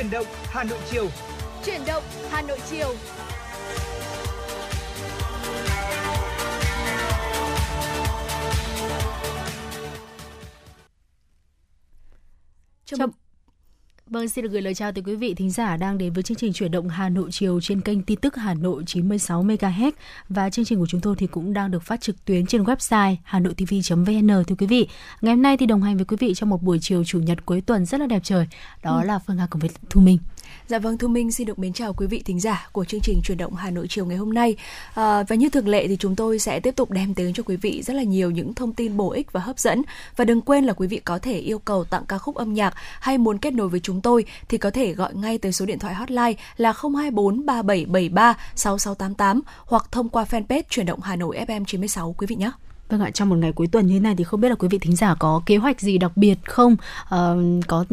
Chuyển động Hà Nội chiều. Chuyển động Hà Nội chiều. Chào Vâng, xin được gửi lời chào tới quý vị thính giả đang đến với chương trình chuyển động Hà Nội chiều trên kênh tin tức Hà Nội 96 MHz và chương trình của chúng tôi thì cũng đang được phát trực tuyến trên website hanoitv.vn thưa quý vị. Ngày hôm nay thì đồng hành với quý vị trong một buổi chiều chủ nhật cuối tuần rất là đẹp trời. Đó ừ. là Phương Hà cùng với Thu Minh. Dạ vâng, Thu Minh xin được mến chào quý vị thính giả của chương trình Truyền động Hà Nội chiều ngày hôm nay. À, và như thường lệ thì chúng tôi sẽ tiếp tục đem tới cho quý vị rất là nhiều những thông tin bổ ích và hấp dẫn. Và đừng quên là quý vị có thể yêu cầu tặng ca khúc âm nhạc hay muốn kết nối với chúng tôi thì có thể gọi ngay tới số điện thoại hotline là 024 3773 6688 hoặc thông qua fanpage Truyền động Hà Nội FM 96 quý vị nhé. Vâng ạ, trong một ngày cuối tuần như thế này thì không biết là quý vị thính giả có kế hoạch gì đặc biệt không? À, có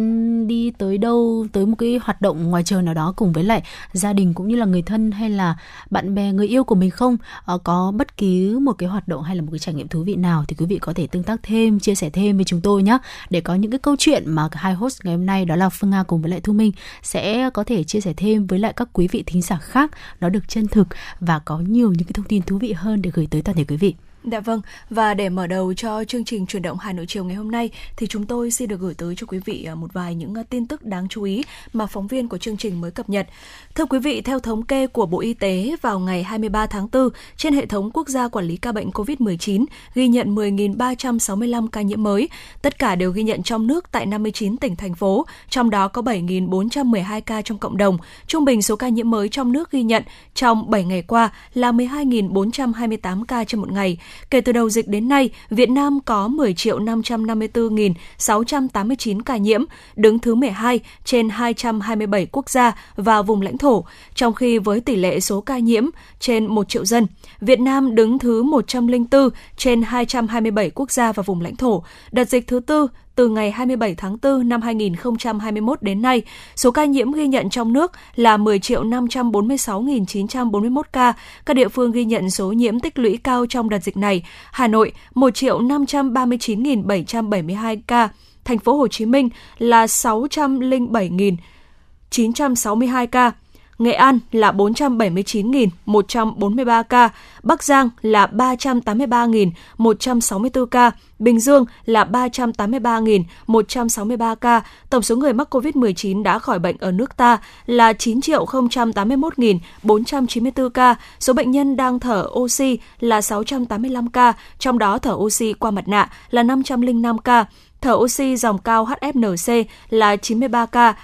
đi tới đâu, tới một cái hoạt động ngoài trời nào đó cùng với lại gia đình cũng như là người thân hay là bạn bè, người yêu của mình không? À, có bất kỳ một cái hoạt động hay là một cái trải nghiệm thú vị nào thì quý vị có thể tương tác thêm, chia sẻ thêm với chúng tôi nhé. Để có những cái câu chuyện mà hai host ngày hôm nay đó là Phương Nga cùng với lại Thu Minh sẽ có thể chia sẻ thêm với lại các quý vị thính giả khác nó được chân thực và có nhiều những cái thông tin thú vị hơn để gửi tới toàn thể quý vị. Dạ vâng, và để mở đầu cho chương trình chuyển động Hà Nội chiều ngày hôm nay thì chúng tôi xin được gửi tới cho quý vị à, một vài những à, tin tức đáng chú ý mà phóng viên của chương trình mới cập nhật. Thưa quý vị, theo thống kê của Bộ Y tế vào ngày 23 tháng 4, trên hệ thống quốc gia quản lý ca bệnh COVID-19 ghi nhận 10.365 ca nhiễm mới. Tất cả đều ghi nhận trong nước tại 59 tỉnh thành phố, trong đó có 7.412 ca trong cộng đồng. Trung bình số ca nhiễm mới trong nước ghi nhận trong 7 ngày qua là 12.428 ca trên một ngày. Kể từ đầu dịch đến nay, Việt Nam có 10 triệu 554.689 ca nhiễm, đứng thứ 12 trên 227 quốc gia và vùng lãnh thổ, trong khi với tỷ lệ số ca nhiễm trên 1 triệu dân, Việt Nam đứng thứ 104 trên 227 quốc gia và vùng lãnh thổ. Đợt dịch thứ tư từ ngày 27 tháng 4 năm 2021 đến nay, số ca nhiễm ghi nhận trong nước là 10.546.941 ca. Các địa phương ghi nhận số nhiễm tích lũy cao trong đợt dịch này. Hà Nội 1.539.772 ca. Thành phố Hồ Chí Minh là 607.962 ca. Nghệ An là 479.143 ca, Bắc Giang là 383.164 ca, Bình Dương là 383.163 ca. Tổng số người mắc COVID-19 đã khỏi bệnh ở nước ta là 9 081.494 ca. Số bệnh nhân đang thở oxy là 685 ca, trong đó thở oxy qua mặt nạ là 505 ca, thở oxy dòng cao HFNC là 93 ca,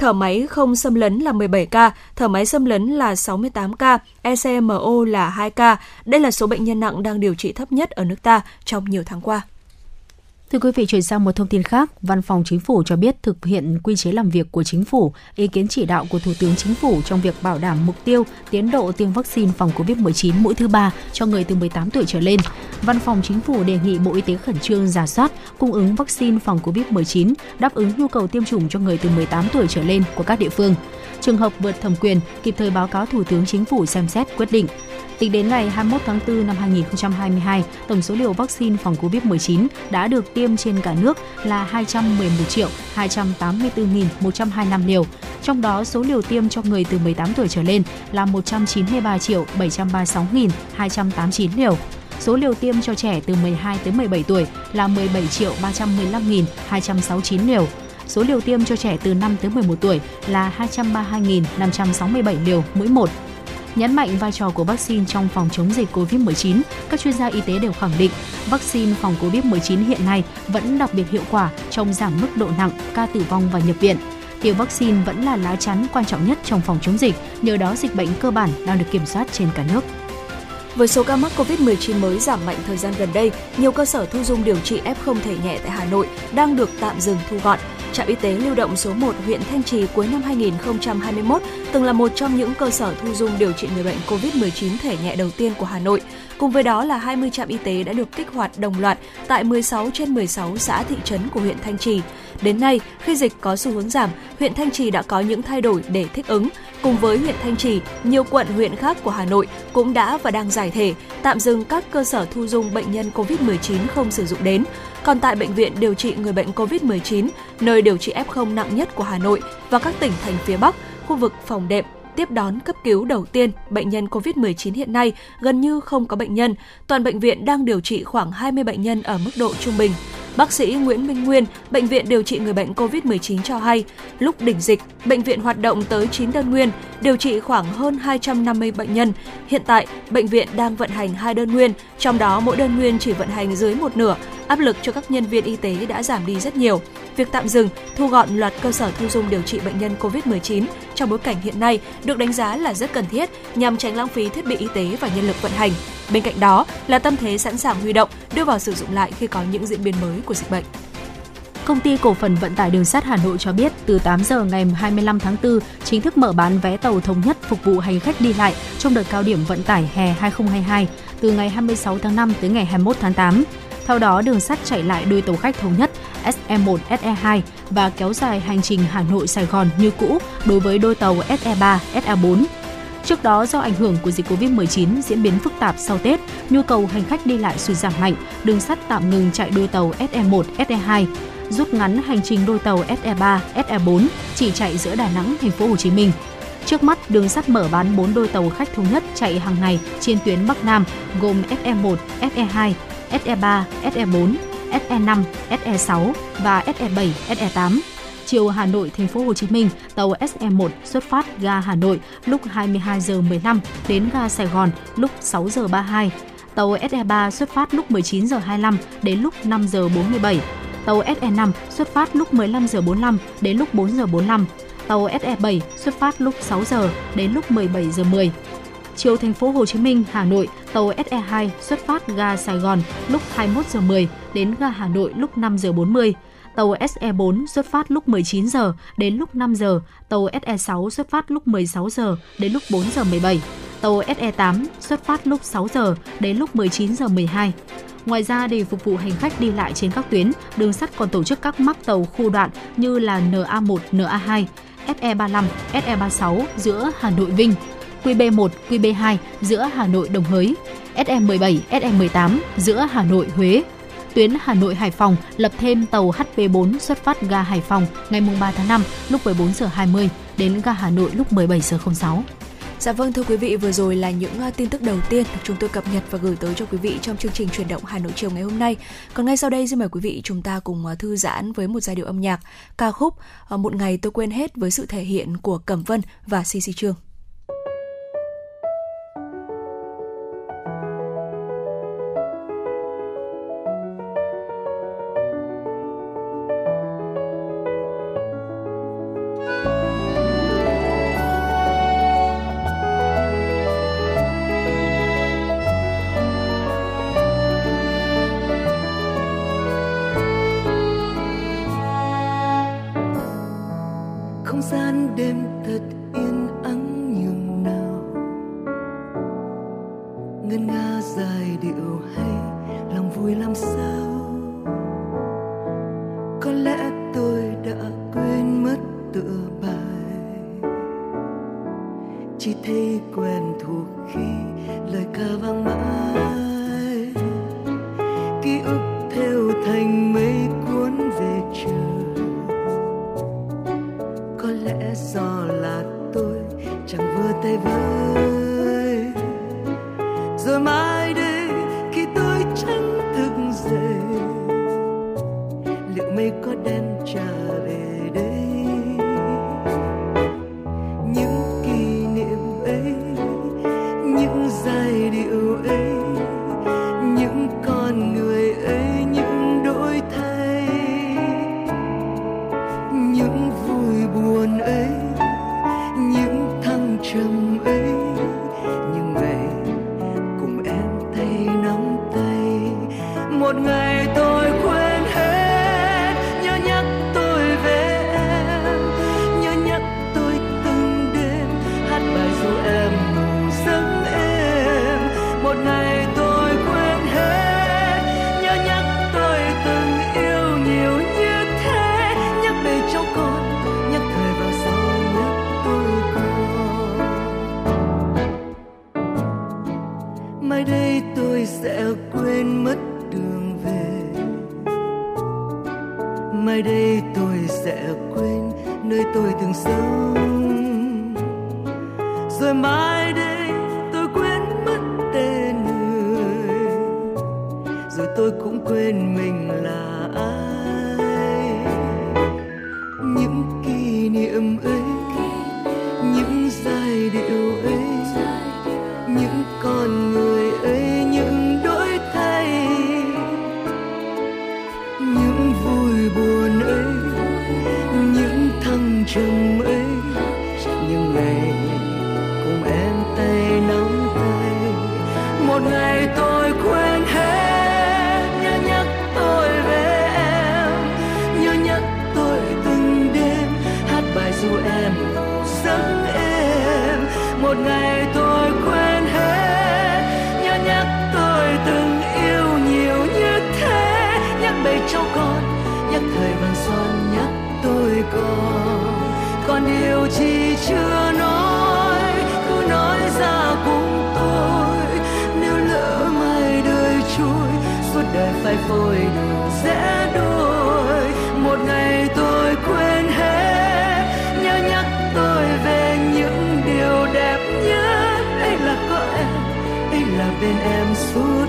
thở máy không xâm lấn là 17 ca, thở máy xâm lấn là 68 ca, ECMO là 2 ca. Đây là số bệnh nhân nặng đang điều trị thấp nhất ở nước ta trong nhiều tháng qua. Thưa quý vị, chuyển sang một thông tin khác, Văn phòng Chính phủ cho biết thực hiện quy chế làm việc của Chính phủ, ý kiến chỉ đạo của Thủ tướng Chính phủ trong việc bảo đảm mục tiêu tiến độ tiêm vaccine phòng COVID-19 mũi thứ ba cho người từ 18 tuổi trở lên. Văn phòng Chính phủ đề nghị Bộ Y tế khẩn trương giả soát, cung ứng vaccine phòng COVID-19, đáp ứng nhu cầu tiêm chủng cho người từ 18 tuổi trở lên của các địa phương. Trường hợp vượt thẩm quyền, kịp thời báo cáo Thủ tướng Chính phủ xem xét quyết định. Tính đến ngày 21 tháng 4 năm 2022, tổng số liều vaccine phòng COVID-19 đã được tiêm trên cả nước là 211 triệu 284.125 liều. Trong đó, số liều tiêm cho người từ 18 tuổi trở lên là 193 triệu 736.289 liều. Số liều tiêm cho trẻ từ 12 tới 17 tuổi là 17 triệu 315.269 liều. Số liều tiêm cho trẻ từ 5 tới 11 tuổi là 232.567 liều mỗi một Nhấn mạnh vai trò của vaccine trong phòng chống dịch COVID-19, các chuyên gia y tế đều khẳng định vaccine phòng COVID-19 hiện nay vẫn đặc biệt hiệu quả trong giảm mức độ nặng, ca tử vong và nhập viện. Tiêm vaccine vẫn là lá chắn quan trọng nhất trong phòng chống dịch, nhờ đó dịch bệnh cơ bản đang được kiểm soát trên cả nước. Với số ca mắc COVID-19 mới giảm mạnh thời gian gần đây, nhiều cơ sở thu dung điều trị F0 thể nhẹ tại Hà Nội đang được tạm dừng thu gọn. Trạm y tế lưu động số 1 huyện Thanh Trì cuối năm 2021 từng là một trong những cơ sở thu dung điều trị người bệnh COVID-19 thể nhẹ đầu tiên của Hà Nội. Cùng với đó là 20 trạm y tế đã được kích hoạt đồng loạt tại 16 trên 16 xã thị trấn của huyện Thanh Trì. Đến nay, khi dịch có xu hướng giảm, huyện Thanh Trì đã có những thay đổi để thích ứng. cùng với huyện Thanh Trì, nhiều quận huyện khác của Hà Nội cũng đã và đang giải thể, tạm dừng các cơ sở thu dung bệnh nhân COVID-19 không sử dụng đến. Còn tại bệnh viện điều trị người bệnh COVID-19, nơi điều trị F0 nặng nhất của Hà Nội và các tỉnh thành phía Bắc, khu vực phòng đệm tiếp đón cấp cứu đầu tiên bệnh nhân COVID-19 hiện nay gần như không có bệnh nhân. Toàn bệnh viện đang điều trị khoảng 20 bệnh nhân ở mức độ trung bình. Bác sĩ Nguyễn Minh Nguyên, Bệnh viện điều trị người bệnh COVID-19 cho hay, lúc đỉnh dịch, bệnh viện hoạt động tới 9 đơn nguyên, điều trị khoảng hơn 250 bệnh nhân. Hiện tại, bệnh viện đang vận hành hai đơn nguyên, trong đó mỗi đơn nguyên chỉ vận hành dưới một nửa, áp lực cho các nhân viên y tế đã giảm đi rất nhiều. Việc tạm dừng, thu gọn loạt cơ sở thu dung điều trị bệnh nhân COVID-19 trong bối cảnh hiện nay được đánh giá là rất cần thiết nhằm tránh lãng phí thiết bị y tế và nhân lực vận hành. Bên cạnh đó là tâm thế sẵn sàng huy động, đưa vào sử dụng lại khi có những diễn biến mới của dịch bệnh. Công ty cổ phần vận tải đường sắt Hà Nội cho biết từ 8 giờ ngày 25 tháng 4 chính thức mở bán vé tàu thống nhất phục vụ hành khách đi lại trong đợt cao điểm vận tải hè 2022 từ ngày 26 tháng 5 tới ngày 21 tháng 8. Theo đó, đường sắt chạy lại đôi tàu khách thống nhất SE1, SE2 và kéo dài hành trình Hà Nội Sài Gòn như cũ đối với đôi tàu SE3, SE4 Trước đó do ảnh hưởng của dịch Covid-19 diễn biến phức tạp sau Tết, nhu cầu hành khách đi lại sụt giảm mạnh, đường sắt tạm ngừng chạy đôi tàu SE1, SE2, rút ngắn hành trình đôi tàu SE3, SE4 chỉ chạy giữa Đà Nẵng, thành phố Hồ Chí Minh. Trước mắt, đường sắt mở bán 4 đôi tàu khách thống nhất chạy hàng ngày trên tuyến Bắc Nam gồm SE1, SE2, SE3, SE4, SE5, SE6 và SE7, SE8 chiều Hà Nội thành phố Hồ Chí Minh, tàu SE1 xuất phát ga Hà Nội lúc 22 giờ 15 đến ga Sài Gòn lúc 6 giờ 32. Tàu SE3 xuất phát lúc 19 giờ 25 đến lúc 5 giờ 47. Tàu SE5 xuất phát lúc 15 giờ 45 đến lúc 4 giờ 45. Tàu SE7 xuất phát lúc 6 giờ đến lúc 17 giờ 10 chiều thành phố Hồ Chí Minh, Hà Nội, tàu SE2 xuất phát ga Sài Gòn lúc 21 giờ 10 đến ga Hà Nội lúc 5 giờ 40 tàu SE4 xuất phát lúc 19 giờ đến lúc 5 giờ, tàu SE6 xuất phát lúc 16 giờ đến lúc 4 giờ 17, tàu SE8 xuất phát lúc 6 giờ đến lúc 19 giờ 12. Ngoài ra để phục vụ hành khách đi lại trên các tuyến, đường sắt còn tổ chức các mắc tàu khu đoạn như là NA1, NA2, SE35, SE36 giữa Hà Nội Vinh, QB1, QB2 giữa Hà Nội Đồng Hới, SM17, SM18 giữa Hà Nội Huế, tuyến Hà Nội Hải Phòng lập thêm tàu HP4 xuất phát ga Hải Phòng ngày 3 tháng 5 lúc 14 giờ 20 đến ga Hà Nội lúc 17 giờ 06. Dạ vâng thưa quý vị, vừa rồi là những à, tin tức đầu tiên được chúng tôi cập nhật và gửi tới cho quý vị trong chương trình truyền động Hà Nội chiều ngày hôm nay. Còn ngay sau đây xin mời quý vị chúng ta cùng à, thư giãn với một giai điệu âm nhạc ca khúc à, Một ngày tôi quên hết với sự thể hiện của Cẩm Vân và CC Trương.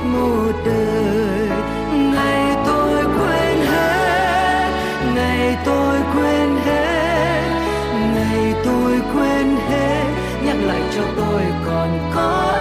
Một đời. Ngày tôi quên hết, ngày tôi quên hết, ngày tôi quên hết. Nhắc lại cho tôi còn có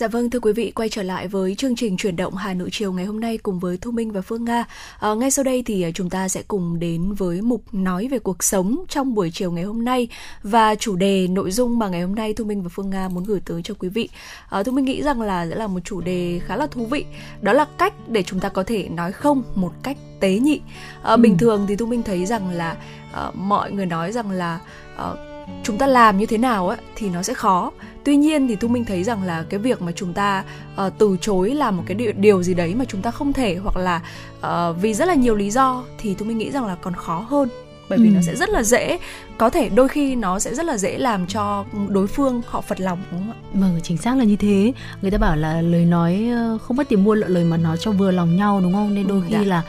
Dạ vâng thưa quý vị quay trở lại với chương trình chuyển động Hà Nội chiều ngày hôm nay cùng với Thu Minh và Phương Nga. À, ngay sau đây thì chúng ta sẽ cùng đến với mục nói về cuộc sống trong buổi chiều ngày hôm nay và chủ đề nội dung mà ngày hôm nay Thu Minh và Phương Nga muốn gửi tới cho quý vị. À, Thu Minh nghĩ rằng là sẽ là một chủ đề khá là thú vị. Đó là cách để chúng ta có thể nói không một cách tế nhị. À, ừ. Bình thường thì Thu Minh thấy rằng là uh, mọi người nói rằng là uh, chúng ta làm như thế nào á thì nó sẽ khó tuy nhiên thì thu minh thấy rằng là cái việc mà chúng ta uh, từ chối là một cái điều, điều gì đấy mà chúng ta không thể hoặc là uh, vì rất là nhiều lý do thì thu minh nghĩ rằng là còn khó hơn bởi vì ừ. nó sẽ rất là dễ có thể đôi khi nó sẽ rất là dễ làm cho đối phương họ phật lòng đúng không ạ? Vâng, chính xác là như thế. Người ta bảo là lời nói ờ, không mất tiền mua lời mà nói cho vừa lòng nhau đúng không? Nên đôi ừ, khi dạ. là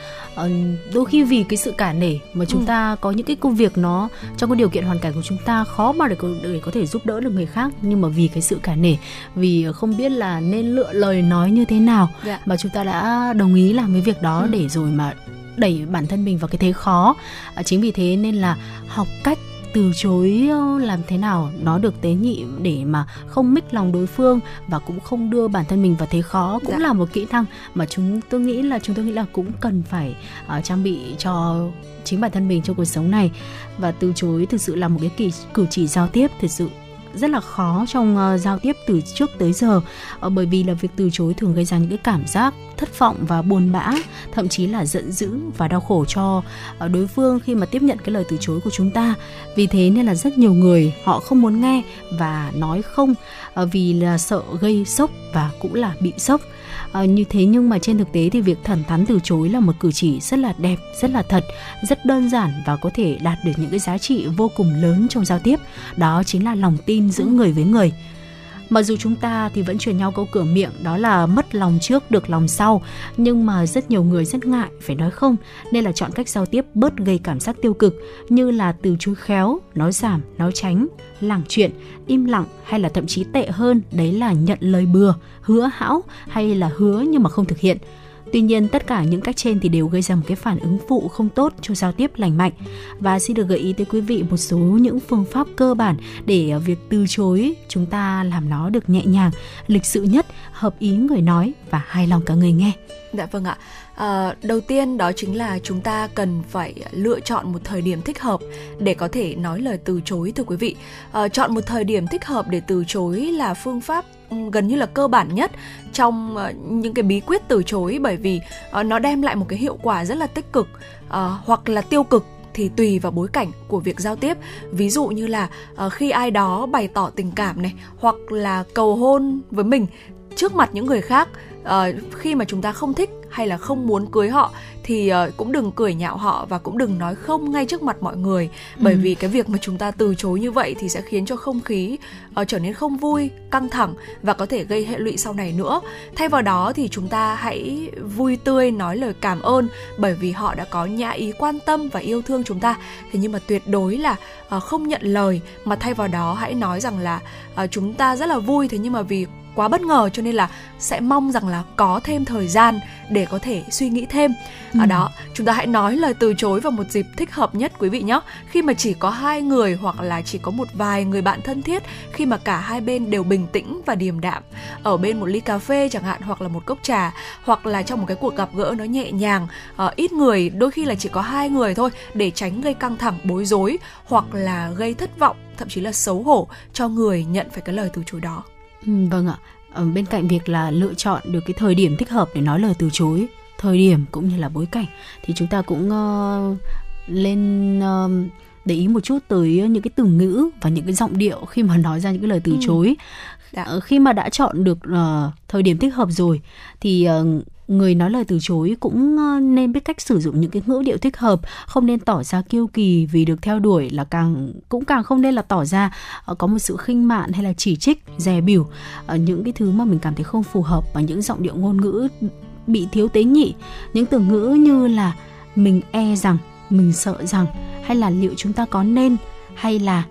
uh, đôi khi vì cái sự cả nể mà chúng ừ. ta có những cái công việc nó trong cái điều kiện hoàn cảnh của chúng ta khó mà để có, để có thể giúp đỡ được người khác nhưng mà vì cái sự cả nể vì không biết là nên lựa lời nói như thế nào dạ. mà chúng ta đã đồng ý làm cái việc đó ừ. để rồi mà đẩy bản thân mình vào cái thế khó à, chính vì thế nên là học cách từ chối làm thế nào nó được tế nhị để mà không mích lòng đối phương và cũng không đưa bản thân mình vào thế khó cũng dạ. là một kỹ năng mà chúng tôi nghĩ là chúng tôi nghĩ là cũng cần phải uh, trang bị cho chính bản thân mình trong cuộc sống này và từ chối thực sự là một cái kỳ, cử chỉ giao tiếp thực sự rất là khó trong uh, giao tiếp từ trước tới giờ. Uh, bởi vì là việc từ chối thường gây ra những cái cảm giác thất vọng và buồn bã thậm chí là giận dữ và đau khổ cho uh, đối phương khi mà tiếp nhận cái lời từ chối của chúng ta. Vì thế nên là rất nhiều người họ không muốn nghe và nói không uh, vì là sợ gây sốc và cũng là bị sốc à, như thế nhưng mà trên thực tế thì việc thẳng thắn từ chối là một cử chỉ rất là đẹp rất là thật rất đơn giản và có thể đạt được những cái giá trị vô cùng lớn trong giao tiếp. Đó chính là lòng tin giữa người với người. Mặc dù chúng ta thì vẫn truyền nhau câu cửa miệng đó là mất lòng trước được lòng sau, nhưng mà rất nhiều người rất ngại phải nói không, nên là chọn cách giao tiếp bớt gây cảm giác tiêu cực như là từ chối khéo, nói giảm, nói tránh, lảng chuyện, im lặng hay là thậm chí tệ hơn đấy là nhận lời bừa, hứa hão hay là hứa nhưng mà không thực hiện. Tuy nhiên tất cả những cách trên thì đều gây ra một cái phản ứng phụ không tốt cho giao tiếp lành mạnh. Và xin được gợi ý tới quý vị một số những phương pháp cơ bản để ờ, việc từ chối chúng ta làm nó được nhẹ nhàng, lịch sự nhất, hợp ý người nói và hài lòng cả người nghe. Dạ vâng ạ. À, đầu tiên đó chính là chúng ta cần phải lựa chọn một thời điểm thích hợp để có thể nói lời từ chối thưa quý vị. À, chọn một thời điểm thích hợp để từ chối là phương pháp gần như là cơ bản nhất trong ờ, những cái bí quyết từ chối bởi vì nó đem lại một cái hiệu quả rất là tích cực à, hoặc là tiêu cực thì tùy vào bối cảnh của việc giao tiếp ví dụ như là uh, khi ai đó bày tỏ tình cảm này hoặc là cầu hôn với mình trước mặt những người khác uh, khi mà chúng ta không thích hay là không muốn cưới họ thì uh, cũng đừng cười nhạo họ và cũng đừng nói không ngay trước mặt mọi người. Bởi ừ. vì cái việc mà chúng ta từ chối như vậy thì sẽ khiến cho không khí uh, trở nên không vui căng thẳng và có thể gây hệ lụy sau này nữa. Thay vào đó thì chúng ta hãy vui tươi nói lời cảm ơn bởi vì họ đã có nhã ý quan tâm và yêu thương chúng ta. Thế nhưng mà tuyệt đối là uh, không nhận lời. Mà thay vào đó hãy nói rằng là uh, chúng ta rất là vui thế nhưng mà vì quá bất ngờ cho nên là sẽ mong rằng là có thêm thời gian để có thể suy nghĩ thêm. Ừ. ở đó chúng ta hãy nói lời từ chối vào một dịp thích hợp nhất quý vị nhé. Khi mà chỉ có hai người hoặc là chỉ có một vài người bạn thân thiết khi mà cả hai bên đều bình tĩnh và điềm đạm ở bên một ly cà phê chẳng hạn hoặc là một cốc trà hoặc là trong một cái cuộc gặp gỡ nó nhẹ nhàng uh, ít người đôi khi là chỉ có hai người thôi để tránh gây căng thẳng bối rối hoặc là gây thất vọng thậm chí là xấu hổ cho người nhận phải cái lời từ chối đó vâng ạ. Bên cạnh việc là lựa chọn được cái thời điểm thích hợp để nói lời từ chối, thời điểm cũng như là bối cảnh thì chúng ta cũng uh, lên uh, để ý một chút tới những cái từ ngữ và những cái giọng điệu khi mà nói ra những cái lời từ ừ. chối. Dạ. Ờ, khi mà đã chọn được uh, thời điểm thích hợp rồi thì uh, người nói lời từ chối cũng nên biết cách sử dụng những cái ngữ điệu thích hợp không nên tỏ ra kiêu kỳ vì được theo đuổi là càng cũng càng không nên là tỏ ra có một sự khinh mạn hay là chỉ trích dè bỉu những cái thứ mà mình cảm thấy không phù hợp và những giọng điệu ngôn ngữ bị thiếu tế nhị những từ ngữ như là mình e rằng mình sợ rằng hay là liệu chúng ta có nên hay là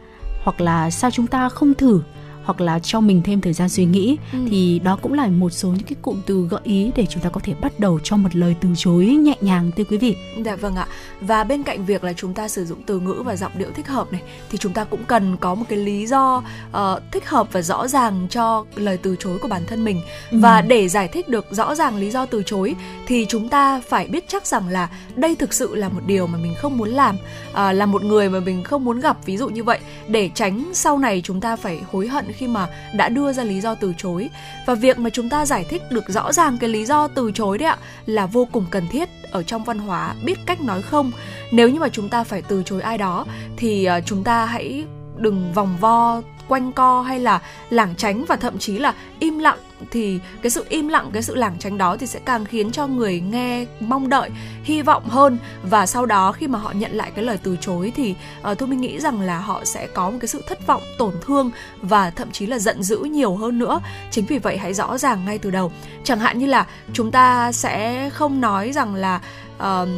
hoặc là sao chúng ta không thử hoặc là cho mình thêm thời gian suy nghĩ ừ. thì đó cũng là một số những cái cụm từ gợi ý để chúng ta có thể bắt đầu cho một lời từ chối nhẹ nhàng thưa quý vị. Dạ vâng ạ. Và bên cạnh việc là chúng ta sử dụng từ ngữ và giọng điệu thích hợp này thì chúng ta cũng cần có một cái lý do uh, thích hợp và rõ ràng cho lời từ chối của bản thân mình. Ừ. Và để giải thích được rõ ràng lý do từ chối thì chúng ta phải biết chắc rằng là đây thực sự là một điều mà mình không muốn làm, uh, là một người mà mình không muốn gặp ví dụ như vậy để tránh sau này chúng ta phải hối hận khi mà đã đưa ra lý do từ chối. Và việc mà chúng ta giải thích được rõ ràng cái lý do từ chối đấy ạ, là vô cùng cần thiết ở trong văn hóa biết cách nói không. Nếu như mà chúng ta phải từ chối ai đó, thì ờ, chúng ta hãy đừng vòng vo, quanh co hay là lảng tránh và thậm chí là im lặng thì cái sự im lặng cái sự lảng tránh đó thì sẽ càng khiến cho người nghe mong đợi hy vọng hơn. Và sau đó khi mà họ nhận lại cái lời từ chối thì ờ, uh, tôi mình nghĩ rằng là họ sẽ có một cái sự thất vọng tổn thương và thậm chí là giận dữ nhiều hơn nữa. Chính vì vậy hãy rõ ràng ngay từ đầu. Chẳng hạn như là chúng ta sẽ không nói rằng là uh,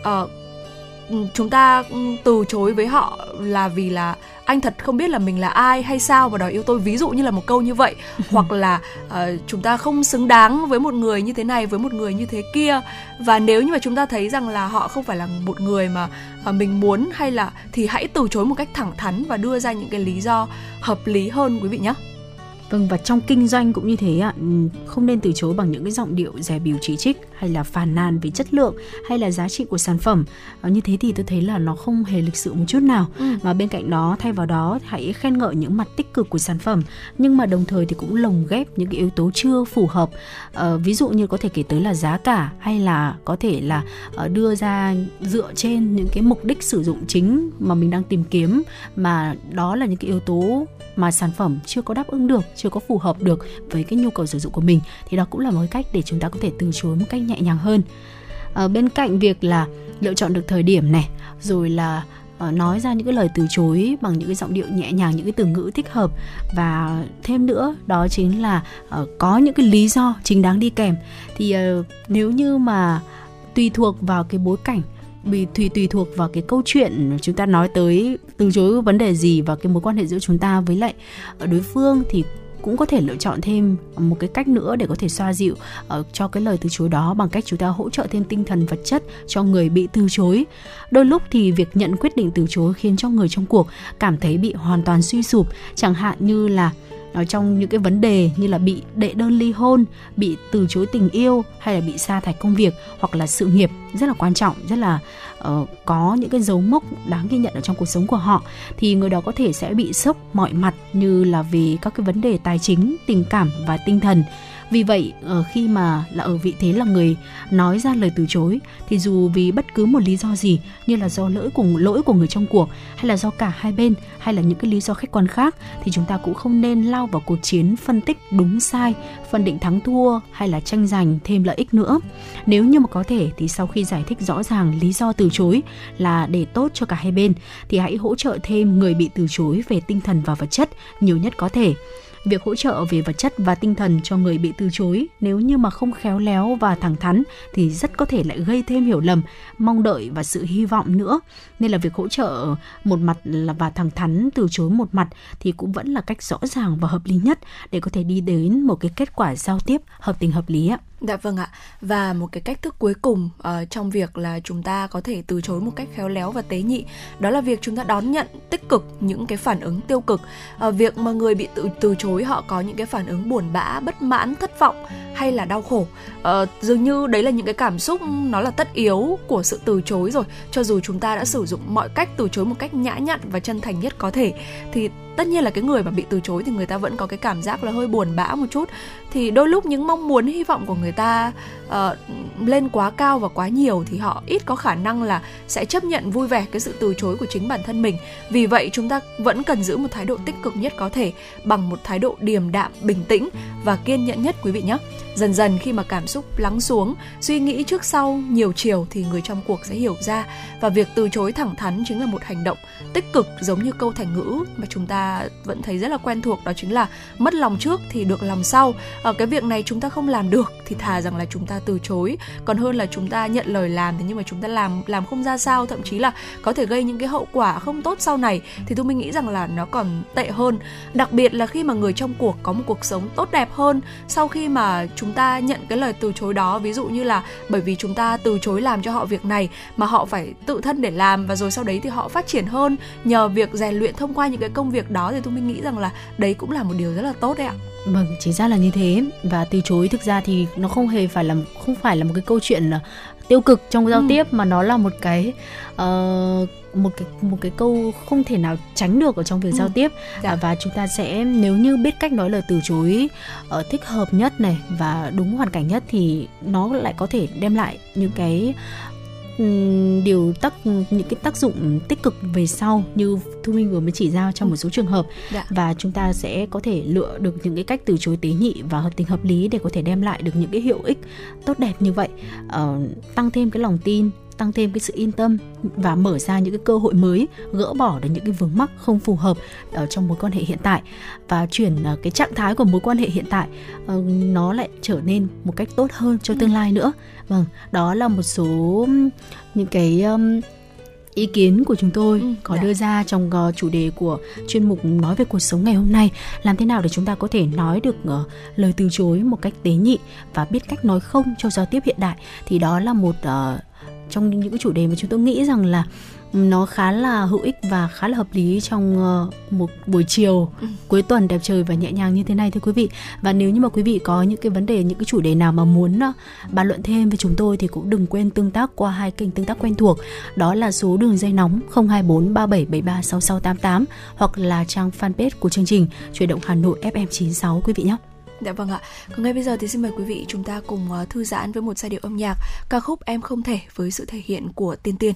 uh, chúng ta ừ, từ chối với họ là vì là anh thật không biết là mình là ai hay sao và đòi yêu tôi ví dụ như là một câu như vậy. Hoặc là uh, chúng ta không xứng đáng với một người như thế này với một người như thế kia. Và nếu như mà chúng ta thấy rằng là họ không phải là một người mà uh, mình muốn hay là thì hãy từ chối một cách thẳng thắn và đưa ra những cái lý do hợp lý hơn quý vị nhé Vâng và trong kinh doanh cũng như thế ạ, ừ, không nên từ chối bằng những cái giọng điệu dè bỉu chỉ trích hay là phàn nàn về chất lượng hay là giá trị của sản phẩm. À, như thế thì tôi thấy là nó không hề lịch sự một chút nào. Ừ. Mà bên cạnh đó thay vào đó hãy khen ngợi những mặt tích cực của sản phẩm nhưng mà đồng thời thì cũng lồng ghép những cái yếu tố chưa phù hợp. À, ví dụ như có thể kể tới là giá cả hay là có thể là uh, đưa ra dựa trên những cái mục đích sử dụng chính mà mình đang tìm kiếm mà đó là những cái yếu tố mà sản phẩm chưa có đáp ứng được chưa có phù hợp được với cái nhu cầu sử dụng của mình thì đó cũng là một cách để chúng ta có thể từ chối một cách nhẹ nhàng hơn. À, bên cạnh việc là lựa chọn được thời điểm này rồi là ờ, nói ra những cái lời từ chối bằng những cái giọng điệu nhẹ nhàng những cái từ ngữ thích hợp và thêm nữa đó chính là uh, có những cái lý do chính đáng đi kèm. Thì uh, nếu như mà tùy thuộc vào cái bối cảnh bị tùy tùy thuộc vào cái câu chuyện chúng ta nói tới từ chối vấn đề gì và cái mối quan hệ giữa chúng ta với lại ờ, đối phương thì cũng có thể lựa chọn thêm một cái cách nữa để có thể xoa dịu uh, cho cái lời từ chối đó bằng cách chúng ta hỗ trợ thêm tinh thần vật chất cho người bị từ chối. Đôi lúc thì việc nhận quyết định từ chối khiến cho người trong cuộc cảm thấy bị hoàn toàn suy sụp chẳng hạn như là Ờ, trong những cái vấn đề như là bị đệ đơn ly hôn, bị từ chối tình yêu hay là bị sa thải công việc hoặc là sự nghiệp rất là quan trọng, rất là uh, có những cái dấu mốc đáng ghi nhận ở trong cuộc sống của họ thì người đó có thể sẽ bị sốc mọi mặt như là vì các cái vấn đề tài chính, tình cảm và tinh thần vì vậy ờ, khi mà là ở vị thế là người nói ra lời từ chối thì dù vì bất cứ một lý do gì như là do lỗi của lỗi của người trong cuộc hay là do cả hai bên hay là những cái lý do khách quan khác thì chúng ta cũng không nên lao vào cuộc chiến phân tích đúng sai, phân định thắng thua hay là tranh giành thêm lợi ích nữa. Nếu như mà có thể thì sau khi giải thích rõ ràng lý do từ chối là để tốt cho cả hai bên thì hãy hỗ trợ thêm người bị từ chối về tinh thần và vật chất nhiều nhất có thể việc hỗ trợ về vật chất và tinh thần cho người bị từ chối nếu như mà không khéo léo và thẳng thắn thì rất có thể lại gây thêm hiểu lầm, mong đợi và sự hy vọng nữa. Nên là việc hỗ trợ một mặt là và thẳng thắn từ chối một mặt thì cũng vẫn là cách rõ ràng và hợp lý nhất để có thể đi đến một cái kết quả giao tiếp hợp tình hợp lý ạ. Dạ vâng ạ. Và một cái cách thức cuối cùng uh, trong việc là chúng ta có thể từ chối một cách khéo léo và tế nhị, đó là việc chúng ta đón nhận tích cực những cái phản ứng tiêu cực. Uh, việc mà người bị từ từ chối họ có những cái phản ứng buồn bã, bất mãn, thất vọng hay là đau khổ. Uh, dường như đấy là những cái cảm xúc nó là tất yếu của sự từ chối rồi. Cho dù chúng ta đã sử dụng mọi cách từ chối một cách nhã nhặn và chân thành nhất có thể thì tất nhiên là cái người mà bị từ chối thì người ta vẫn có cái cảm giác là hơi buồn bã một chút. Thì đôi lúc những mong muốn, hy vọng của người ta uh, lên quá cao và quá nhiều thì họ ít có khả năng là sẽ chấp nhận vui vẻ cái sự từ chối của chính bản thân mình. Vì vậy chúng ta vẫn cần giữ một thái độ tích cực nhất có thể bằng một thái độ điềm đạm bình tĩnh và kiên nhẫn nhất quý vị nhé. Dần dần khi mà cảm xúc lắng xuống suy nghĩ trước sau nhiều chiều thì người trong cuộc sẽ hiểu ra. Và việc từ chối thẳng thắn chính là một hành động tích cực giống như câu thành ngữ mà chúng ta vẫn thấy rất là quen thuộc đó chính là mất lòng trước thì được lòng sau. Ở cái việc này chúng ta không làm được thì thà rằng là chúng ta từ chối. Còn hơn là chúng ta nhận lời làm thế nhưng mà chúng ta làm làm không ra sao, thậm chí là có thể gây những cái hậu quả không tốt sau này. Thì tôi mình nghĩ rằng là nó còn tệ hơn. Đặc biệt là khi mà người trong cuộc có một cuộc sống tốt đẹp hơn, sau khi mà chúng ta nhận cái lời từ chối đó, ví dụ như là bởi vì chúng ta từ chối làm cho họ việc này mà họ phải tự thân để làm và rồi sau đấy thì họ phát triển hơn nhờ việc rèn luyện thông qua những cái công việc đó, thì tôi mình nghĩ rằng là đấy cũng là một điều rất là tốt đấy ạ. Vâng, chính xác là như thế và từ chối thực ra thì nó không hề phải là không phải là một cái câu chuyện ờ, tiêu cực trong giao ừ. tiếp mà nó là một cái uh, một cái một cái câu không thể nào tránh được ở trong việc ừ. giao tiếp dạ. và chúng ta sẽ nếu như biết cách nói lời từ chối uh, thích hợp nhất này và đúng hoàn cảnh nhất thì nó lại có thể đem lại những cái điều tác những cái tác dụng tích cực về sau như thu minh vừa mới chỉ ra trong một số trường hợp dạ. và chúng ta sẽ có thể lựa được những cái cách từ chối tế nhị và hợp tình hợp lý để có thể đem lại được những cái hiệu ích tốt đẹp như vậy uh, tăng thêm cái lòng tin tăng thêm cái sự yên tâm và mở ra những cái cơ hội mới gỡ bỏ được những cái vướng mắc không phù hợp ở trong mối quan hệ hiện tại và chuyển ờ, cái trạng thái của mối quan hệ hiện tại ờ, nó lại trở nên một cách tốt hơn cho tương lai nữa. Vâng đó là một số những cái ý kiến của chúng tôi ừ, có dạ. đưa ra trong uh, chủ đề của chuyên mục nói về cuộc sống ngày hôm nay. Làm thế nào để chúng ta có thể nói được uh, lời từ chối một cách tế nhị và biết cách nói không cho giao tiếp hiện đại? Thì đó là một uh, trong những cái chủ đề mà chúng tôi nghĩ rằng là nó khá là hữu ích và khá là hợp lý trong uh, một buổi chiều ừ. cuối tuần đẹp trời và nhẹ nhàng như thế này thưa quý vị và nếu như mà quý vị có những cái vấn đề những cái chủ đề nào mà muốn uh, bàn luận thêm với chúng tôi thì cũng đừng quên tương tác qua hai kênh tương tác quen thuộc đó là số đường dây nóng 024 3773 6688 hoặc là trang fanpage của chương trình chuyển động Hà Nội FM 96 quý vị nhé. Dạ vâng ạ. Còn ngay bây giờ thì xin mời quý vị chúng ta cùng ờ, thư giãn với một giai điệu âm nhạc, ca khúc Em không thể với sự thể hiện của Tiên Tiên.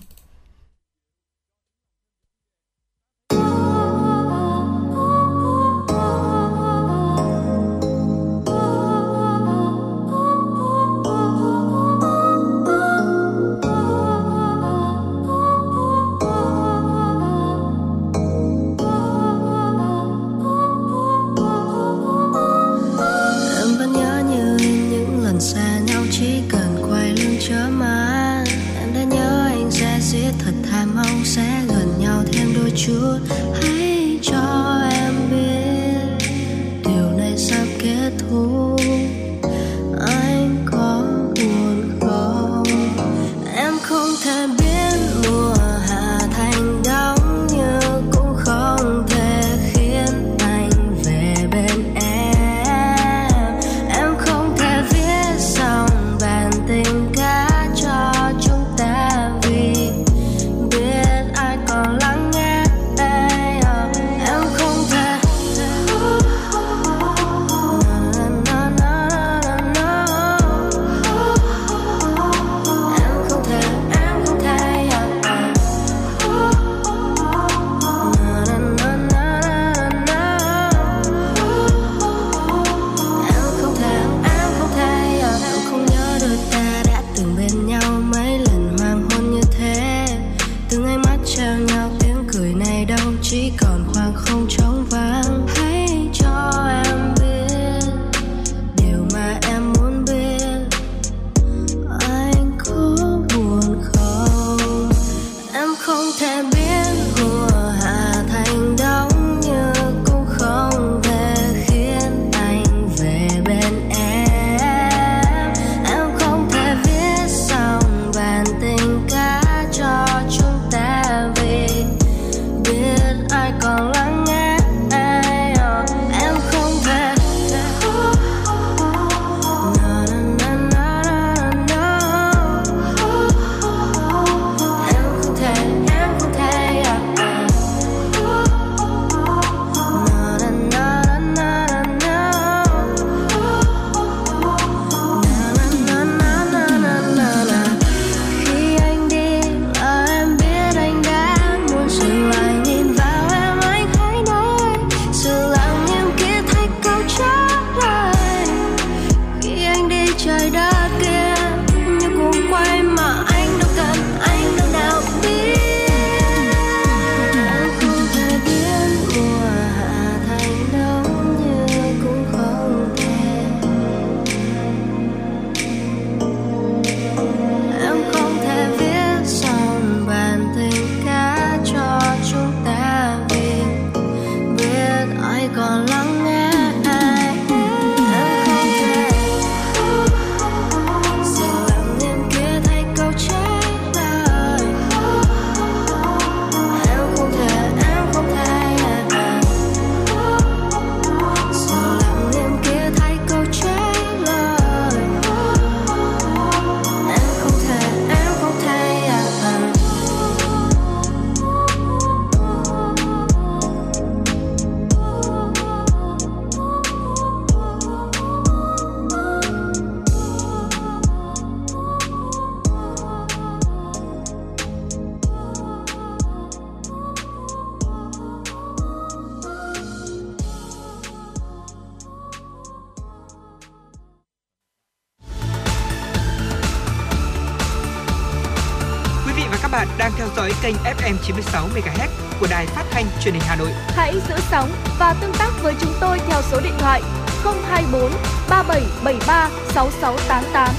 FM 96 MHz của đài phát thanh truyền hình Hà Nội. Hãy giữ sóng và tương tác với chúng tôi theo số điện thoại 024 3773 6688.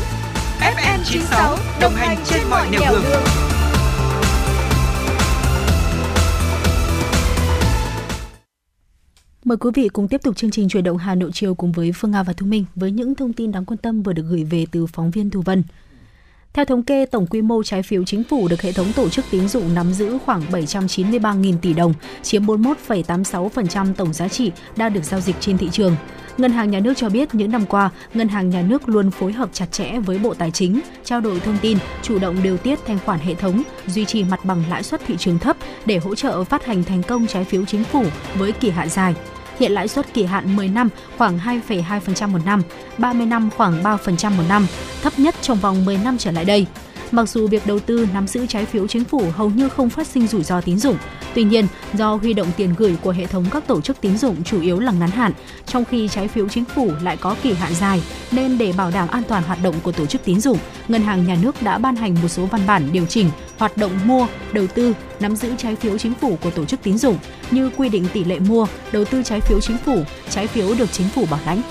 FM 96 đồng hành trên mọi nẻo đường. đường. Mời quý vị cùng tiếp tục chương trình chuyển động Hà Nội chiều cùng với Phương Nga và Thu Minh với những thông tin đáng quan tâm vừa được gửi về từ phóng viên Thu Vân. Theo thống kê, tổng quy mô trái phiếu chính phủ được hệ thống tổ chức tín dụng nắm giữ khoảng 793.000 tỷ đồng, chiếm 41,86% tổng giá trị đang được giao dịch trên thị trường. Ngân hàng Nhà nước cho biết những năm qua, Ngân hàng Nhà nước luôn phối hợp chặt chẽ với Bộ Tài chính, trao đổi thông tin, chủ động điều tiết thanh khoản hệ thống, duy trì mặt bằng lãi suất thị trường thấp để hỗ trợ phát hành thành công trái phiếu chính phủ với kỳ hạn dài. Hiện lãi suất kỳ hạn 10 năm khoảng 2,2% một năm, 30 năm khoảng 3% một năm, thấp nhất trong vòng 10 năm trở lại đây. Mặc dù việc đầu tư nắm giữ trái phiếu chính phủ hầu như không phát sinh rủi ro tín dụng, tuy nhiên do huy động tiền gửi của hệ thống các tổ chức tín dụng chủ yếu là ngắn hạn, trong khi trái phiếu chính phủ lại có kỳ hạn dài, nên để bảo đảm an toàn hoạt động của tổ chức tín dụng, Ngân hàng Nhà nước đã ban hành một số văn bản điều chỉnh hoạt động mua, đầu tư, nắm giữ trái phiếu chính phủ của tổ chức tín dụng như quy định tỷ lệ mua, đầu tư trái phiếu chính phủ, trái phiếu được chính phủ bảo lãnh.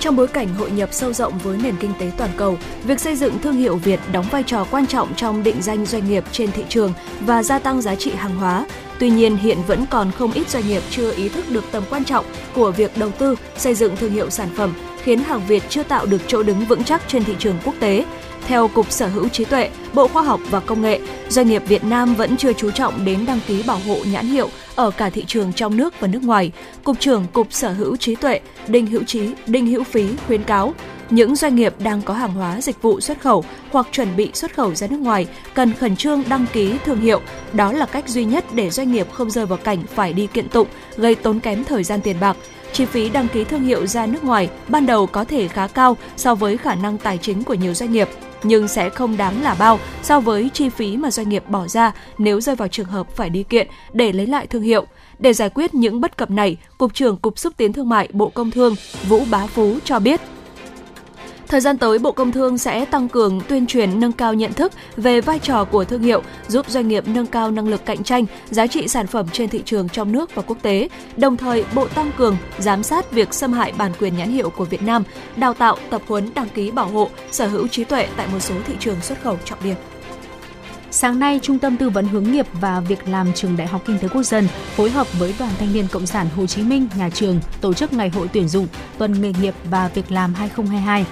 Trong bối cảnh hội nhập sâu rộng với nền kinh tế toàn cầu, việc xây dựng thương hiệu Việt đóng vai trò quan trọng trong định danh doanh nghiệp trên thị trường và gia tăng giá trị hàng hóa. Tuy nhiên, hiện vẫn còn không ít doanh nghiệp chưa ý thức được tầm quan trọng của việc đầu tư xây dựng thương hiệu sản phẩm, khiến hàng Việt chưa tạo được chỗ đứng vững chắc trên thị trường quốc tế. Theo Cục Sở hữu trí tuệ, Bộ Khoa học và Công nghệ, doanh nghiệp Việt Nam vẫn chưa chú trọng đến đăng ký bảo hộ nhãn hiệu ở cả thị trường trong nước và nước ngoài. Cục trưởng Cục Sở hữu trí tuệ Đinh Hữu Trí, Đinh Hữu Phí khuyến cáo những doanh nghiệp đang có hàng hóa dịch vụ xuất khẩu hoặc chuẩn bị xuất khẩu ra nước ngoài cần khẩn trương đăng ký thương hiệu. Đó là cách duy nhất để doanh nghiệp không rơi vào cảnh phải đi kiện tụng, gây tốn kém thời gian tiền bạc. Chi phí đăng ký thương hiệu ra nước ngoài ban đầu có thể khá cao so với khả năng tài chính của nhiều doanh nghiệp nhưng sẽ không đáng là bao so với chi phí mà doanh nghiệp bỏ ra nếu rơi vào trường hợp phải đi kiện để lấy lại thương hiệu. Để giải quyết những bất cập này, Cục trưởng Cục Xúc tiến Thương mại Bộ Công Thương Vũ Bá Phú cho biết Thời gian tới, Bộ Công Thương sẽ tăng cường tuyên truyền nâng cao nhận thức về vai trò của thương hiệu, giúp doanh nghiệp nâng cao năng lực cạnh tranh, giá trị sản phẩm trên thị trường trong nước và quốc tế. Đồng thời, Bộ tăng cường giám sát việc xâm hại bản quyền nhãn hiệu của Việt Nam, đào tạo, tập huấn đăng ký bảo hộ, sở hữu trí tuệ tại một số thị trường xuất khẩu trọng điểm. Sáng nay, Trung tâm Tư vấn Hướng nghiệp và Việc làm Trường Đại học Kinh tế Quốc dân phối hợp với Đoàn Thanh niên Cộng sản Hồ Chí Minh, nhà trường tổ chức Ngày hội tuyển dụng Tuần nghề nghiệp và Việc làm 2022.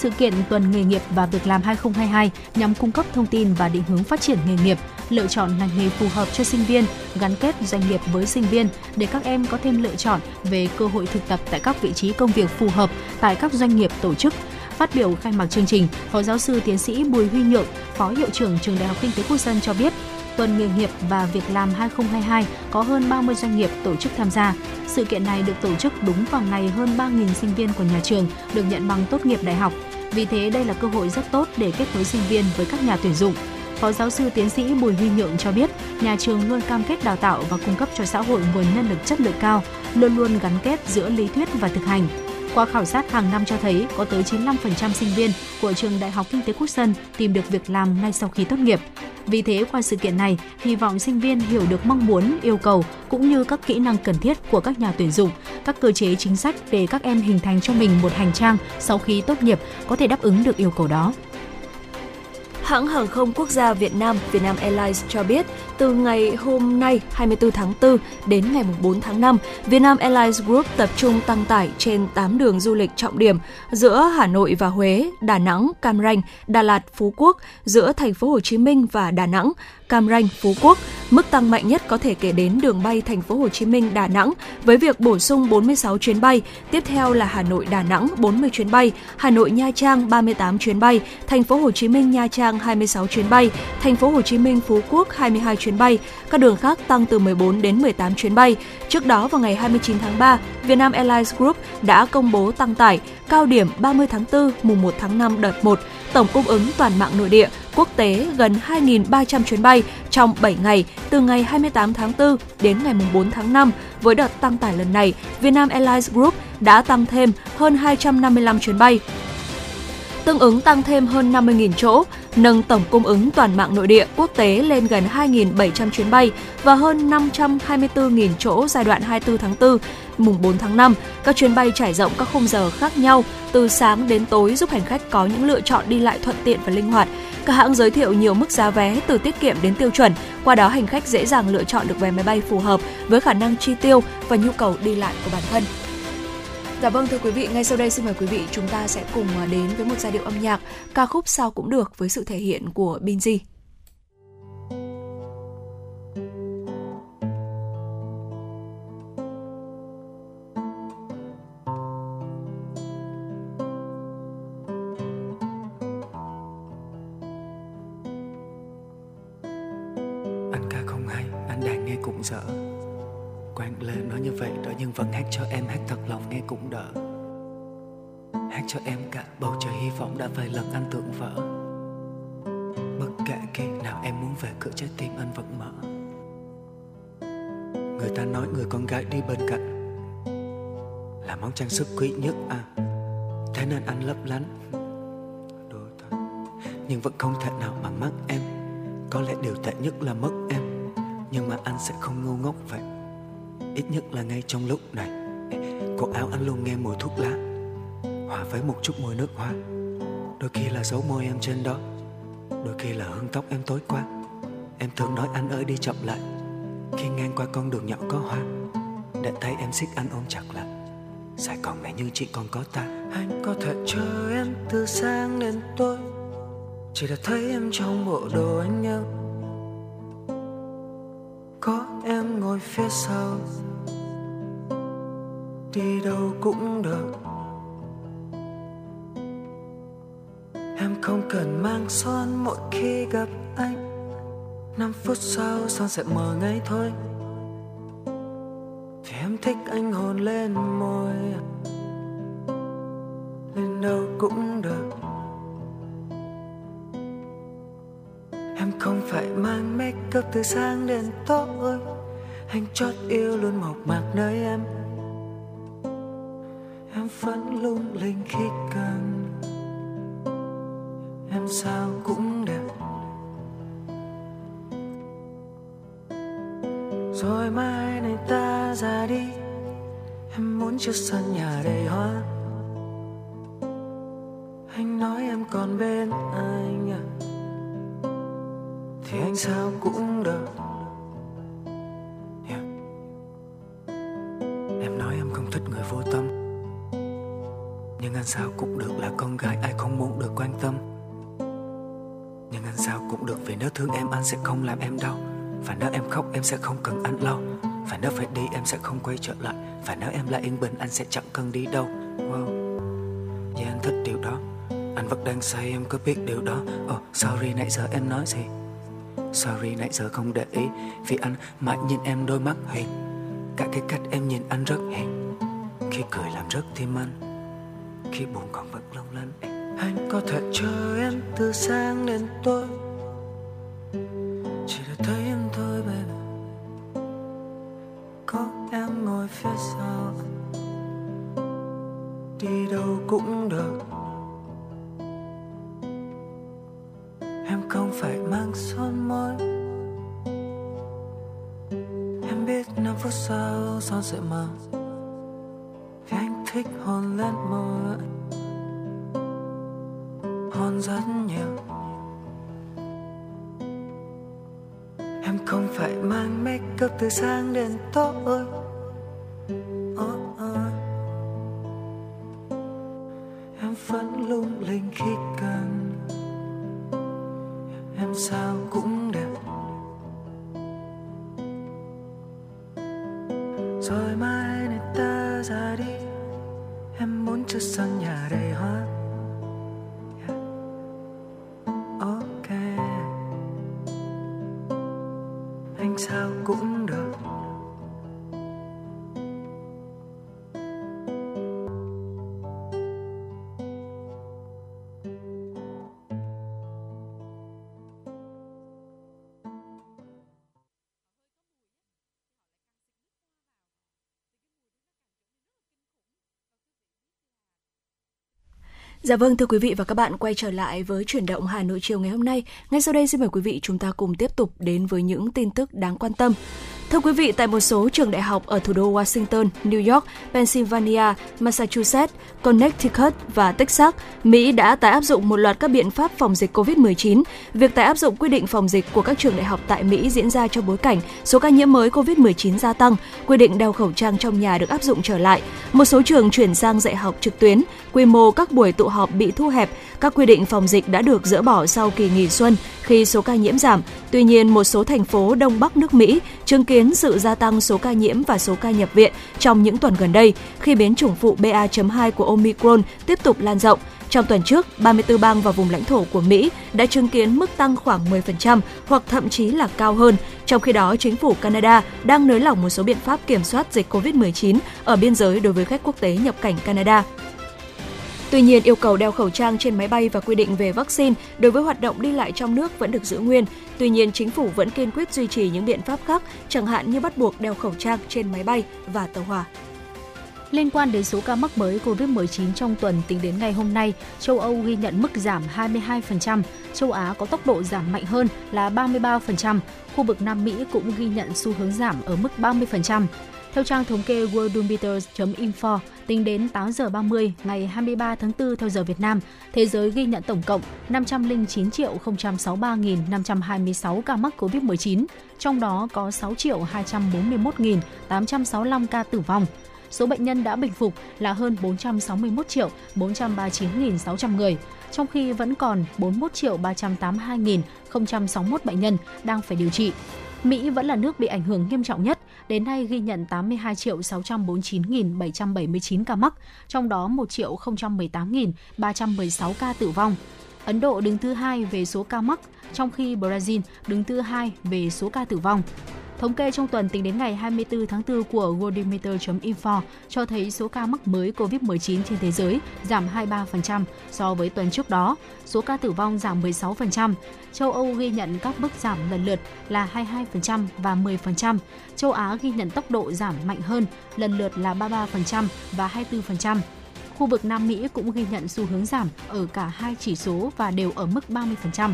Sự kiện Tuần nghề nghiệp và việc làm 2022 nhằm cung cấp thông tin và định hướng phát triển nghề nghiệp, lựa chọn ngành nghề phù hợp cho sinh viên, gắn kết doanh nghiệp với sinh viên để các em có thêm lựa chọn về cơ hội thực tập tại các vị trí công việc phù hợp tại các doanh nghiệp tổ chức. Phát biểu khai mạc chương trình, Phó giáo sư tiến sĩ Bùi Huy Nhượng, Phó hiệu trưởng Trường Đại học Kinh tế Quốc dân cho biết, Tuần nghề nghiệp và việc làm 2022 có hơn 30 doanh nghiệp tổ chức tham gia. Sự kiện này được tổ chức đúng vào ngày hơn 3.000 sinh viên của nhà trường được nhận bằng tốt nghiệp đại học. Vì thế đây là cơ hội rất tốt để kết nối sinh viên với các nhà tuyển dụng. Phó giáo sư tiến sĩ Bùi Huy Nhượng cho biết, nhà trường luôn cam kết đào tạo và cung cấp cho xã hội nguồn nhân lực chất lượng cao, luôn luôn gắn kết giữa lý thuyết và thực hành. Qua khảo sát hàng năm cho thấy có tới 95% sinh viên của trường Đại học Kinh tế Quốc dân tìm được việc làm ngay sau khi tốt nghiệp. Vì thế, qua sự kiện này, hy vọng sinh viên hiểu được mong muốn, yêu cầu cũng như các kỹ năng cần thiết của các nhà tuyển dụng, các cơ chế chính sách để các em hình thành cho mình một hành trang sau khi tốt nghiệp có thể đáp ứng được yêu cầu đó. Hãng hàng không quốc gia Việt Nam Vietnam Airlines cho biết, từ ngày hôm nay 24 tháng 4 đến ngày 4 tháng 5, Vietnam Airlines Group tập trung tăng tải trên 8 đường du lịch trọng điểm giữa Hà Nội và Huế, Đà Nẵng, Cam Ranh, Đà Lạt, Phú Quốc, giữa thành phố Hồ Chí Minh và Đà Nẵng, Cam Ranh, Phú Quốc. Mức tăng mạnh nhất có thể kể đến đường bay thành phố Hồ Chí Minh Đà Nẵng với việc bổ sung 46 chuyến bay, tiếp theo là Hà Nội Đà Nẵng 40 chuyến bay, Hà Nội Nha Trang 38 chuyến bay, thành phố Hồ Chí Minh Nha Trang 26 chuyến bay, thành phố Hồ Chí Minh Phú Quốc 22 chuyến bay, các đường khác tăng từ 14 đến 18 chuyến bay. Trước đó vào ngày 29 tháng 3, Vietnam Airlines Group đã công bố tăng tải cao điểm 30 tháng 4 mùng 1 tháng 5 đợt 1 tổng cung ứng toàn mạng nội địa, quốc tế gần 2.300 chuyến bay trong 7 ngày từ ngày 28 tháng 4 đến ngày 4 tháng 5. Với đợt tăng tải lần này, Vietnam Airlines Group đã tăng thêm hơn 255 chuyến bay tương ứng tăng thêm hơn 50.000 chỗ, nâng tổng cung ứng toàn mạng nội địa quốc tế lên gần 2.700 chuyến bay và hơn 524.000 chỗ giai đoạn 24 tháng 4, mùng 4 tháng 5. Các chuyến bay trải rộng các khung giờ khác nhau từ sáng đến tối giúp hành khách có những lựa chọn đi lại thuận tiện và linh hoạt. Các hãng giới thiệu nhiều mức giá vé từ tiết kiệm đến tiêu chuẩn, qua đó hành khách dễ dàng lựa chọn được vé máy bay phù hợp với khả năng chi tiêu và nhu cầu đi lại của bản thân. Dạ vâng thưa quý vị, ngay sau đây xin mời quý vị chúng ta sẽ cùng à, đến với một giai điệu âm nhạc ca khúc sao cũng được với sự thể hiện của Binz. Anh ca không hay, anh đàn nghe cũng dở Quang Lê nói như vậy đó, nhưng vẫn hát cho em, hát thật lòng, nghe cũng đỡ. Hát cho em cả bầu trời hy vọng đã vài lần anh tưởng vỡ. Bất kể khi nào em muốn về, cửa trái tim anh vẫn mở. Người ta nói người con gái đi bên cạnh Là món trang sức quý nhất à. Thế nên anh lấp lánh. Nhưng vẫn không thể nào mà mất em. Có lẽ điều tệ nhất là mất em. Nhưng mà anh sẽ không ngu ngốc vậy. Ít nhất là ngay trong lúc này Cổ áo anh luôn nghe mùi thuốc lá, Hòa với một chút mùi nước hoa. Đôi khi là dấu môi em trên đó, Đôi khi là hương tóc em tối qua. Em thường nói anh ơi đi chậm lại, Khi ngang qua con đường nhỏ có hoa, Để thấy em xích anh ôm chặt lại. Sài Gòn này như chỉ còn có ta. Anh có thể chờ em từ sáng đến tối, Chỉ là thấy em trong bộ đồ anh yêu phía sau. Đi đâu cũng được. Em không cần mang son mỗi khi gặp anh. Năm phút sau, son sẽ mờ ngay thôi. Vì em thích anh hồn lên môi. Lên đâu cũng được. Em không phải mang make up từ sáng đến tối. Anh chót yêu luôn mộc mạc nơi em. Em vẫn lung linh khi cần. Em sao cũng đẹp. Rồi mai này ta ra đi. Em muốn chiếc sân nhà đầy hoa. Làm em đau. Và nếu em khóc, em sẽ không cần anh lâu Và nếu phải đi, em sẽ không quay trở lại. Và nếu em lại yên bình, anh sẽ chẳng cần đi đâu. Wow. Vì anh thích điều đó. Anh vẫn đang say, em có biết điều đó. Oh sorry, nãy giờ em nói gì? Sorry, nãy giờ không để ý. Vì anh mãi nhìn em đôi mắt hiền Cả cái cách em nhìn anh rất hiền Khi cười làm rất thêm anh. Khi buồn còn vẫn long lanh Anh có thể chờ em từ sáng đến tối. Sao cũng Dạ vâng thưa quý vị và các bạn, quay trở lại với chuyển động Hà Nội chiều ngày hôm nay. Ngay sau đây, xin mời quý vị chúng ta cùng tiếp tục đến với những tin tức đáng quan tâm. Thưa quý vị, tại một số trường đại học ở thủ đô Washington, New York, Pennsylvania, Massachusetts, Connecticut và Texas, Mỹ đã tái áp dụng một loạt các biện pháp phòng dịch COVID-19. Việc tái áp dụng quy định phòng dịch của các trường đại học tại Mỹ diễn ra trong bối cảnh số ca nhiễm mới COVID-19 gia tăng, quy định đeo khẩu trang trong nhà được áp dụng trở lại. Một số trường chuyển sang dạy học trực tuyến, quy mô các buổi tụ họp bị thu hẹp, các quy định phòng dịch đã được dỡ bỏ sau kỳ nghỉ xuân khi số ca nhiễm giảm. Tuy nhiên, một số thành phố Đông Bắc nước Mỹ chứng kiến sự gia tăng số ca nhiễm và số ca nhập viện trong những tuần gần đây khi biến chủng phụ BA.2 của Omicron tiếp tục lan rộng. Trong tuần trước, 34 bang và vùng lãnh thổ của Mỹ đã chứng kiến mức tăng khoảng 10% hoặc thậm chí là cao hơn. Trong khi đó, chính phủ Canada đang nới lỏng một số biện pháp kiểm soát dịch COVID-19 ở biên giới đối với khách quốc tế nhập cảnh Canada. Tuy nhiên, yêu cầu đeo khẩu trang trên máy bay và quy định về vaccine đối với hoạt động đi lại trong nước vẫn được giữ nguyên. Tuy nhiên, chính phủ vẫn kiên quyết duy trì những biện pháp khác, chẳng hạn như bắt buộc đeo khẩu trang trên máy bay và tàu hỏa. Liên quan đến số ca mắc mới COVID-19 trong tuần tính đến ngày hôm nay, châu Âu ghi nhận mức giảm 22%, châu Á có tốc độ giảm mạnh hơn là 33%, khu vực Nam Mỹ cũng ghi nhận xu hướng giảm ở mức 30%. Theo trang thống kê worldometers.info, tính đến 8 giờ 30 ngày 23 tháng 4 theo giờ Việt Nam, thế giới ghi nhận tổng cộng 509.063.526 ca mắc COVID-19, trong đó có 6.241.865 ca tử vong. Số bệnh nhân đã bình phục là hơn 461 triệu 439.600 người, trong khi vẫn còn 41.382.061 bệnh nhân đang phải điều trị. Mỹ vẫn là nước bị ảnh hưởng nghiêm trọng nhất, đến nay ghi nhận 82 triệu 649.779 ca mắc, trong đó 1 triệu 018.316 ca tử vong. Ấn Độ đứng thứ hai về số ca mắc, trong khi Brazil đứng thứ hai về số ca tử vong. Thống kê trong tuần tính đến ngày 24 tháng 4 của Worldometer.info cho thấy số ca mắc mới COVID-19 trên thế giới giảm 23% so với tuần trước đó, số ca tử vong giảm 16%. Châu Âu ghi nhận các mức giảm lần lượt là 22% và 10%. Châu Á ghi nhận tốc độ giảm mạnh hơn, lần lượt là 33% và 24% khu vực Nam Mỹ cũng ghi nhận xu hướng giảm ở cả hai chỉ số và đều ở mức 30%.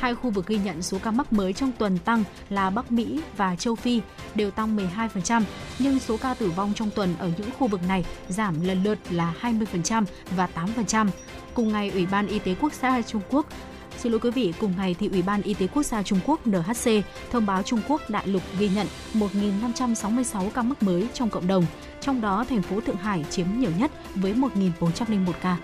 Hai khu vực ghi nhận số ca mắc mới trong tuần tăng là Bắc Mỹ và châu Phi đều tăng 12%, nhưng số ca tử vong trong tuần ở những khu vực này giảm lần lượt là 20% và 8%. Cùng ngày, Ủy ban Y tế Quốc gia Trung Quốc Xin lỗi quý vị, cùng ngày thì Ủy ban Y tế Quốc gia Trung Quốc NHC thông báo Trung Quốc đại lục ghi nhận 1.566 ca mắc mới trong cộng đồng, trong đó thành phố Thượng Hải chiếm nhiều nhất với 1.401 ca.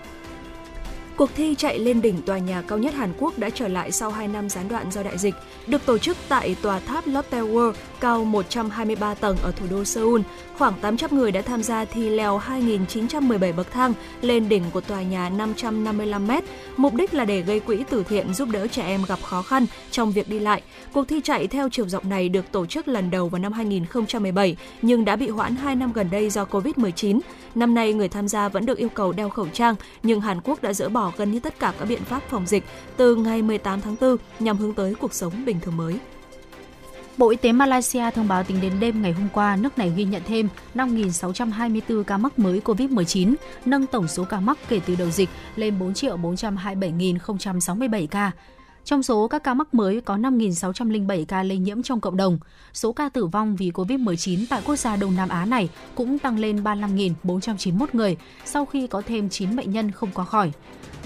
Cuộc thi chạy lên đỉnh tòa nhà cao nhất Hàn Quốc đã trở lại sau 2 năm gián đoạn do đại dịch, được tổ chức tại tòa tháp Lotte World cao 123 tầng ở thủ đô Seoul. Khoảng 800 người đã tham gia thi leo 2.917 bậc thang lên đỉnh của tòa nhà 555 m. Mục đích là để gây quỹ từ thiện giúp đỡ trẻ em gặp khó khăn trong việc đi lại. Cuộc thi chạy theo chiều rộng này được tổ chức lần đầu vào năm 2017 nhưng đã bị hoãn 2 năm gần đây do Covid-19. Năm nay, người tham gia vẫn được yêu cầu đeo khẩu trang, nhưng Hàn Quốc đã dỡ bỏ gần như tất cả các biện pháp phòng dịch từ ngày 18 tháng 4 nhằm hướng tới cuộc sống bình thường mới. Bộ Y tế Malaysia thông báo tính đến đêm ngày hôm qua, nước này ghi nhận thêm 5.624 ca mắc mới COVID-19, nâng tổng số ca mắc kể từ đầu dịch lên 4 427.067 ca. Trong số các ca mắc mới có 5.607 ca lây nhiễm trong cộng đồng. Số ca tử vong vì COVID-19 tại quốc gia Đông Nam Á này cũng tăng lên 35.491 người sau khi có thêm 9 bệnh nhân không qua khỏi.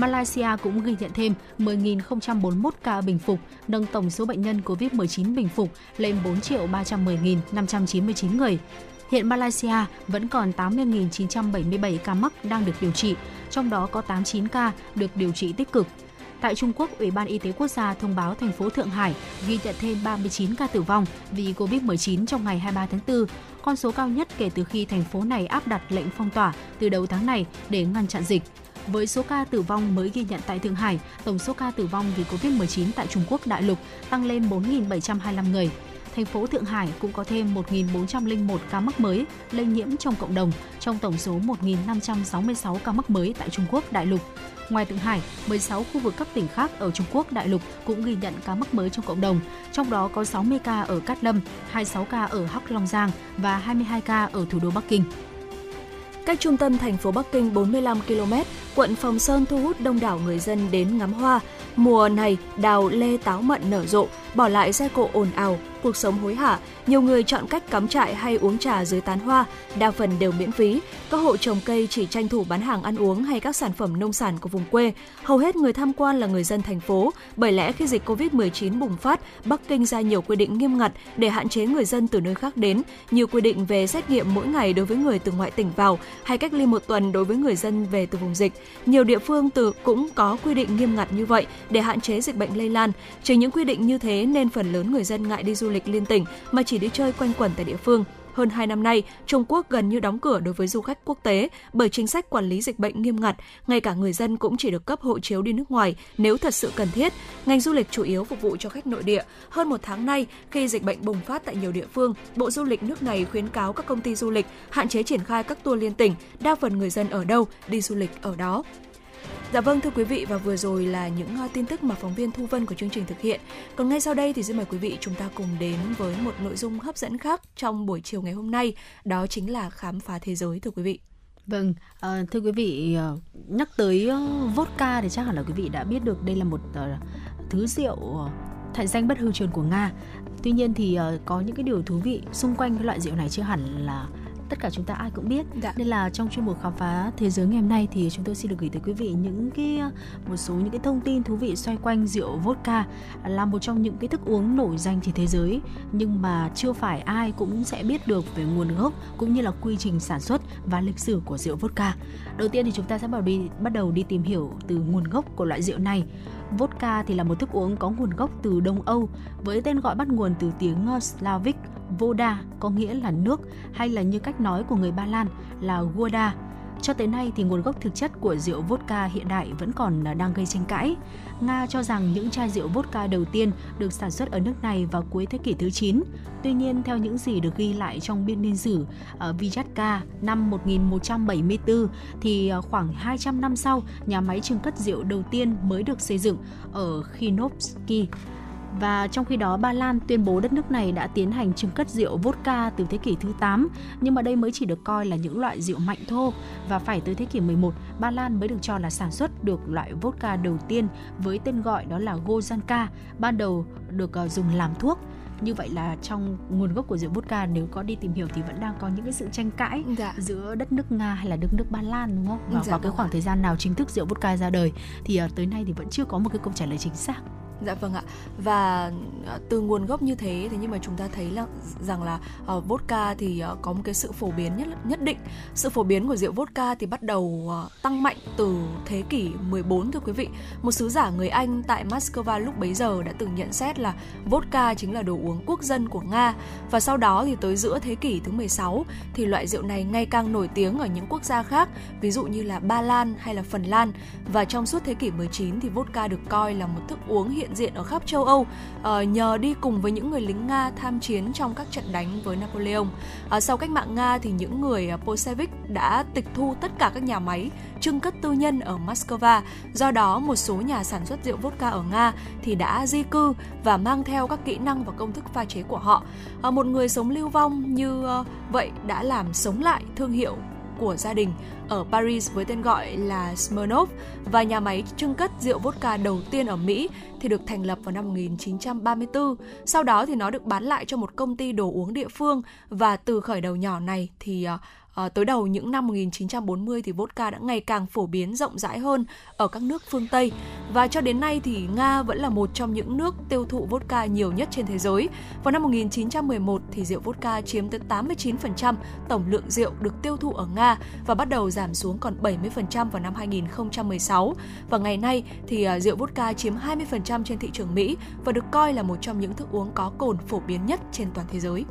Malaysia cũng ghi nhận thêm 10.041 ca bình phục, nâng tổng số bệnh nhân COVID-19 bình phục lên 4 310.599 người. Hiện Malaysia vẫn còn 80.977 ca mắc đang được điều trị, trong đó có 89 ca được điều trị tích cực. Tại Trung Quốc, Ủy ban Y tế Quốc gia thông báo thành phố Thượng Hải ghi nhận thêm 39 ca tử vong vì COVID-19 trong ngày 23 tháng 4, con số cao nhất kể từ khi thành phố này áp đặt lệnh phong tỏa từ đầu tháng này để ngăn chặn dịch. Với số ca tử vong mới ghi nhận tại Thượng Hải, tổng số ca tử vong vì COVID-19 tại Trung Quốc đại lục tăng lên 4.725 người. Thành phố Thượng Hải cũng có thêm 1.401 ca mắc mới lây nhiễm trong cộng đồng trong tổng số 1.566 ca mắc mới tại Trung Quốc đại lục. Ngoài Thượng Hải, 16 khu vực các tỉnh khác ở Trung Quốc đại lục cũng ghi nhận ca mắc mới trong cộng đồng, trong đó có 60 ca ở Cát Lâm, 26 ca ở Hắc Long Giang và 22 ca ở thủ đô Bắc Kinh. Cách trung tâm thành phố Bắc Kinh 45 km, quận Phòng Sơn thu hút đông đảo người dân đến ngắm hoa. Mùa này, đào lê táo mận nở rộ, bỏ lại xe cộ ồn ào, cuộc sống hối hả, nhiều người chọn cách cắm trại hay uống trà dưới tán hoa, đa phần đều miễn phí. Các hộ trồng cây chỉ tranh thủ bán hàng ăn uống hay các sản phẩm nông sản của vùng quê. Hầu hết người tham quan là người dân thành phố, bởi lẽ khi dịch Covid-19 bùng phát, Bắc Kinh ra nhiều quy định nghiêm ngặt để hạn chế người dân từ nơi khác đến, nhiều quy định về xét nghiệm mỗi ngày đối với người từ ngoại tỉnh vào hay cách ly một tuần đối với người dân về từ vùng dịch. Nhiều địa phương từ cũng có quy định nghiêm ngặt như vậy để hạn chế dịch bệnh lây lan. Chính những quy định như thế nên phần lớn người dân ngại đi du lịch liên tỉnh mà chỉ đi chơi quanh quẩn tại địa phương. Hơn 2 năm nay, Trung Quốc gần như đóng cửa đối với du khách quốc tế bởi chính sách quản lý dịch bệnh nghiêm ngặt. Ngay cả người dân cũng chỉ được cấp hộ chiếu đi nước ngoài nếu thật sự cần thiết. Ngành du lịch chủ yếu phục vụ cho khách nội địa. Hơn một tháng nay, khi dịch bệnh bùng phát tại nhiều địa phương, Bộ Du lịch nước này khuyến cáo các công ty du lịch hạn chế triển khai các tour liên tỉnh. Đa phần người dân ở đâu, đi du lịch ở đó. Dạ vâng thưa quý vị và vừa rồi là những ờ, tin tức mà phóng viên Thu Vân của chương trình thực hiện. Còn ngay sau đây thì xin mời quý vị chúng ta cùng đến với một nội dung hấp dẫn khác trong buổi chiều ngày hôm nay, đó chính là khám phá thế giới thưa quý vị. Vâng, à, thưa quý vị, ờ, nhắc tới vodka thì chắc hẳn là quý vị đã biết được đây là một thứ rượu thạnh thành danh bất hư truyền của Nga. Tuy nhiên thì có những cái điều thú vị xung quanh cái loại rượu này chưa hẳn là tất cả chúng ta ai cũng biết dạ. nên là trong chuyên mục khám phá thế giới ngày hôm nay thì chúng tôi xin được gửi tới quý vị những cái một số những cái thông tin thú vị xoay quanh rượu vodka là một trong những cái thức uống nổi danh trên thế giới nhưng mà chưa phải ai cũng sẽ biết được về nguồn gốc cũng như là quy trình sản xuất và lịch sử của rượu vodka. Đầu tiên thì chúng ta sẽ bảo đi bắt đầu đi tìm hiểu từ nguồn gốc của loại rượu này. Vodka thì là một thức uống có nguồn gốc từ Đông Âu với tên gọi bắt nguồn từ tiếng Slavic, Voda, có nghĩa là nước, hay là như cách nói của người Ba Lan là Voda. Cho tới nay thì nguồn gốc thực chất của rượu vodka hiện đại vẫn còn đang gây tranh cãi. Nga cho rằng những chai rượu vodka đầu tiên được sản xuất ở nước này vào cuối thế kỷ thứ 9. Tuy nhiên, theo những gì được ghi lại trong biên niên sử ở Vyatka năm 1174 thì à, khoảng 200 năm sau, nhà máy trưng cất rượu đầu tiên mới được xây dựng ở Khinovsky và trong khi đó Ba Lan tuyên bố đất nước này đã tiến hành trưng cất rượu vodka từ thế kỷ thứ 8, nhưng mà đây mới chỉ được coi là những loại rượu mạnh thô và phải tới thế kỷ 11, Ba Lan mới được cho là sản xuất được loại vodka đầu tiên với tên gọi đó là Gozanka, ban đầu được ờ, dùng làm thuốc như vậy là trong nguồn gốc của rượu vodka nếu có đi tìm hiểu thì vẫn đang có những cái sự tranh cãi dạ. giữa đất nước Nga hay là đất nước Ba Lan đúng không? Và dạ, vào cái khoảng thời gian nào chính thức rượu vodka ra đời thì uh, tới nay thì vẫn chưa có một cái câu trả lời chính xác. Dạ vâng ạ. Và ờ, từ nguồn gốc như thế thế nhưng mà chúng ta thấy là rằng là uh, vodka thì uh, có một cái sự phổ biến nhất nhất định. Sự phổ biến của rượu vodka thì bắt đầu uh, tăng mạnh từ thế kỷ 14 thưa quý vị. Một sứ giả người Anh tại Moscow lúc bấy giờ đã từng nhận xét là vodka chính là đồ uống quốc dân của Nga và sau đó thì tới giữa thế kỷ thứ 16 thì loại rượu này ngày càng nổi tiếng ở những quốc gia khác, ví dụ như là Ba Lan hay là Phần Lan và trong suốt thế kỷ 19 thì vodka được coi là một thức uống hiện hiện diện ở khắp châu Âu uh, nhờ đi cùng với những người lính Nga tham chiến trong các trận đánh với Napoleon. Uh, sau cách mạng Nga thì những người uh, Bolshevik đã tịch thu tất cả các nhà máy trưng cất tư nhân ở Moscow. Do đó, một số nhà sản xuất rượu vodka ở Nga thì đã di cư và mang theo các kỹ năng và công thức pha chế của họ. Uh, một người sống lưu vong như uh, vậy đã làm sống lại thương hiệu của gia đình ở Paris với tên gọi là Smirnoff và nhà máy trưng cất rượu vodka đầu tiên ở Mỹ thì được thành lập vào năm 1934. Sau đó thì nó được bán lại cho một công ty đồ uống địa phương và từ khởi đầu nhỏ này thì uh, À, tới đầu những năm 1940 thì vodka đã ngày càng phổ biến rộng rãi hơn ở các nước phương Tây và cho đến nay thì Nga vẫn là một trong những nước tiêu thụ vodka nhiều nhất trên thế giới. Vào năm 1911 thì rượu vodka chiếm tới 89% tổng lượng rượu được tiêu thụ ở Nga và bắt đầu giảm xuống còn 70% vào năm 2016. Và ngày nay thì à, rượu vodka chiếm 20% trên thị trường Mỹ và được coi là một trong những thức uống có cồn phổ biến nhất trên toàn thế giới.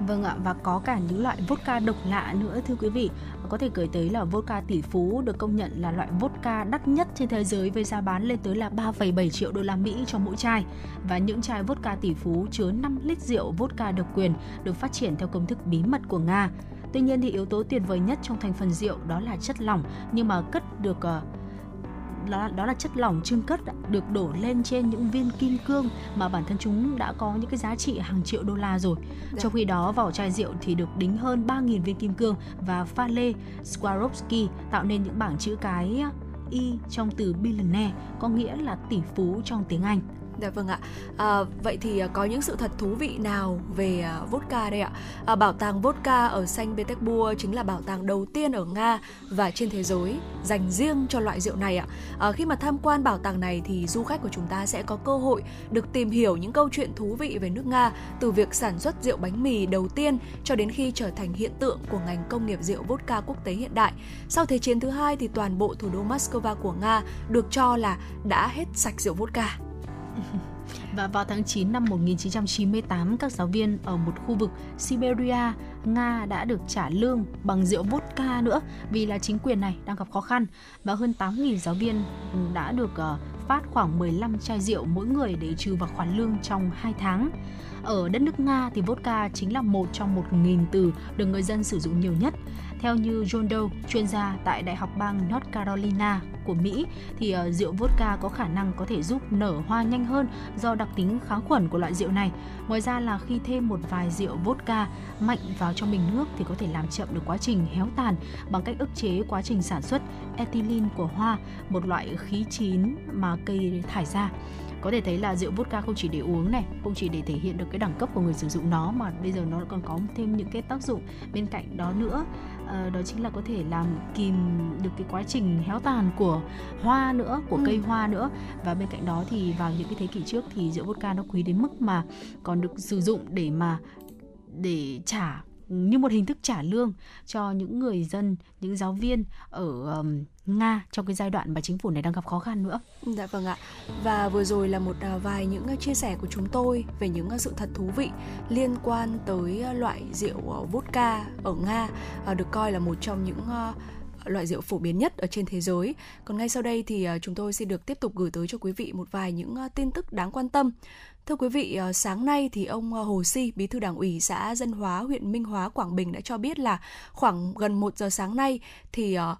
Vâng ạ, và có cả những loại vodka độc lạ nữa thưa quý vị. Có thể kể tới là vodka tỷ phú được công nhận là loại vodka đắt nhất trên thế giới với giá bán lên tới là 3,7 triệu đô la Mỹ cho mỗi chai. Và những chai vodka tỷ phú chứa 5 lít rượu vodka độc quyền được phát triển theo công thức bí mật của Nga. Tuy nhiên thì yếu tố tuyệt vời nhất trong thành phần rượu đó là chất lỏng nhưng mà cất được uh, đó, đó là chất lỏng trưng cất được đổ lên trên những viên kim cương mà bản thân chúng đã có những cái giá trị hàng triệu đô la rồi. Dạ. Trong khi đó vỏ chai rượu thì được đính hơn 3.000 viên kim cương và pha lê Swarovski tạo nên những bảng chữ cái Y trong từ billionaire có nghĩa là tỷ phú trong tiếng Anh. Dạ vâng ạ. À, vậy thì à, có những sự thật thú vị nào về à, vodka đây ạ? À, bảo tàng vodka ở Saint Petersburg chính là bảo tàng đầu tiên ở Nga và trên thế giới dành riêng cho loại rượu này ạ. À, khi mà tham quan bảo tàng này thì du khách của chúng ta sẽ có cơ hội được tìm hiểu những câu chuyện thú vị về nước Nga từ việc sản xuất rượu bánh mì đầu tiên cho đến khi trở thành hiện tượng của ngành công nghiệp rượu vodka quốc tế hiện đại. Sau Thế chiến thứ hai thì toàn bộ thủ đô Moscow của Nga được cho là đã hết sạch rượu vodka. Và vào tháng 9 năm 1998, các giáo viên ở một khu vực Siberia, Nga đã được trả lương bằng rượu vodka nữa vì là chính quyền này đang gặp khó khăn và hơn 8.000 giáo viên ừ, đã được ờ, phát khoảng 15 chai rượu mỗi người để trừ vào khoản lương trong 2 tháng. Ở đất nước Nga thì vodka chính là một trong 1.000 từ được người dân sử dụng nhiều nhất. Theo như John Doe, chuyên gia tại Đại học bang North Carolina của Mỹ, thì ờ, rượu vodka có khả năng có thể giúp nở hoa nhanh hơn do đặc tính kháng khuẩn của loại rượu này. Ngoài ra là khi thêm một vài rượu vodka mạnh vào trong bình nước thì có thể làm chậm được quá trình héo tàn bằng cách ức chế quá trình sản xuất ethylene của hoa, một loại khí chín mà cây thải ra có thể thấy là rượu vodka không chỉ để uống này không chỉ để thể hiện được cái đẳng cấp của người sử dụng nó mà bây giờ nó còn có thêm những cái tác dụng bên cạnh đó nữa à, đó chính là có thể làm kìm được cái quá trình héo tàn của hoa nữa của ừ. cây hoa nữa và bên cạnh đó thì vào những cái thế kỷ trước thì rượu vodka nó quý đến mức mà còn được sử dụng để mà để trả như một hình thức trả lương cho những người dân, những giáo viên ở um, Nga trong cái giai đoạn mà chính phủ này đang gặp khó khăn nữa. Dạ vâng ạ. Và vừa rồi là một à, vài những à, chia sẻ của chúng tôi về những à, sự thật thú vị liên quan tới loại rượu vodka ở Nga được coi là một trong những loại rượu phổ biến nhất ở trên thế giới. Còn ngay sau đây thì chúng tôi sẽ được tiếp tục gửi tới cho quý vị một vài những tin tức đáng quan tâm. Thưa quý vị, ờ, sáng nay thì ông ờ, Hồ Si, Bí thư Đảng ủy xã Dân Hóa, huyện Minh Hóa, Quảng Bình đã cho biết là khoảng gần 1 giờ sáng nay thì uh,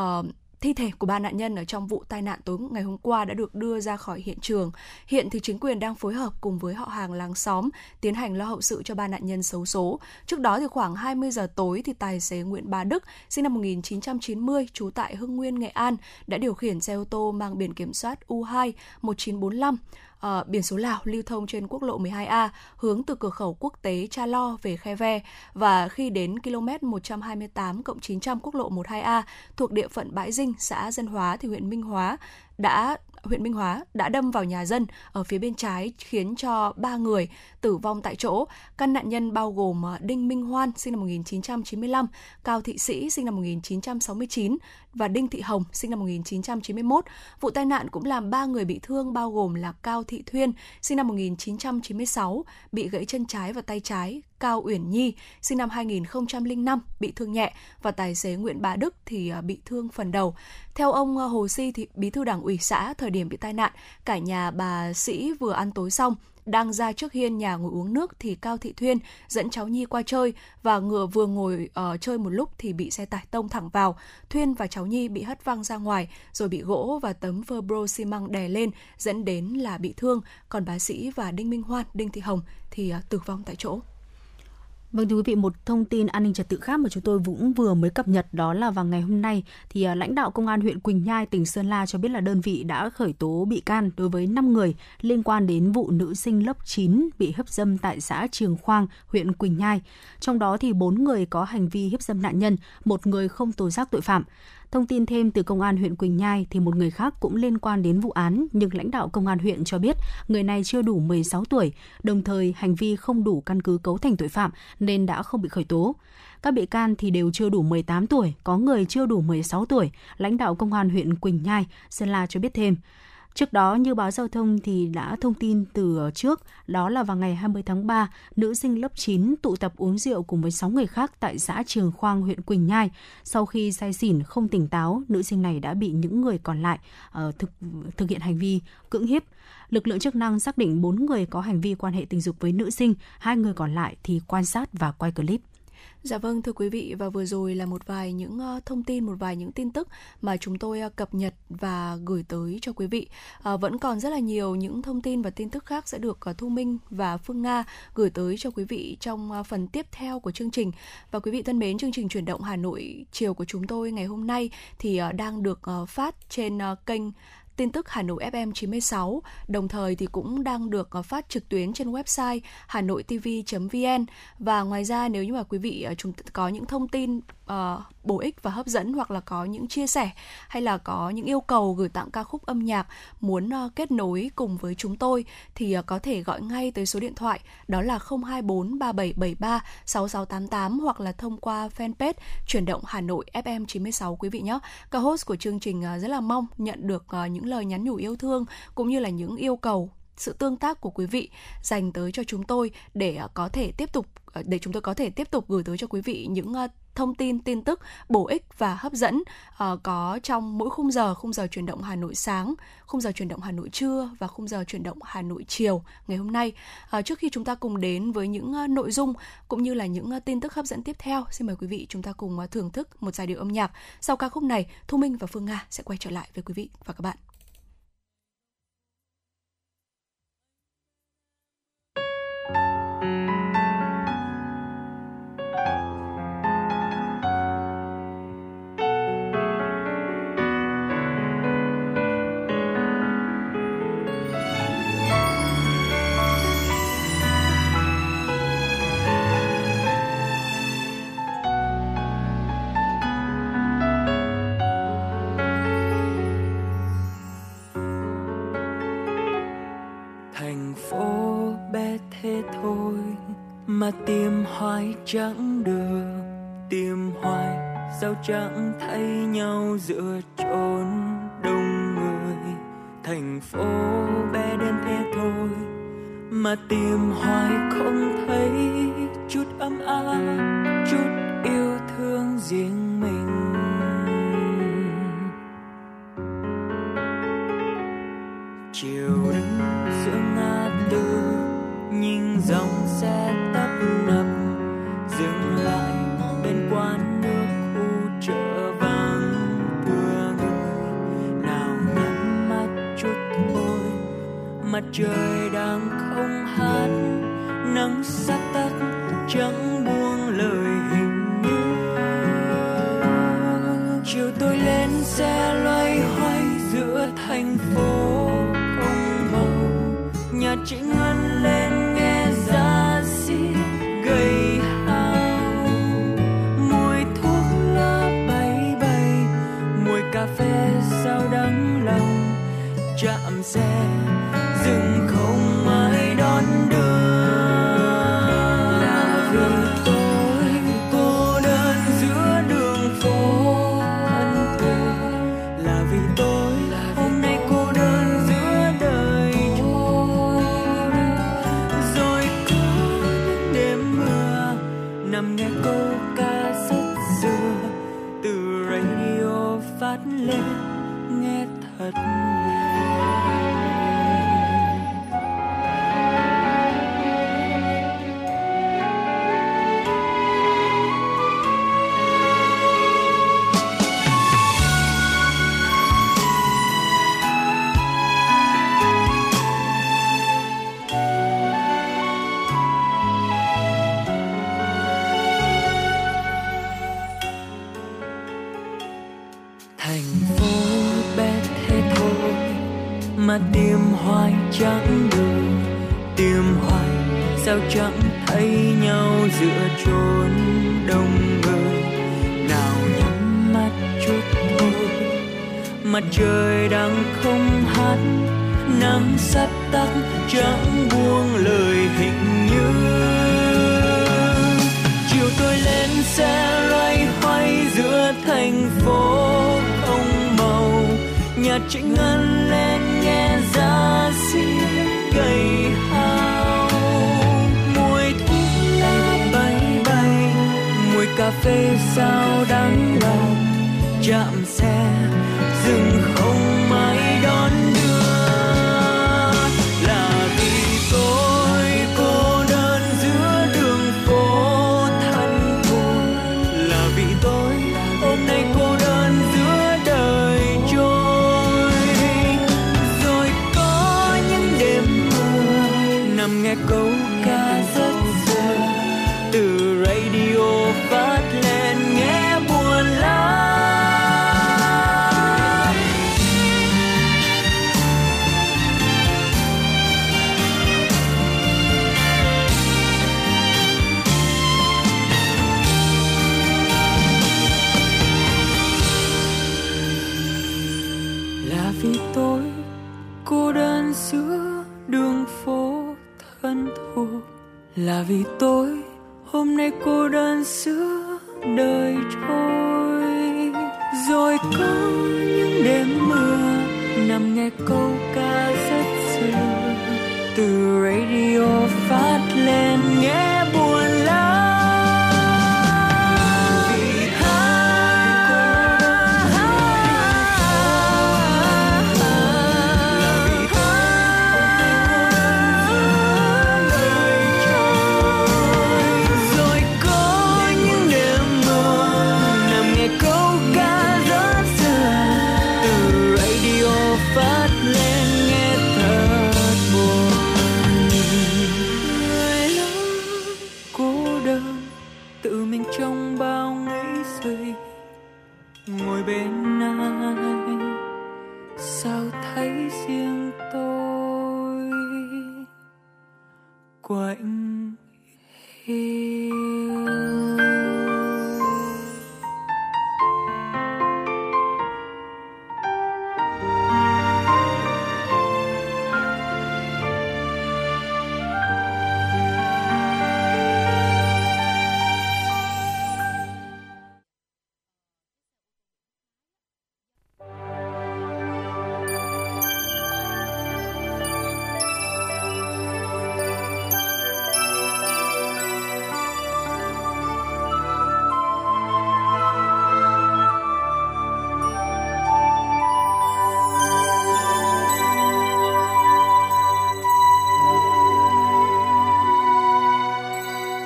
uh, Thi thể của ba nạn nhân ở trong vụ tai nạn tối ngày hôm qua đã được đưa ra khỏi hiện trường. Hiện thì chính quyền đang phối hợp cùng với họ hàng làng xóm tiến hành lo hậu sự cho ba nạn nhân xấu số. Trước đó thì khoảng 20 giờ tối thì tài xế Nguyễn Bá Đức, sinh năm 1990, trú tại Hưng Nguyên, Nghệ An, đã điều khiển xe ô tô mang biển kiểm soát U2 1945 uh, biển số Lào lưu thông trên quốc lộ 12A hướng từ cửa khẩu quốc tế Cha Lo về Khe Ve và khi đến km 128 900 quốc lộ 12A thuộc địa phận Bãi Dinh, xã Dân Hóa thì huyện Minh Hóa đã huyện Minh Hóa đã đâm vào nhà dân ở phía bên trái khiến cho ba người tử vong tại chỗ. các nạn nhân bao gồm ờ, Đinh Minh Hoan sinh năm 1995, Cao Thị Sĩ sinh năm 1969 và Đinh Thị Hồng sinh năm 1991. Vụ tai nạn cũng làm ba người bị thương bao gồm là Cao Thị Thuyên sinh năm 1996 bị gãy chân trái và tay trái, Cao Uyển Nhi, sinh năm 2005, bị thương nhẹ và tài xế Nguyễn Bá Đức thì à, bị thương phần đầu. Theo ông à, Hồ Si thì bí thư đảng ủy xã thời điểm bị tai nạn, cả nhà bà Sĩ vừa ăn tối xong đang ra trước hiên nhà ngồi uống nước thì Cao Thị Thuyên dẫn cháu Nhi qua chơi và ngựa vừa ngồi uh, chơi một lúc thì bị xe tải tông thẳng vào. Thuyên và cháu Nhi bị hất văng ra ngoài rồi bị gỗ và tấm Verbro xi măng đè lên dẫn đến là bị thương. Còn bác Sĩ và Đinh Minh Hoan, Đinh Thị Hồng thì uh, tử vong tại chỗ. Vâng thưa quý vị, một thông tin an ninh trật tự khác mà chúng tôi cũng vừa mới cập nhật đó là vào ngày hôm nay thì à, lãnh đạo công an huyện Quỳnh Nhai, tỉnh Sơn La cho biết là đơn vị đã khởi tố bị can đối với 5 người liên quan đến vụ nữ sinh lớp 9 bị hiếp dâm tại xã Trường Khoang, huyện Quỳnh Nhai. Trong đó thì 4 người có hành vi hiếp dâm nạn nhân, một người không tố giác tội phạm. Thông tin thêm từ công an huyện Quỳnh Nhai thì một người khác cũng liên quan đến vụ án nhưng lãnh đạo công an huyện cho biết người này chưa đủ 16 tuổi, đồng thời hành vi không đủ căn cứ cấu thành tội phạm nên đã không bị khởi tố. Các bị can thì đều chưa đủ 18 tuổi, có người chưa đủ 16 tuổi, lãnh đạo công an huyện Quỳnh Nhai, Sơn La cho biết thêm. Trước đó, như báo giao thông thì đã thông tin từ trước, đó là vào ngày 20 tháng 3, nữ sinh lớp 9 tụ tập uống rượu cùng với 6 người khác tại xã Trường Khoang, huyện Quỳnh Nhai. Sau khi say xỉn không tỉnh táo, nữ sinh này đã bị những người còn lại uh, thực thực hiện hành vi cưỡng hiếp. Lực lượng chức năng xác định 4 người có hành vi quan hệ tình dục với nữ sinh, hai người còn lại thì quan sát và quay clip. Dạ vâng thưa quý vị và vừa rồi là một vài những ờ, thông tin, một vài những tin tức mà chúng tôi ờ, cập nhật và gửi tới cho quý vị. À, vẫn còn rất là nhiều những thông tin và tin tức khác sẽ được Thu Minh và Phương Nga gửi tới cho quý vị trong phần tiếp theo của chương trình. Và quý vị thân mến, chương trình chuyển động Hà Nội chiều của chúng tôi ngày hôm nay thì đang được phát trên kênh tin tức Hà Nội FM 96, đồng thời thì cũng đang được ờ, phát trực tuyến trên website hanoitv.vn và ngoài ra nếu như mà quý vị ờ, chúng có những thông tin uh, bổ ích và hấp dẫn hoặc là có những chia sẻ hay là có những yêu cầu gửi tặng ca khúc âm nhạc muốn uh, kết nối cùng với chúng tôi thì uh, có thể gọi ngay tới số điện thoại đó là 024 3773 6688 hoặc là thông qua fanpage chuyển động Hà Nội FM 96 quý vị nhé. Ca host của chương trình uh, rất là mong nhận được uh, những lời nhắn nhủ yêu thương cũng như là những yêu cầu sự tương tác của quý vị dành tới cho chúng tôi để à, có thể tiếp tục à, để chúng tôi có thể tiếp tục gửi tới cho quý vị những à, thông tin tin tức bổ ích và hấp dẫn uh, có trong mỗi khung giờ khung giờ chuyển động Hà Nội sáng khung giờ chuyển động Hà Nội trưa và khung giờ chuyển động Hà Nội chiều ngày hôm nay. Uh, trước khi chúng ta cùng đến với những uh, nội dung cũng như là những uh, tin tức hấp dẫn tiếp theo xin mời quý vị chúng ta cùng uh, thưởng thức một giai điệu âm nhạc. Sau ca khúc này Thu Minh và Phương Nga sẽ quay trở lại với quý vị và các bạn. Mà tìm hoài chẳng được. Tìm hoài, sao chẳng thấy nhau giữa chốn đông người? Thành phố bé đến thế thôi, mà tìm hoài không thấy chút ấm áp, chút yêu thương riêng mình. Mặt trời đang không hát nắng sắp tắt chẳng buông lời hình như. Chiều tôi lên xe loay hoay giữa thành phố không màu. Nhà chị ngân lên nghe giá xít gầy hao. Mùi thuốc lá bay bay, mùi cà phê sao đắng lòng. Chạm xe chẳng thấy nhau giữa chốn đông người. Nào nhắm mắt chút thôi, mặt trời đang không hát. Nắng sắp tắt chẳng buông lời hình như. Chiều tôi lên xe loay hoay giữa thành phố không màu. Nhà chị ngân lên cà phê sao đắng lòng vì tôi hôm nay cô đơn giữa đời trôi rồi có những đêm mưa nằm nghe câu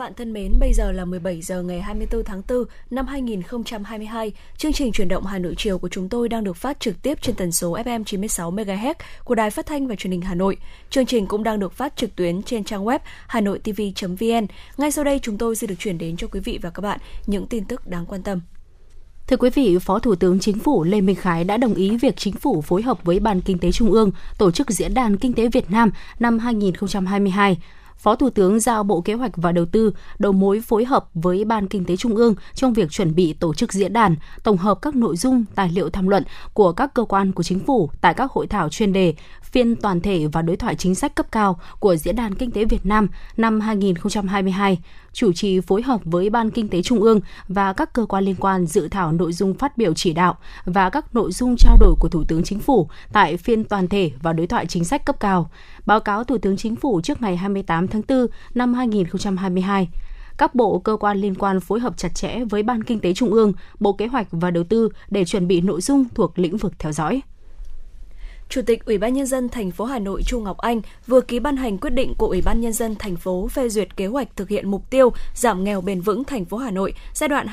Bạn thân mến, bây giờ là 17 giờ ngày 24 tháng 4 năm 2022. Chương trình chuyển động Hà Nội chiều của chúng tôi đang được phát trực tiếp trên tần số FM 96 MHz của Đài Phát thanh và Truyền hình Hà Nội. Chương trình cũng đang được phát trực tuyến trên trang web hanoitv.vn. Ngay sau đây chúng tôi sẽ được chuyển đến cho quý vị và các bạn những tin tức đáng quan tâm. Thưa quý vị, Phó Thủ tướng Chính phủ Lê Minh Khái đã đồng ý việc Chính phủ phối hợp với Ban Kinh tế Trung ương tổ chức Diễn đàn Kinh tế Việt Nam năm 2022. Phó Thủ tướng giao Bộ Kế hoạch và Đầu tư đầu mối phối hợp với Ban Kinh tế Trung ương trong việc chuẩn bị tổ chức diễn đàn, tổng hợp các nội dung, tài liệu tham luận của các cơ quan của chính phủ tại các hội thảo chuyên đề, phiên toàn thể và đối thoại chính sách cấp cao của Diễn đàn Kinh tế Việt Nam năm 2022, chủ trì phối hợp với Ban Kinh tế Trung ương và các cơ quan liên quan dự thảo nội dung phát biểu chỉ đạo và các nội dung trao đổi của Thủ tướng Chính phủ tại phiên toàn thể và đối thoại chính sách cấp cao, báo cáo Thủ tướng Chính phủ trước ngày 28 tháng 4 năm 2022 các bộ cơ quan liên quan phối hợp chặt chẽ với Ban Kinh tế Trung ương, Bộ Kế hoạch và Đầu tư để chuẩn bị nội dung thuộc lĩnh vực theo dõi. Chủ tịch Ủy ban nhân dân thành phố Hà Nội Chu Ngọc Anh vừa ký ban hành quyết định của Ủy ban nhân dân thành phố phê duyệt kế hoạch thực hiện mục tiêu giảm nghèo bền vững thành phố Hà Nội giai đoạn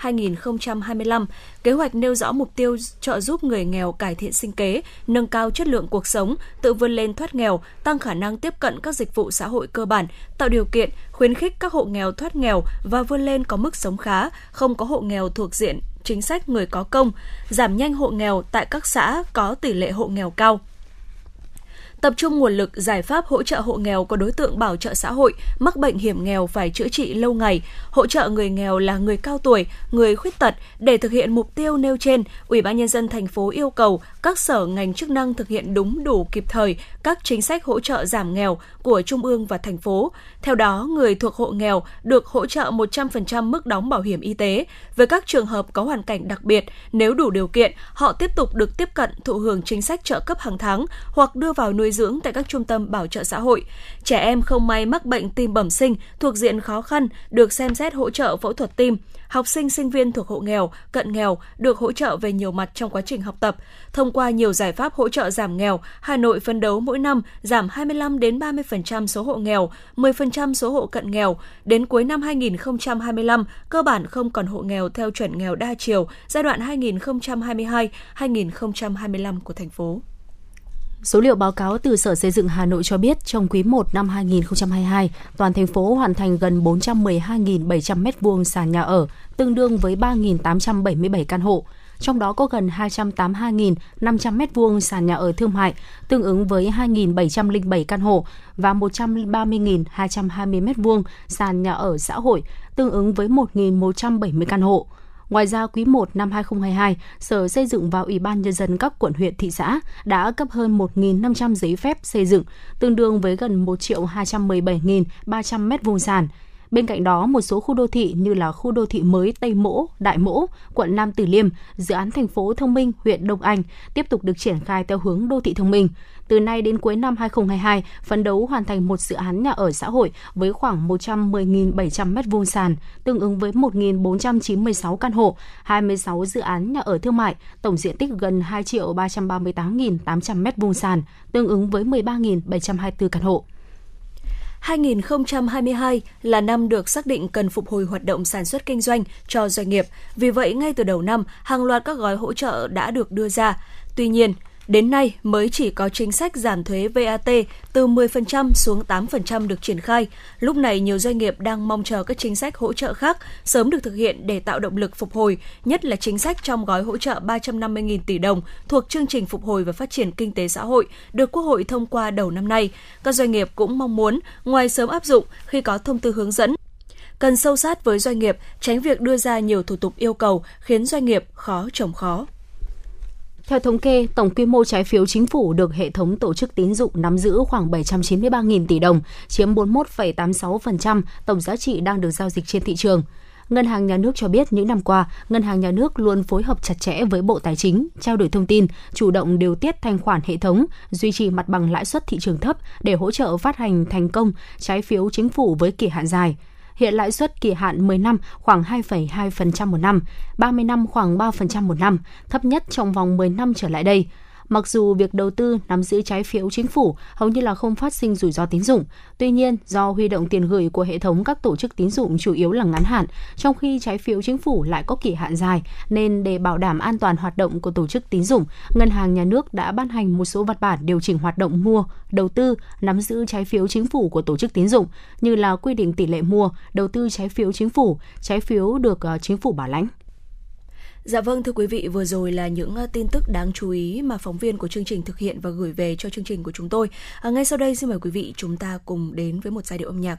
2022-2025. Kế hoạch nêu rõ mục tiêu trợ giúp người nghèo cải thiện sinh kế, nâng cao chất lượng cuộc sống, tự vươn lên thoát nghèo, tăng khả năng tiếp cận các dịch vụ xã hội cơ bản, tạo điều kiện khuyến khích các hộ nghèo thoát nghèo và vươn lên có mức sống khá, không có hộ nghèo thuộc diện chính sách người có công, giảm nhanh hộ nghèo tại các xã có tỷ lệ hộ nghèo cao tập trung nguồn lực giải pháp hỗ trợ hộ nghèo có đối tượng bảo trợ xã hội mắc bệnh hiểm nghèo phải chữa trị lâu ngày, hỗ trợ người nghèo là người cao tuổi, người khuyết tật để thực hiện mục tiêu nêu trên, Ủy ban nhân dân thành phố yêu cầu các sở ngành chức năng thực hiện đúng đủ kịp thời các chính sách hỗ trợ giảm nghèo của trung ương và thành phố. Theo đó, người thuộc hộ nghèo được hỗ trợ 100% mức đóng bảo hiểm y tế. Với các trường hợp có hoàn cảnh đặc biệt, nếu đủ điều kiện, họ tiếp tục được tiếp cận thụ hưởng chính sách trợ cấp hàng tháng hoặc đưa vào nuôi dưỡng tại các trung tâm bảo trợ xã hội. Trẻ em không may mắc bệnh tim bẩm sinh thuộc diện khó khăn được xem xét hỗ trợ phẫu thuật tim học sinh sinh viên thuộc hộ nghèo, cận nghèo được hỗ trợ về nhiều mặt trong quá trình học tập. Thông qua nhiều giải pháp hỗ trợ giảm nghèo, Hà Nội phấn đấu mỗi năm giảm 25 đến 30% số hộ nghèo, 10% số hộ cận nghèo. Đến cuối năm 2025, cơ bản không còn hộ nghèo theo chuẩn nghèo đa chiều giai đoạn 2022-2025 của thành phố. Số liệu báo cáo từ Sở Xây dựng Hà Nội cho biết trong quý 1 năm 2022, toàn thành phố hoàn thành gần 412.700 m2 sàn nhà ở, tương đương với 3.877 căn hộ. Trong đó có gần 282.500 m2 sàn nhà ở thương mại, tương ứng với 2.707 căn hộ và 130.220 m2 sàn nhà ở xã hội, tương ứng với 1.170 căn hộ. Ngoài ra, quý 1 năm 2022, Sở Xây dựng và Ủy ban Nhân dân các quận huyện thị xã đã cấp hơn 1.500 giấy phép xây dựng, tương đương với gần 1.217.300 mét vuông sàn. Bên cạnh đó, một số khu đô thị như là khu đô thị mới Tây Mỗ, Đại Mỗ, quận Nam Từ Liêm, dự án thành phố thông minh huyện Đông Anh tiếp tục được triển khai theo hướng đô thị thông minh từ nay đến cuối năm 2022, phấn đấu hoàn thành một dự án nhà ở xã hội với khoảng 110.700 m2 sàn, tương ứng với 1.496 căn hộ, 26 dự án nhà ở thương mại, tổng diện tích gần 2 338.800 m2 sàn, tương ứng với 13.724 căn hộ. 2022 là năm được xác định cần phục hồi hoạt động sản xuất kinh doanh cho doanh nghiệp. Vì vậy, ngay từ đầu năm, hàng loạt các gói hỗ trợ đã được đưa ra. Tuy nhiên, Đến nay mới chỉ có chính sách giảm thuế VAT từ 10% xuống 8% được triển khai. Lúc này nhiều doanh nghiệp đang mong chờ các chính sách hỗ trợ khác sớm được thực hiện để tạo động lực phục hồi, nhất là chính sách trong gói hỗ trợ 350.000 tỷ đồng thuộc chương trình phục hồi và phát triển kinh tế xã hội được Quốc hội thông qua đầu năm nay. Các doanh nghiệp cũng mong muốn ngoài sớm áp dụng khi có thông tư hướng dẫn cần sâu sát với doanh nghiệp, tránh việc đưa ra nhiều thủ tục yêu cầu khiến doanh nghiệp khó trồng khó. Theo thống kê, tổng quy mô trái phiếu chính phủ được hệ thống tổ chức tín dụng nắm giữ khoảng 793.000 tỷ đồng, chiếm 41,86% tổng giá trị đang được giao dịch trên thị trường. Ngân hàng Nhà nước cho biết những năm qua, Ngân hàng Nhà nước luôn phối hợp chặt chẽ với Bộ Tài chính, trao đổi thông tin, chủ động điều tiết thanh khoản hệ thống, duy trì mặt bằng lãi suất thị trường thấp để hỗ trợ phát hành thành công trái phiếu chính phủ với kỳ hạn dài – Hiện lãi suất kỳ hạn 10 năm khoảng 2,2% một năm, 30 năm khoảng 3% một năm, thấp nhất trong vòng 10 năm trở lại đây. Mặc dù việc đầu tư nắm giữ trái phiếu chính phủ hầu như là không phát sinh rủi ro tín dụng, tuy nhiên do huy động tiền gửi của hệ thống các tổ chức tín dụng chủ yếu là ngắn hạn, trong khi trái phiếu chính phủ lại có kỳ hạn dài, nên để bảo đảm an toàn hoạt động của tổ chức tín dụng, ngân hàng nhà nước đã ban hành một số văn bản điều chỉnh hoạt động mua, đầu tư, nắm giữ trái phiếu chính phủ của tổ chức tín dụng như là quy định tỷ lệ mua, đầu tư trái phiếu chính phủ, trái phiếu được ờ, chính phủ bảo lãnh. Dạ vâng thưa quý vị, vừa rồi là những ờ, tin tức đáng chú ý mà phóng viên của chương trình thực hiện và gửi về cho chương trình của chúng tôi. À, ngay sau đây xin mời quý vị chúng ta cùng đến với một giai điệu âm nhạc.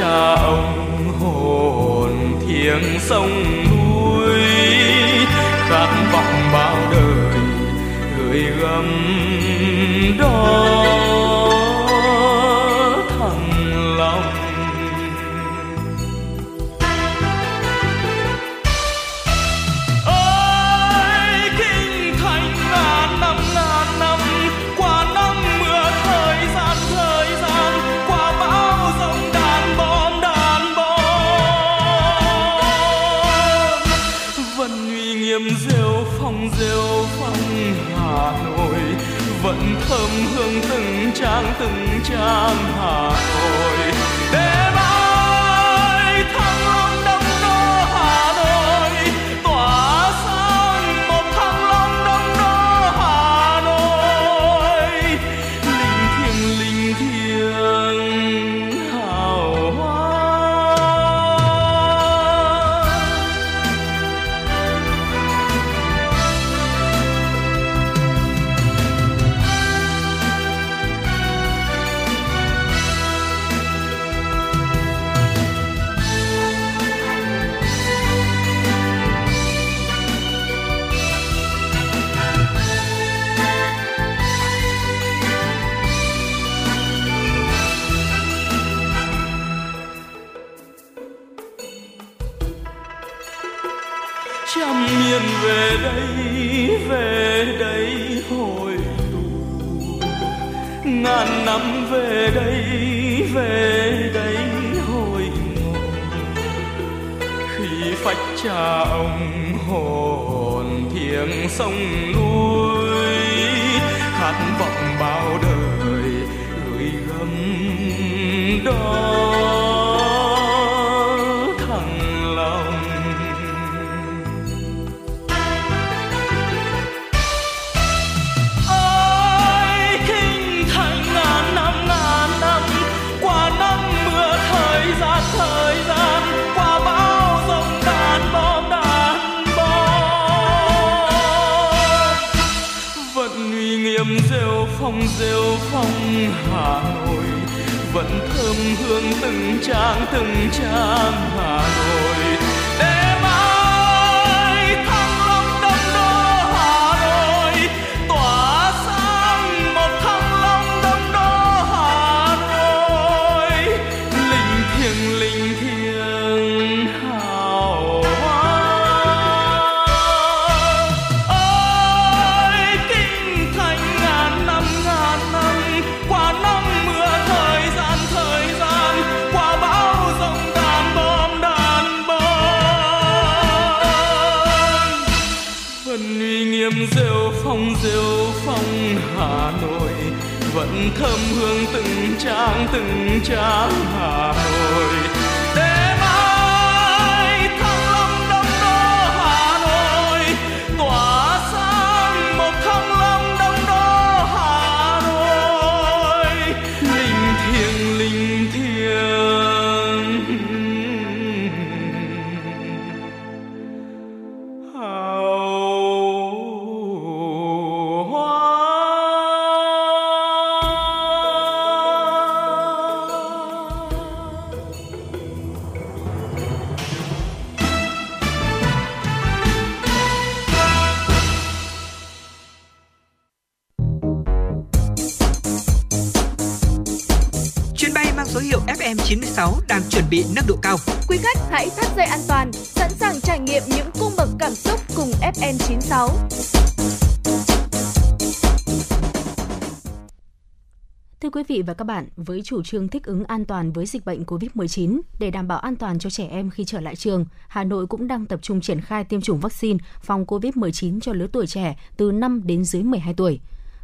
cha ông hồn thiêng sông núi khát vọng bao đời gửi gắm đón thơm hương từng trang từng trang Hà Nội. Để bạn, với chủ trương thích ứng an toàn với dịch bệnh COVID-19 để đảm bảo an toàn cho trẻ em khi trở lại trường, Hà Nội cũng đang tập trung triển khai tiêm chủng vaccine phòng COVID-19 cho lứa tuổi trẻ từ 5 đến dưới 12 tuổi.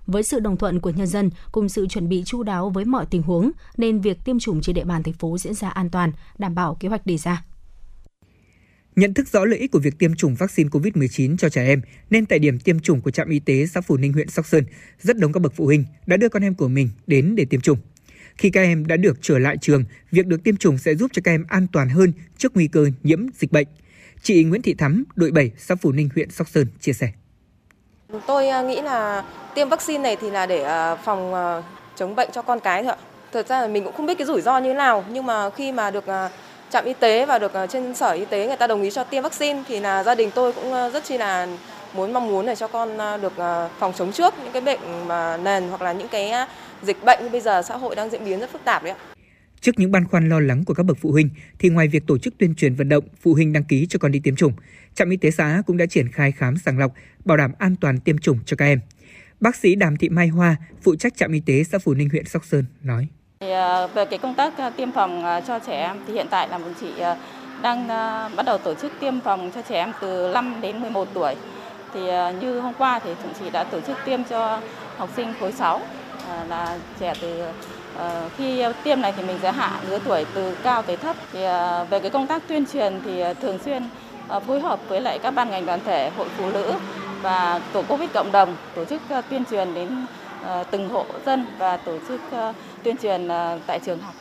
Với sự đồng thuận của nhân dân cùng sự chuẩn bị chu đáo với mọi tình huống, nên việc tiêm chủng trên địa bàn thành phố diễn ra an toàn, đảm bảo kế hoạch đề ra. Nhận thức rõ lợi ích của việc tiêm chủng vaccine COVID-19 cho trẻ em, nên tại điểm tiêm chủng của trạm y tế xã Phù Ninh huyện Sóc Sơn, rất đông các bậc phụ huynh đã đưa con em của mình đến để tiêm chủng. Khi các em đã được trở lại trường, việc được tiêm chủng sẽ giúp cho các em an toàn hơn trước nguy cơ nhiễm dịch bệnh. Chị Nguyễn Thị Thắm, đội 7, xã Phú Ninh, huyện Sóc Sơn chia sẻ. Tôi à, nghĩ là tiêm vaccine này thì là để à, phòng à, chống bệnh cho con cái thôi ạ. Thật ra là mình cũng không biết cái rủi ro như thế nào, nhưng mà khi mà được trạm y tế và được trên sở y tế người ta đồng ý cho tiêm vaccine thì là gia đình tôi cũng rất chi là muốn mong muốn để cho con được phòng chống trước những cái bệnh mà nền hoặc là những cái dịch bệnh như bây giờ xã hội đang diễn biến rất phức tạp đấy ạ. Trước những băn khoăn lo lắng của các bậc phụ huynh, thì ngoài việc tổ chức tuyên truyền vận động phụ huynh đăng ký cho con đi tiêm chủng, trạm y tế xã cũng đã triển khai khám sàng lọc, bảo đảm an toàn tiêm chủng cho các em. Bác sĩ Đàm Thị Mai Hoa, phụ trách trạm y tế xã Phù Ninh huyện Sóc Sơn nói: Thì, à, về cái công tác à, tiêm phòng à, cho trẻ em thì hiện tại là bọn chị đang bắt đầu tổ chức tiêm phòng cho trẻ em từ 5 đến 11 tuổi. thì như hôm qua thì chúng chị đã tổ chức tiêm cho học sinh khối 6 à, Ờ, là trẻ từ ờ, khi tiêm này thì mình sẽ hạ lứa tuổi từ cao tới thấp. Thì ờ, về cái công tác tuyên truyền thì thường xuyên phối hợp với lại các ban ngành đoàn thể, hội phụ nữ và tổ covid cộng đồng tổ chức tuyên truyền đến từng hộ dân và tổ chức tuyên truyền tại trường học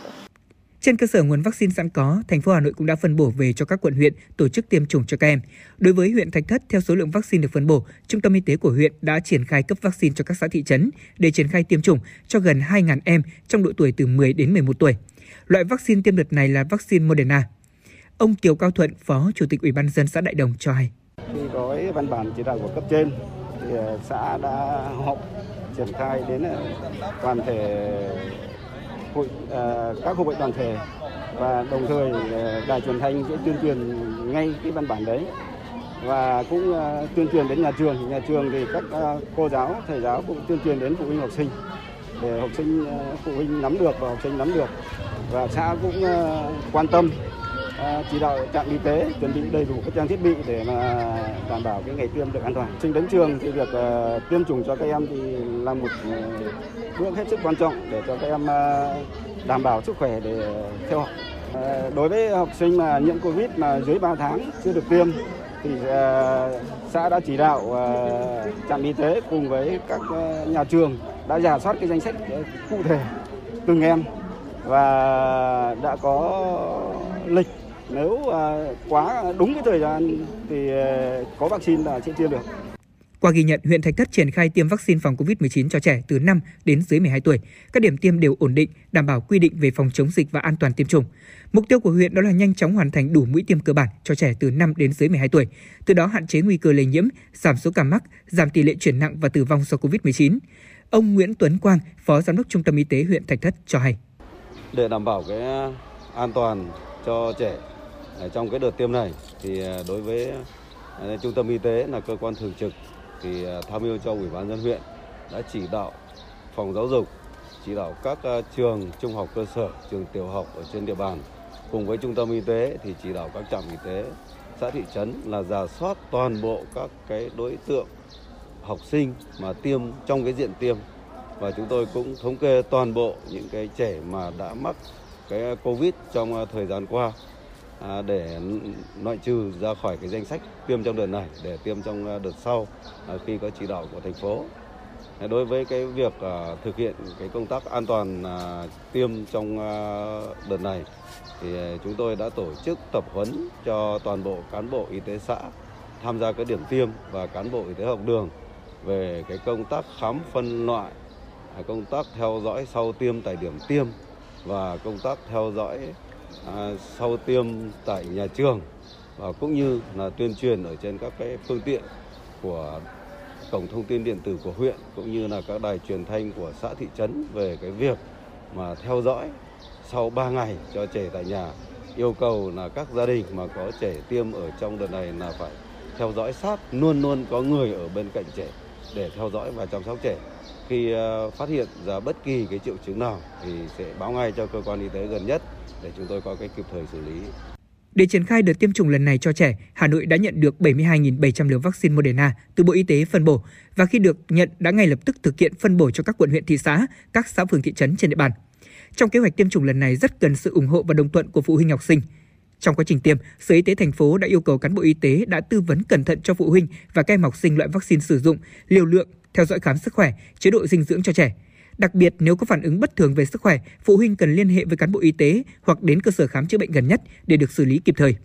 trên cơ sở nguồn vaccine sẵn có, thành phố Hà Nội cũng đã phân bổ về cho các quận huyện tổ chức tiêm chủng cho các em. Đối với huyện Thạch Thất, theo số lượng vaccine được phân bổ, Trung tâm Y tế của huyện đã triển khai cấp vaccine cho các xã thị trấn để triển khai tiêm chủng cho gần 2.000 em trong độ tuổi từ 10 đến 11 tuổi. Loại vaccine tiêm đợt này là vaccine Moderna. Ông Kiều Cao Thuận, Phó Chủ tịch Ủy ban dân xã Đại Đồng cho hay. Khi có văn bản chỉ đạo của cấp trên thì ờ, xã đã họp triển khai đến ờ, toàn thể hội à, các hội đoàn thể và đồng thời à, đài truyền thanh sẽ tuyên truyền ngay cái văn bản đấy và cũng à, tuyên truyền đến nhà trường. Nhà trường thì các à, cô giáo thầy giáo cũng tuyên truyền đến phụ huynh học sinh để học sinh phụ huynh nắm được và học sinh nắm được. Và xã cũng quan tâm Ờ, chỉ đạo trạm y tế chuẩn bị đầy đủ các trang thiết bị để mà đảm bảo cái ngày tiêm được an toàn. Sinh đến trường thì việc ờ, tiêm chủng cho các em thì là một ờ, bước hết sức quan trọng để cho các em đảm bảo sức khỏe để theo học. Đối với học sinh mà nhiễm Covid mà dưới 3 tháng chưa được tiêm thì xã đã chỉ đạo trạm y tế cùng với các nhà trường đã giả soát cái danh sách cụ thể từng em và đã có lịch nếu à, quá đúng cái thời gian thì à, có vaccine là sẽ tiêm được. Qua ghi nhận, huyện Thạch Thất triển khai tiêm vaccine phòng COVID-19 cho trẻ từ 5 đến dưới 12 tuổi. Các điểm tiêm đều ổn định, đảm bảo quy định về phòng chống dịch và an toàn tiêm chủng. Mục tiêu của huyện đó là nhanh chóng hoàn thành đủ mũi tiêm cơ bản cho trẻ từ 5 đến dưới 12 tuổi, từ đó hạn chế nguy cơ lây nhiễm, giảm số ca mắc, giảm tỷ lệ chuyển nặng và tử vong do COVID-19. Ông Nguyễn Tuấn Quang, Phó Giám đốc Trung tâm Y tế huyện Thạch Thất cho hay. Để đảm bảo cái an toàn cho trẻ trong cái đợt tiêm này thì à, đối với à, trung tâm y tế là cơ quan thường trực thì à, tham mưu cho ủy ban dân huyện đã chỉ đạo phòng giáo dục, chỉ đạo các trường trung học cơ sở, trường tiểu học ở trên địa bàn cùng với trung tâm y tế thì chỉ đạo các trạm y tế, xã thị trấn là giả soát toàn bộ các cái đối tượng học sinh mà tiêm, trong cái diện tiêm. Và chúng tôi cũng thống kê toàn bộ những cái trẻ mà đã mắc cái covid trong thời gian qua. À, để loại trừ ra khỏi cái danh sách tiêm trong đợt này để tiêm trong à, đợt sau à, khi có chỉ đạo của thành phố. Đối với cái việc thực hiện cái công tác an toàn tiêm trong đợt này thì chúng tôi đã tổ chức tập huấn cho toàn bộ cán bộ y tế xã tham gia cái điểm tiêm và cán bộ y tế học đường về cái công tác khám phân loại, công tác theo dõi sau tiêm tại điểm tiêm và công tác theo dõi À, sau tiêm tại nhà trường và cũng như là tuyên truyền ở trên các cái phương tiện của cổng thông tin điện tử của huyện cũng như là các đài truyền thanh của xã thị trấn về cái việc mà theo dõi sau 3 ngày cho trẻ tại nhà, yêu cầu là các gia đình mà có trẻ tiêm ở trong đợt này là phải theo dõi sát, luôn luôn có người ở bên cạnh trẻ để theo dõi và chăm sóc trẻ khi ờ, phát hiện ra bất kỳ cái triệu chứng nào thì sẽ báo ngay cho cơ quan y tế gần nhất để chúng tôi có cái kịp thời xử lý. Để triển khai đợt tiêm chủng lần này cho trẻ, Hà Nội đã nhận được 72.700 liều vaccine Moderna từ Bộ Y tế phân bổ và khi được nhận đã ngay lập tức thực hiện phân bổ cho các quận huyện thị xã, các xã phường thị trấn trên địa bàn. Trong kế hoạch tiêm chủng lần này rất cần sự ủng hộ và đồng thuận của phụ huynh học sinh. Trong quá trình tiêm, Sở Y tế thành phố đã yêu cầu cán bộ y tế đã tư vấn cẩn thận cho phụ huynh và các em học sinh loại vaccine sử dụng, liều lượng, theo dõi khám sức khỏe, chế độ dinh dưỡng cho trẻ. Đặc biệt nếu có phản ứng bất thường về sức khỏe, phụ huynh cần liên hệ với cán bộ y tế hoặc đến cơ sở khám chữa bệnh gần nhất để được xử lý kịp thời.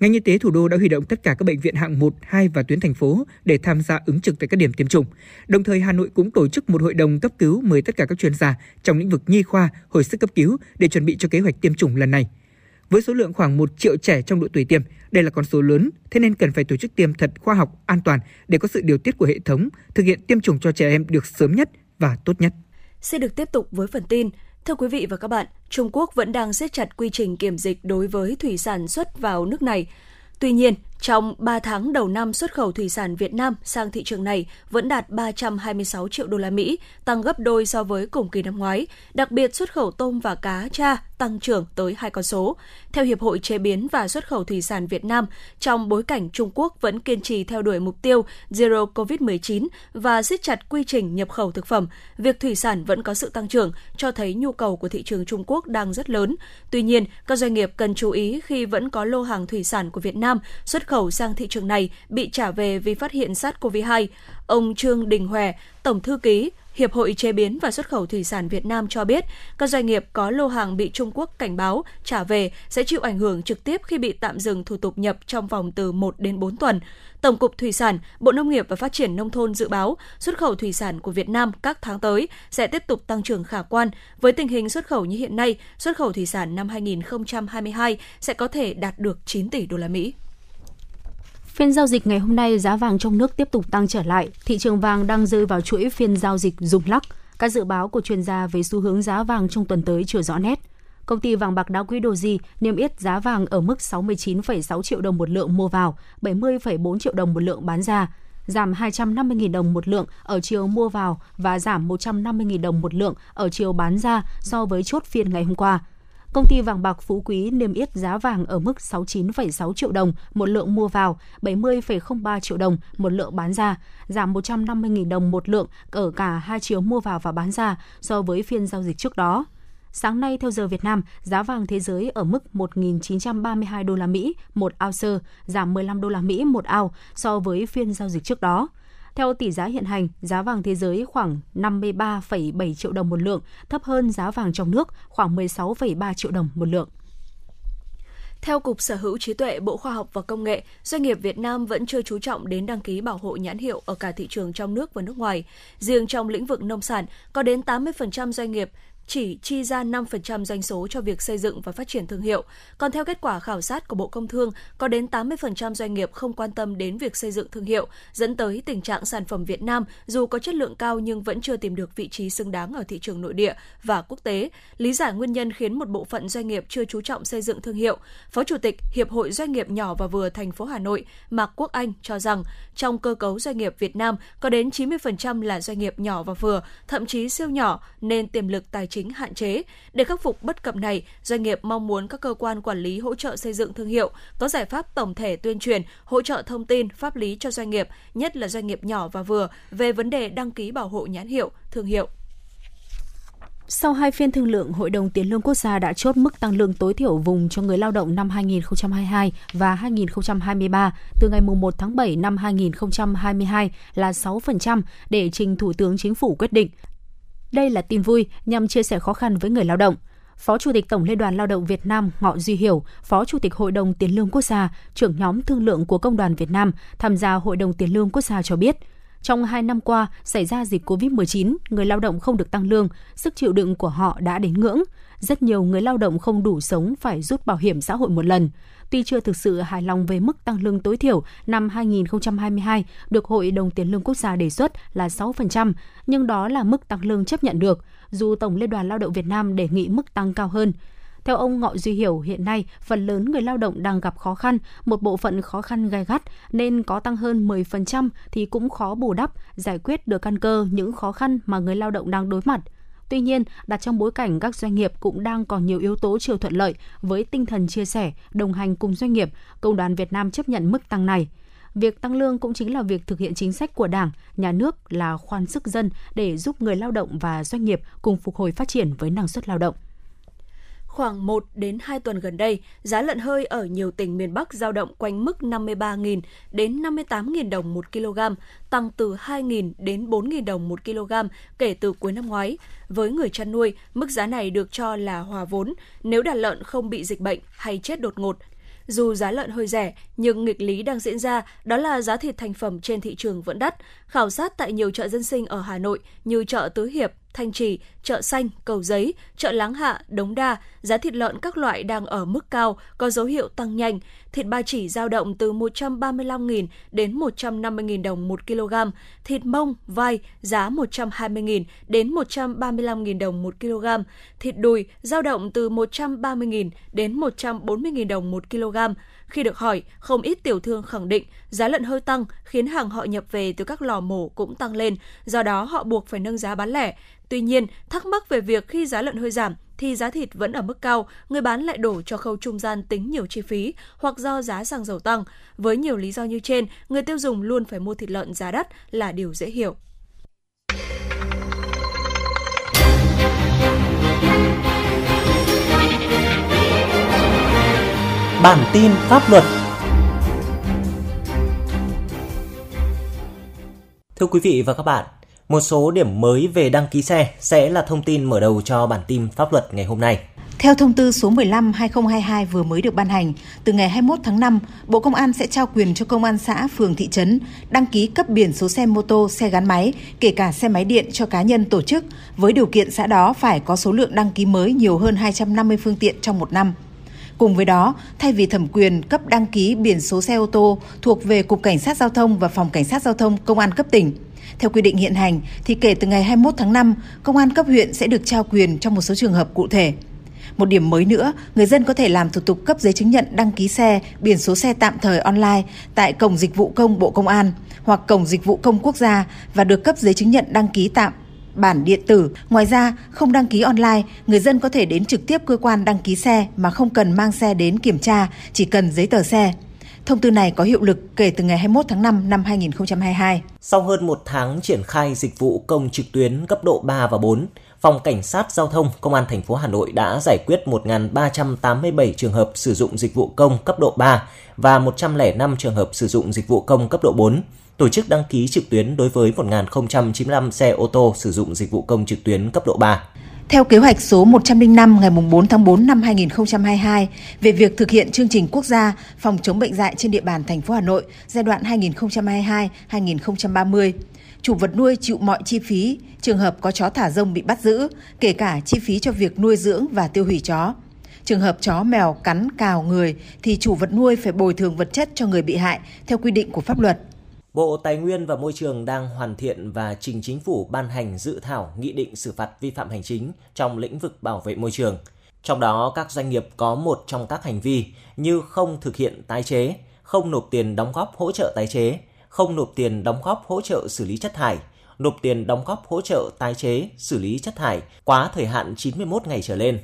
Ngành y tế thủ đô đã huy động tất cả các bệnh viện hạng 1, 2 và tuyến thành phố để tham gia ứng trực tại các điểm tiêm chủng. Đồng thời Hà Nội cũng tổ chức một hội đồng cấp cứu mời tất cả các chuyên gia trong lĩnh vực nhi khoa, hồi sức cấp cứu để chuẩn bị cho kế hoạch tiêm chủng lần này. Với số lượng khoảng 1 triệu trẻ trong độ tuổi tiêm, đây là con số lớn, thế nên cần phải tổ chức tiêm thật khoa học, an toàn để có sự điều tiết của hệ thống, thực hiện tiêm chủng cho trẻ em được sớm nhất và tốt nhất. Sẽ được tiếp tục với phần tin. Thưa quý vị và các bạn, Trung Quốc vẫn đang siết chặt quy trình kiểm dịch đối với thủy sản xuất vào nước này. Tuy nhiên, trong 3 tháng đầu năm, xuất khẩu thủy sản Việt Nam sang thị trường này vẫn đạt 326 triệu đô la Mỹ, tăng gấp đôi so với cùng kỳ năm ngoái. Đặc biệt, xuất khẩu tôm và cá tra tăng trưởng tới hai con số. Theo Hiệp hội Chế biến và Xuất khẩu Thủy sản Việt Nam, trong bối cảnh Trung Quốc vẫn kiên trì theo đuổi mục tiêu Zero COVID-19 và siết chặt quy trình nhập khẩu thực phẩm, việc thủy sản vẫn có sự tăng trưởng, cho thấy nhu cầu của thị trường Trung Quốc đang rất lớn. Tuy nhiên, các doanh nghiệp cần chú ý khi vẫn có lô hàng thủy sản của Việt Nam xuất khẩu sang thị trường này bị trả về vì phát hiện SARS-CoV-2. Ông Trương Đình Hòe, Tổng Thư ký Hiệp hội Chế biến và Xuất khẩu Thủy sản Việt Nam cho biết, các doanh nghiệp có lô hàng bị Trung Quốc cảnh báo trả về sẽ chịu ảnh hưởng trực tiếp khi bị tạm dừng thủ tục nhập trong vòng từ 1 đến 4 tuần. Tổng cục Thủy sản, Bộ Nông nghiệp và Phát triển Nông thôn dự báo xuất khẩu thủy sản của Việt Nam các tháng tới sẽ tiếp tục tăng trưởng khả quan. Với tình hình xuất khẩu như hiện nay, xuất khẩu thủy sản năm 2022 sẽ có thể đạt được 9 tỷ đô la Mỹ. Phiên giao dịch ngày hôm nay giá vàng trong nước tiếp tục tăng trở lại, thị trường vàng đang rơi vào chuỗi phiên giao dịch rung lắc. Các dự báo của chuyên gia về xu hướng giá vàng trong tuần tới chưa rõ nét. Công ty vàng bạc đá quý Doji niêm yết giá vàng ở mức 69,6 triệu đồng một lượng mua vào, 70,4 triệu đồng một lượng bán ra, giảm 250.000 đồng một lượng ở chiều mua vào và giảm 150.000 đồng một lượng ở chiều bán ra so với chốt phiên ngày hôm qua. Công ty vàng bạc Phú Quý niêm yết giá vàng ở mức 69,6 triệu đồng một lượng mua vào, 70,03 triệu đồng một lượng bán ra, giảm 150.000 đồng một lượng ở cả hai chiều mua vào và bán ra so với phiên giao dịch trước đó. Sáng nay theo giờ Việt Nam, giá vàng thế giới ở mức 1.932 đô la Mỹ một ounce, giảm 15 đô la Mỹ một ao so với phiên giao dịch trước đó. Theo tỷ giá hiện hành, giá vàng thế giới khoảng 53,7 triệu đồng một lượng, thấp hơn giá vàng trong nước khoảng 16,3 triệu đồng một lượng. Theo Cục Sở hữu trí tuệ Bộ Khoa học và Công nghệ, doanh nghiệp Việt Nam vẫn chưa chú trọng đến đăng ký bảo hộ nhãn hiệu ở cả thị trường trong nước và nước ngoài. Riêng trong lĩnh vực nông sản, có đến 80% doanh nghiệp chỉ chi ra 5% doanh số cho việc xây dựng và phát triển thương hiệu. Còn theo kết quả khảo sát của Bộ Công Thương, có đến 80% doanh nghiệp không quan tâm đến việc xây dựng thương hiệu, dẫn tới tình trạng sản phẩm Việt Nam dù có chất lượng cao nhưng vẫn chưa tìm được vị trí xứng đáng ở thị trường nội địa và quốc tế. Lý giải nguyên nhân khiến một bộ phận doanh nghiệp chưa chú trọng xây dựng thương hiệu, Phó Chủ tịch Hiệp hội Doanh nghiệp nhỏ và vừa thành phố Hà Nội Mạc Quốc Anh cho rằng trong cơ cấu doanh nghiệp Việt Nam có đến 90% là doanh nghiệp nhỏ và vừa, thậm chí siêu nhỏ nên tiềm lực tài chính chính hạn chế. Để khắc phục bất cập này, doanh nghiệp mong muốn các cơ quan quản lý hỗ trợ xây dựng thương hiệu, có giải pháp tổng thể tuyên truyền, hỗ trợ thông tin, pháp lý cho doanh nghiệp, nhất là doanh nghiệp nhỏ và vừa về vấn đề đăng ký bảo hộ nhãn hiệu, thương hiệu. Sau hai phiên thương lượng, Hội đồng Tiền lương Quốc gia đã chốt mức tăng lương tối thiểu vùng cho người lao động năm 2022 và 2023 từ ngày 1 tháng 7 năm 2022 là 6% để trình Thủ tướng Chính phủ quyết định. Đây là tin vui nhằm chia sẻ khó khăn với người lao động. Phó Chủ tịch Tổng Liên đoàn Lao động Việt Nam Ngọ Duy Hiểu, Phó Chủ tịch Hội đồng Tiền lương Quốc gia, trưởng nhóm thương lượng của Công đoàn Việt Nam tham gia Hội đồng Tiền lương Quốc gia cho biết, trong hai năm qua xảy ra dịch COVID-19, người lao động không được tăng lương, sức chịu đựng của họ đã đến ngưỡng. Rất nhiều người lao động không đủ sống phải rút bảo hiểm xã hội một lần tuy chưa thực sự hài lòng về mức tăng lương tối thiểu năm 2022 được Hội đồng Tiền lương Quốc gia đề xuất là 6%, nhưng đó là mức tăng lương chấp nhận được, dù Tổng Liên đoàn Lao động Việt Nam đề nghị mức tăng cao hơn. Theo ông Ngọ Duy Hiểu, hiện nay phần lớn người lao động đang gặp khó khăn, một bộ phận khó khăn gai gắt nên có tăng hơn 10% thì cũng khó bù đắp, giải quyết được căn cơ những khó khăn mà người lao động đang đối mặt – Tuy nhiên, đặt trong bối cảnh các doanh nghiệp cũng đang còn nhiều yếu tố chưa thuận lợi với tinh thần chia sẻ, đồng hành cùng doanh nghiệp, Công đoàn Việt Nam chấp nhận mức tăng này. Việc tăng lương cũng chính là việc thực hiện chính sách của Đảng, nhà nước là khoan sức dân để giúp người lao động và doanh nghiệp cùng phục hồi phát triển với năng suất lao động. Khoảng 1 đến 2 tuần gần đây, giá lợn hơi ở nhiều tỉnh miền Bắc giao động quanh mức 53.000 đến 58.000 đồng một kg, tăng từ 2.000 đến 4.000 đồng một kg kể từ cuối năm ngoái. Với người chăn nuôi, mức giá này được cho là hòa vốn nếu đàn lợn không bị dịch bệnh hay chết đột ngột dù giá lợn hơi rẻ, nhưng nghịch lý đang diễn ra đó là giá thịt thành phẩm trên thị trường vẫn đắt. Khảo sát tại nhiều chợ dân sinh ở Hà Nội như chợ Tứ Hiệp, Thanh Trì, chợ Xanh, Cầu Giấy, chợ Láng Hạ, Đống Đa, giá thịt lợn các loại đang ở mức cao, có dấu hiệu tăng nhanh. Thịt ba chỉ giao động từ 135.000 đến 150.000 đồng một kg, thịt mông, vai giá 120.000 đến 135.000 đồng một kg, thịt đùi giao động từ 130.000 đến 140.000 đồng một kg, khi được hỏi, không ít tiểu thương khẳng định giá lợn hơi tăng khiến hàng họ nhập về từ các lò mổ cũng tăng lên, do đó họ buộc phải nâng giá bán lẻ. Tuy nhiên, thắc mắc về việc khi giá lợn hơi giảm thì giá thịt vẫn ở mức cao, người bán lại đổ cho khâu trung gian tính nhiều chi phí hoặc do giá xăng dầu tăng. Với nhiều lý do như trên, người tiêu dùng luôn phải mua thịt lợn giá đắt là điều dễ hiểu. Bản tin pháp luật Thưa quý vị và các bạn, một số điểm mới về đăng ký xe sẽ là thông tin mở đầu cho bản tin pháp luật ngày hôm nay. Theo thông tư số 15/2022 vừa mới được ban hành, từ ngày 21 tháng 5, Bộ Công an sẽ trao quyền cho công an xã, phường, thị trấn đăng ký cấp biển số xe mô tô, xe gắn máy, kể cả xe máy điện cho cá nhân tổ chức, với điều kiện xã đó phải có số lượng đăng ký mới nhiều hơn 250 phương tiện trong một năm. Cùng với đó, thay vì thẩm quyền cấp đăng ký biển số xe ô tô thuộc về Cục Cảnh sát Giao thông và Phòng Cảnh sát Giao thông Công an cấp tỉnh, theo quy định hiện hành thì kể từ ngày 21 tháng 5, công an cấp huyện sẽ được trao quyền trong một số trường hợp cụ thể. Một điểm mới nữa, người dân có thể làm thủ tục cấp giấy chứng nhận đăng ký xe, biển số xe tạm thời online tại Cổng Dịch vụ Công Bộ Công an hoặc Cổng Dịch vụ Công Quốc gia và được cấp giấy chứng nhận đăng ký tạm bản điện tử. Ngoài ra, không đăng ký online, người dân có thể đến trực tiếp cơ quan đăng ký xe mà không cần mang xe đến kiểm tra, chỉ cần giấy tờ xe. Thông tư này có hiệu lực kể từ ngày 21 tháng 5 năm 2022. Sau hơn một tháng triển khai dịch vụ công trực tuyến cấp độ 3 và 4, Phòng Cảnh sát Giao thông Công an thành phố Hà Nội đã giải quyết 1.387 trường hợp sử dụng dịch vụ công cấp độ 3 và 105 trường hợp sử dụng dịch vụ công cấp độ 4 tổ chức đăng ký trực tuyến đối với 1.095 xe ô tô sử dụng dịch vụ công trực tuyến cấp độ 3. Theo kế hoạch số 105 ngày 4 tháng 4 năm 2022 về việc thực hiện chương trình quốc gia phòng chống bệnh dạy trên địa bàn thành phố Hà Nội giai đoạn 2022-2030, chủ vật nuôi chịu mọi chi phí trường hợp có chó thả rông bị bắt giữ, kể cả chi phí cho việc nuôi dưỡng và tiêu hủy chó. Trường hợp chó mèo cắn cào người thì chủ vật nuôi phải bồi thường vật chất cho người bị hại theo quy định của pháp luật. Bộ Tài nguyên và Môi trường đang hoàn thiện và trình chính phủ ban hành dự thảo nghị định xử phạt vi phạm hành chính trong lĩnh vực bảo vệ môi trường. Trong đó, các doanh nghiệp có một trong các hành vi như không thực hiện tái chế, không nộp tiền đóng góp hỗ trợ tái chế, không nộp tiền đóng góp hỗ trợ xử lý chất thải, nộp tiền đóng góp hỗ trợ tái chế, xử lý chất thải quá thời hạn 91 ngày trở lên,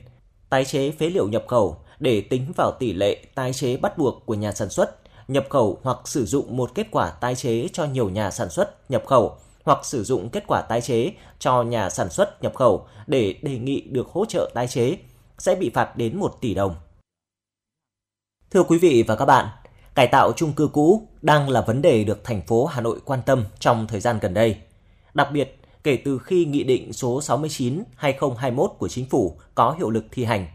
tái chế phế liệu nhập khẩu để tính vào tỷ lệ tái chế bắt buộc của nhà sản xuất nhập khẩu hoặc sử dụng một kết quả tái chế cho nhiều nhà sản xuất nhập khẩu hoặc sử dụng kết quả tái chế cho nhà sản xuất nhập khẩu để đề nghị được hỗ trợ tái chế sẽ bị phạt đến 1 tỷ đồng. Thưa quý vị và các bạn, cải tạo chung cư cũ đang là vấn đề được thành phố Hà Nội quan tâm trong thời gian gần đây. Đặc biệt, kể từ khi Nghị định số 69-2021 của Chính phủ có hiệu lực thi hành.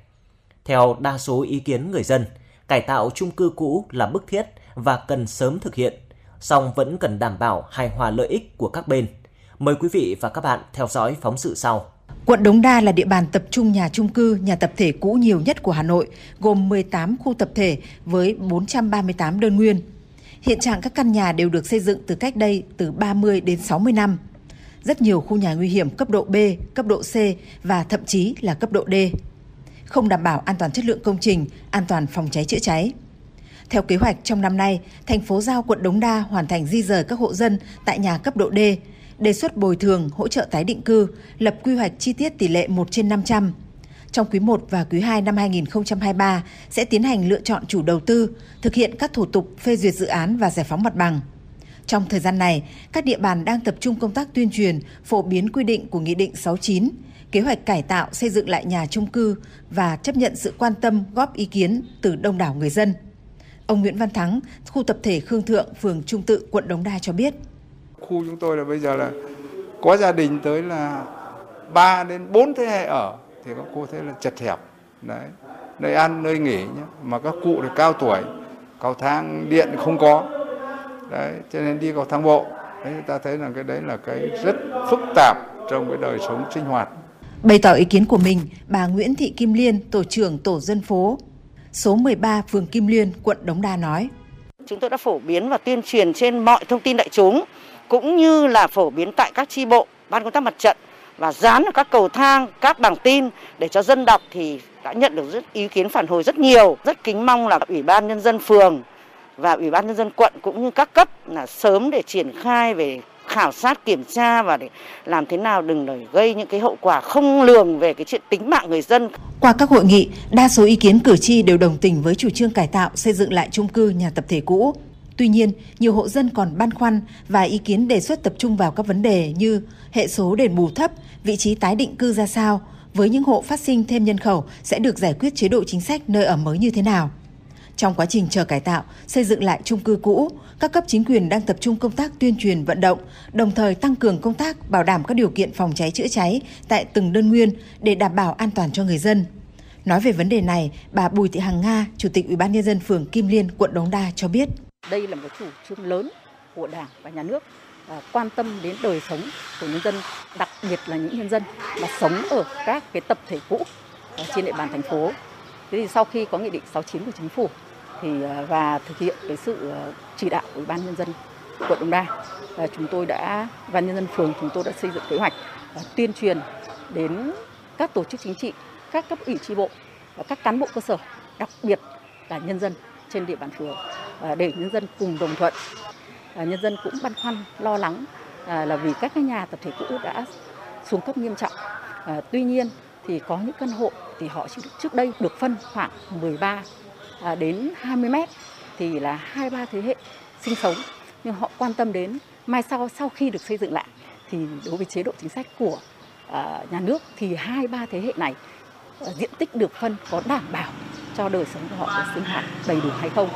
Theo đa số ý kiến người dân, cải tạo chung cư cũ là bức thiết và cần sớm thực hiện, song vẫn cần đảm bảo hài hòa lợi ích của các bên. Mời quý vị và các bạn theo dõi phóng sự sau. Quận Đống Đa là địa bàn tập trung nhà trung cư, nhà tập thể cũ nhiều nhất của Hà Nội, gồm 18 khu tập thể với 438 đơn nguyên. Hiện trạng các căn nhà đều được xây dựng từ cách đây từ 30 đến 60 năm. Rất nhiều khu nhà nguy hiểm cấp độ B, cấp độ C và thậm chí là cấp độ D. Không đảm bảo an toàn chất lượng công trình, an toàn phòng cháy chữa cháy. Theo kế hoạch trong năm nay, thành phố giao quận Đống Đa hoàn thành di rời các hộ dân tại nhà cấp độ D, đề xuất bồi thường, hỗ trợ tái định cư, lập quy hoạch chi tiết tỷ lệ 1 trên 500. Trong quý 1 và quý 2 năm 2023 sẽ tiến hành lựa chọn chủ đầu tư, thực hiện các thủ tục phê duyệt dự án và giải phóng mặt bằng. Trong thời gian này, các địa bàn đang tập trung công tác tuyên truyền, phổ biến quy định của Nghị định 69, kế hoạch cải tạo xây dựng lại nhà chung cư và chấp nhận sự quan tâm góp ý kiến từ đông đảo người dân. Ông Nguyễn Văn Thắng, khu tập thể Khương Thượng, phường Trung Tự, quận Đống Đa cho biết. Khu chúng tôi là bây giờ là có gia đình tới là 3 đến 4 thế hệ ở thì các cô thấy là chật hẹp. Đấy. Nơi ăn, nơi nghỉ nhé. Mà các cụ thì cao tuổi, cầu thang điện không có. Đấy, cho nên đi cầu thang bộ. Đấy, ta thấy là cái đấy là cái rất phức tạp trong cái đời sống sinh hoạt. Bày tỏ ý kiến của mình, bà Nguyễn Thị Kim Liên, tổ trưởng tổ dân phố số 13 phường Kim Liên, quận Đống Đa nói. Chúng tôi đã phổ biến và tuyên truyền trên mọi thông tin đại chúng, cũng như là phổ biến tại các chi bộ, ban công tác mặt trận và dán ở các cầu thang, các bảng tin để cho dân đọc thì đã nhận được rất ý kiến phản hồi rất nhiều. Rất kính mong là Ủy ban Nhân dân phường và Ủy ban Nhân dân quận cũng như các cấp là sớm để triển khai về khảo sát kiểm tra và để làm thế nào đừng để gây những cái hậu quả không lường về cái chuyện tính mạng người dân. Qua các hội nghị, đa số ý kiến cử tri đều đồng tình với chủ trương cải tạo xây dựng lại chung cư nhà tập thể cũ. Tuy nhiên, nhiều hộ dân còn băn khoăn và ý kiến đề xuất tập trung vào các vấn đề như hệ số đền bù thấp, vị trí tái định cư ra sao, với những hộ phát sinh thêm nhân khẩu sẽ được giải quyết chế độ chính sách nơi ở mới như thế nào. Trong quá trình chờ cải tạo, xây dựng lại chung cư cũ, các cấp chính quyền đang tập trung công tác tuyên truyền vận động, đồng thời tăng cường công tác bảo đảm các điều kiện phòng cháy chữa cháy tại từng đơn nguyên để đảm bảo an toàn cho người dân. Nói về vấn đề này, bà Bùi Thị Hằng Nga, Chủ tịch Ủy ban nhân dân phường Kim Liên, quận Đống Đa cho biết: Đây là một chủ trương lớn của Đảng và Nhà nước à, quan tâm đến đời sống của nhân dân, đặc biệt là những nhân dân mà sống ở các cái tập thể cũ à, trên địa bàn thành phố. Thế thì sau khi có nghị định 69 của chính phủ thì à, và thực hiện cái sự à, chỉ đạo của Ủy ban nhân dân quận Đồng Đa, chúng tôi đã ban nhân dân phường chúng tôi đã xây dựng kế hoạch à, tuyên truyền đến các tổ chức chính trị, các cấp ủy tri bộ và các cán bộ cơ sở, đặc biệt là nhân dân trên địa bàn phường để nhân dân cùng đồng thuận. Nhân dân cũng băn khoăn lo lắng là vì các cái nhà tập thể cũ đã xuống cấp nghiêm trọng. Tuy nhiên thì có những căn hộ thì họ trước đây được phân khoảng 13 À, đến 20 mét thì là hai, ba thế hệ sinh sống nhưng họ quan tâm đến mai sau sau khi được xây dựng lại thì đối với chế độ chính sách của à, nhà nước thì hai, ba thế hệ này à, diện tích được phân có đảm bảo cho đời sống của họ có sinh hoạt đầy đủ hay không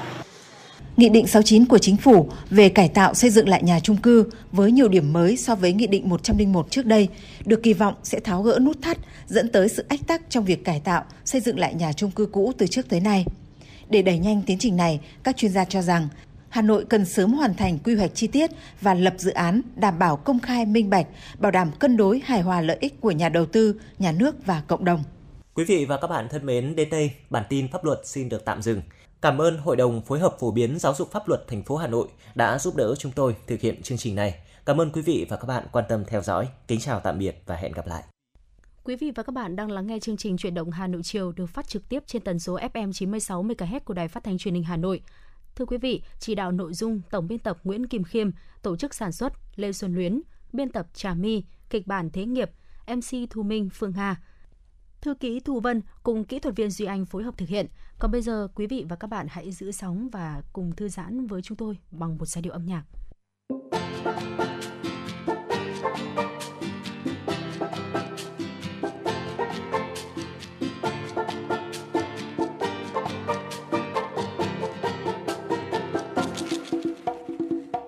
Nghị định 69 của chính phủ về cải tạo xây dựng lại nhà trung cư với nhiều điểm mới so với Nghị định 101 trước đây được kỳ vọng sẽ tháo gỡ nút thắt dẫn tới sự ách tắc trong việc cải tạo xây dựng lại nhà trung cư cũ từ trước tới nay. Để đẩy nhanh tiến trình này, các chuyên gia cho rằng Hà Nội cần sớm hoàn thành quy hoạch chi tiết và lập dự án đảm bảo công khai minh bạch, bảo đảm cân đối hài hòa lợi ích của nhà đầu tư, nhà nước và cộng đồng. Quý vị và các bạn thân mến, đến đây bản tin pháp luật xin được tạm dừng. Cảm ơn Hội đồng phối hợp phổ biến giáo dục pháp luật thành phố Hà Nội đã giúp đỡ chúng tôi thực hiện chương trình này. Cảm ơn quý vị và các bạn quan tâm theo dõi. Kính chào tạm biệt và hẹn gặp lại. Quý vị và các bạn đang lắng nghe chương trình Chuyển động Hà Nội chiều được phát trực tiếp trên tần số FM 96 MHz của Đài Phát thanh Truyền hình Hà Nội. Thưa quý vị, chỉ đạo nội dung tổng biên tập Nguyễn Kim Khiêm, tổ chức sản xuất Lê Xuân Luyến, biên tập Trà My, kịch bản Thế nghiệp, MC Thu Minh, Phương Hà, thư ký Thu Vân cùng kỹ thuật viên Duy Anh phối hợp thực hiện. Còn bây giờ quý vị và các bạn hãy giữ sóng và cùng thư giãn với chúng tôi bằng một giai điệu âm nhạc.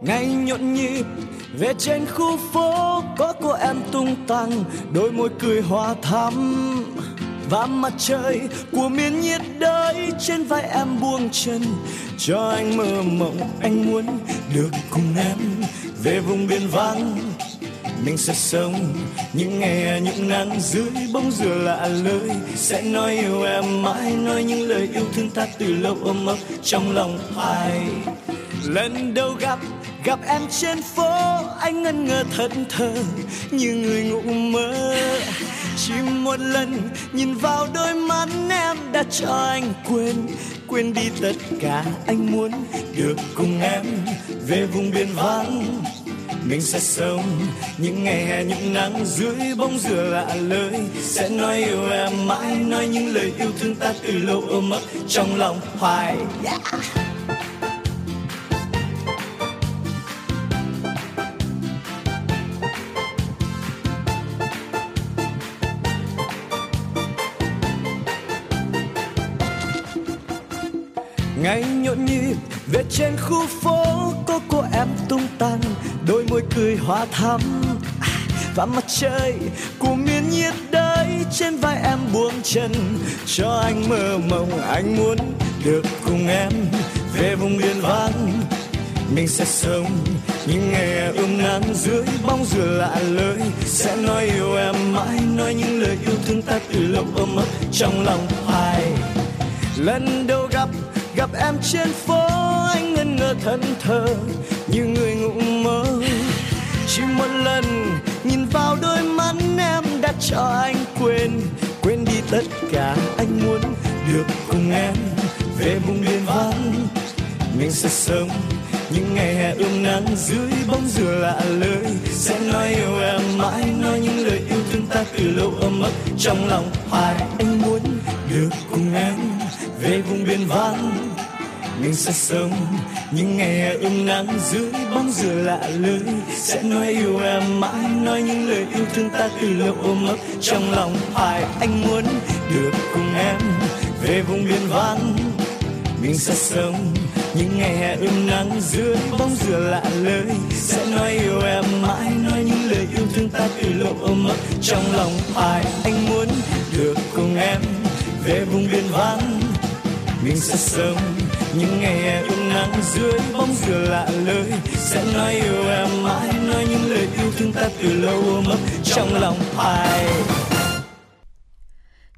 Ngày nhộn nhịp, về trên khu phố có cô em tung tăng, đôi môi cười hòa thắm và mặt trời của miền nhiệt đới trên vai em buông chân. Cho anh mơ mộng, anh muốn được cùng em về vùng biên vắng. Mình sẽ sống những ngày những nắng dưới bóng dừa lạ lơi. Sẽ nói yêu em mãi, nói những lời yêu thương ta từ lâu ôm ấp trong lòng ai. Lần đầu gặp gặp em trên phố, anh ngân ngơ thẫn thờ như người ngủ mơ. Chỉ một lần nhìn vào đôi mắt em đã cho anh quên quên đi tất cả anh muốn. Được cùng em về vùng biên vắng, mình sẽ sống những ngày hè, những nắng dưới bóng dừa lạ lời. Sẽ nói yêu em mãi, nói những lời yêu thương ta từ lâu ôm mất trong lòng hoài. Yeah. Về trên khu phố có cô em tung tăng, đôi môi cười hoa thắm. Và mặt trời của miền nhiệt đới trên vai em buông chân. Cho anh mơ mộng, anh muốn được cùng em về vùng biên vắng. Mình sẽ sống những ngày ôm nắng dưới bóng dừa lạ lời sẽ nói yêu em mãi, nói những lời yêu thương ta từ lâu ôm ấp trong lòng hoài. Lần đầu gặp em trên phố, anh ngẩn ngơ thẫn thờ như người ngủ mơ. Chỉ một lần, nhìn vào đôi mắt em đã cho anh quên. Quên đi tất cả anh muốn được cùng em về vùng biên vắng. Mình sẽ sống những ngày hè ươm nắng dưới bóng dừa lạ lời sẽ nói yêu em mãi, nói những lời yêu thương ta từ lâu ấm ấp trong lòng hoài anh muốn được cùng em về vùng biên vắng mình sẽ sống. Những ngày hè ươm nắng dưới bóng dừa lạ lưới, sẽ nói yêu em mãi, nói những lời yêu thương ta từ lâu ôm ấp trong lòng ai anh muốn được cùng em về vùng biên vắng mình sẽ sống. Những ngày hè ươm nắng dưới bóng dừa lạ lời sẽ nói yêu em mãi, nói những lời yêu thương ta từ lâu ôm ấp trong lòng ai anh muốn được cùng em về vùng biên vắng mình sẽ sống những ngày hè ươm nắng dưới bóng dừa lạ lời sẽ nói yêu em mãi nói những lời yêu thương ta từ lâu mất trong lòng ai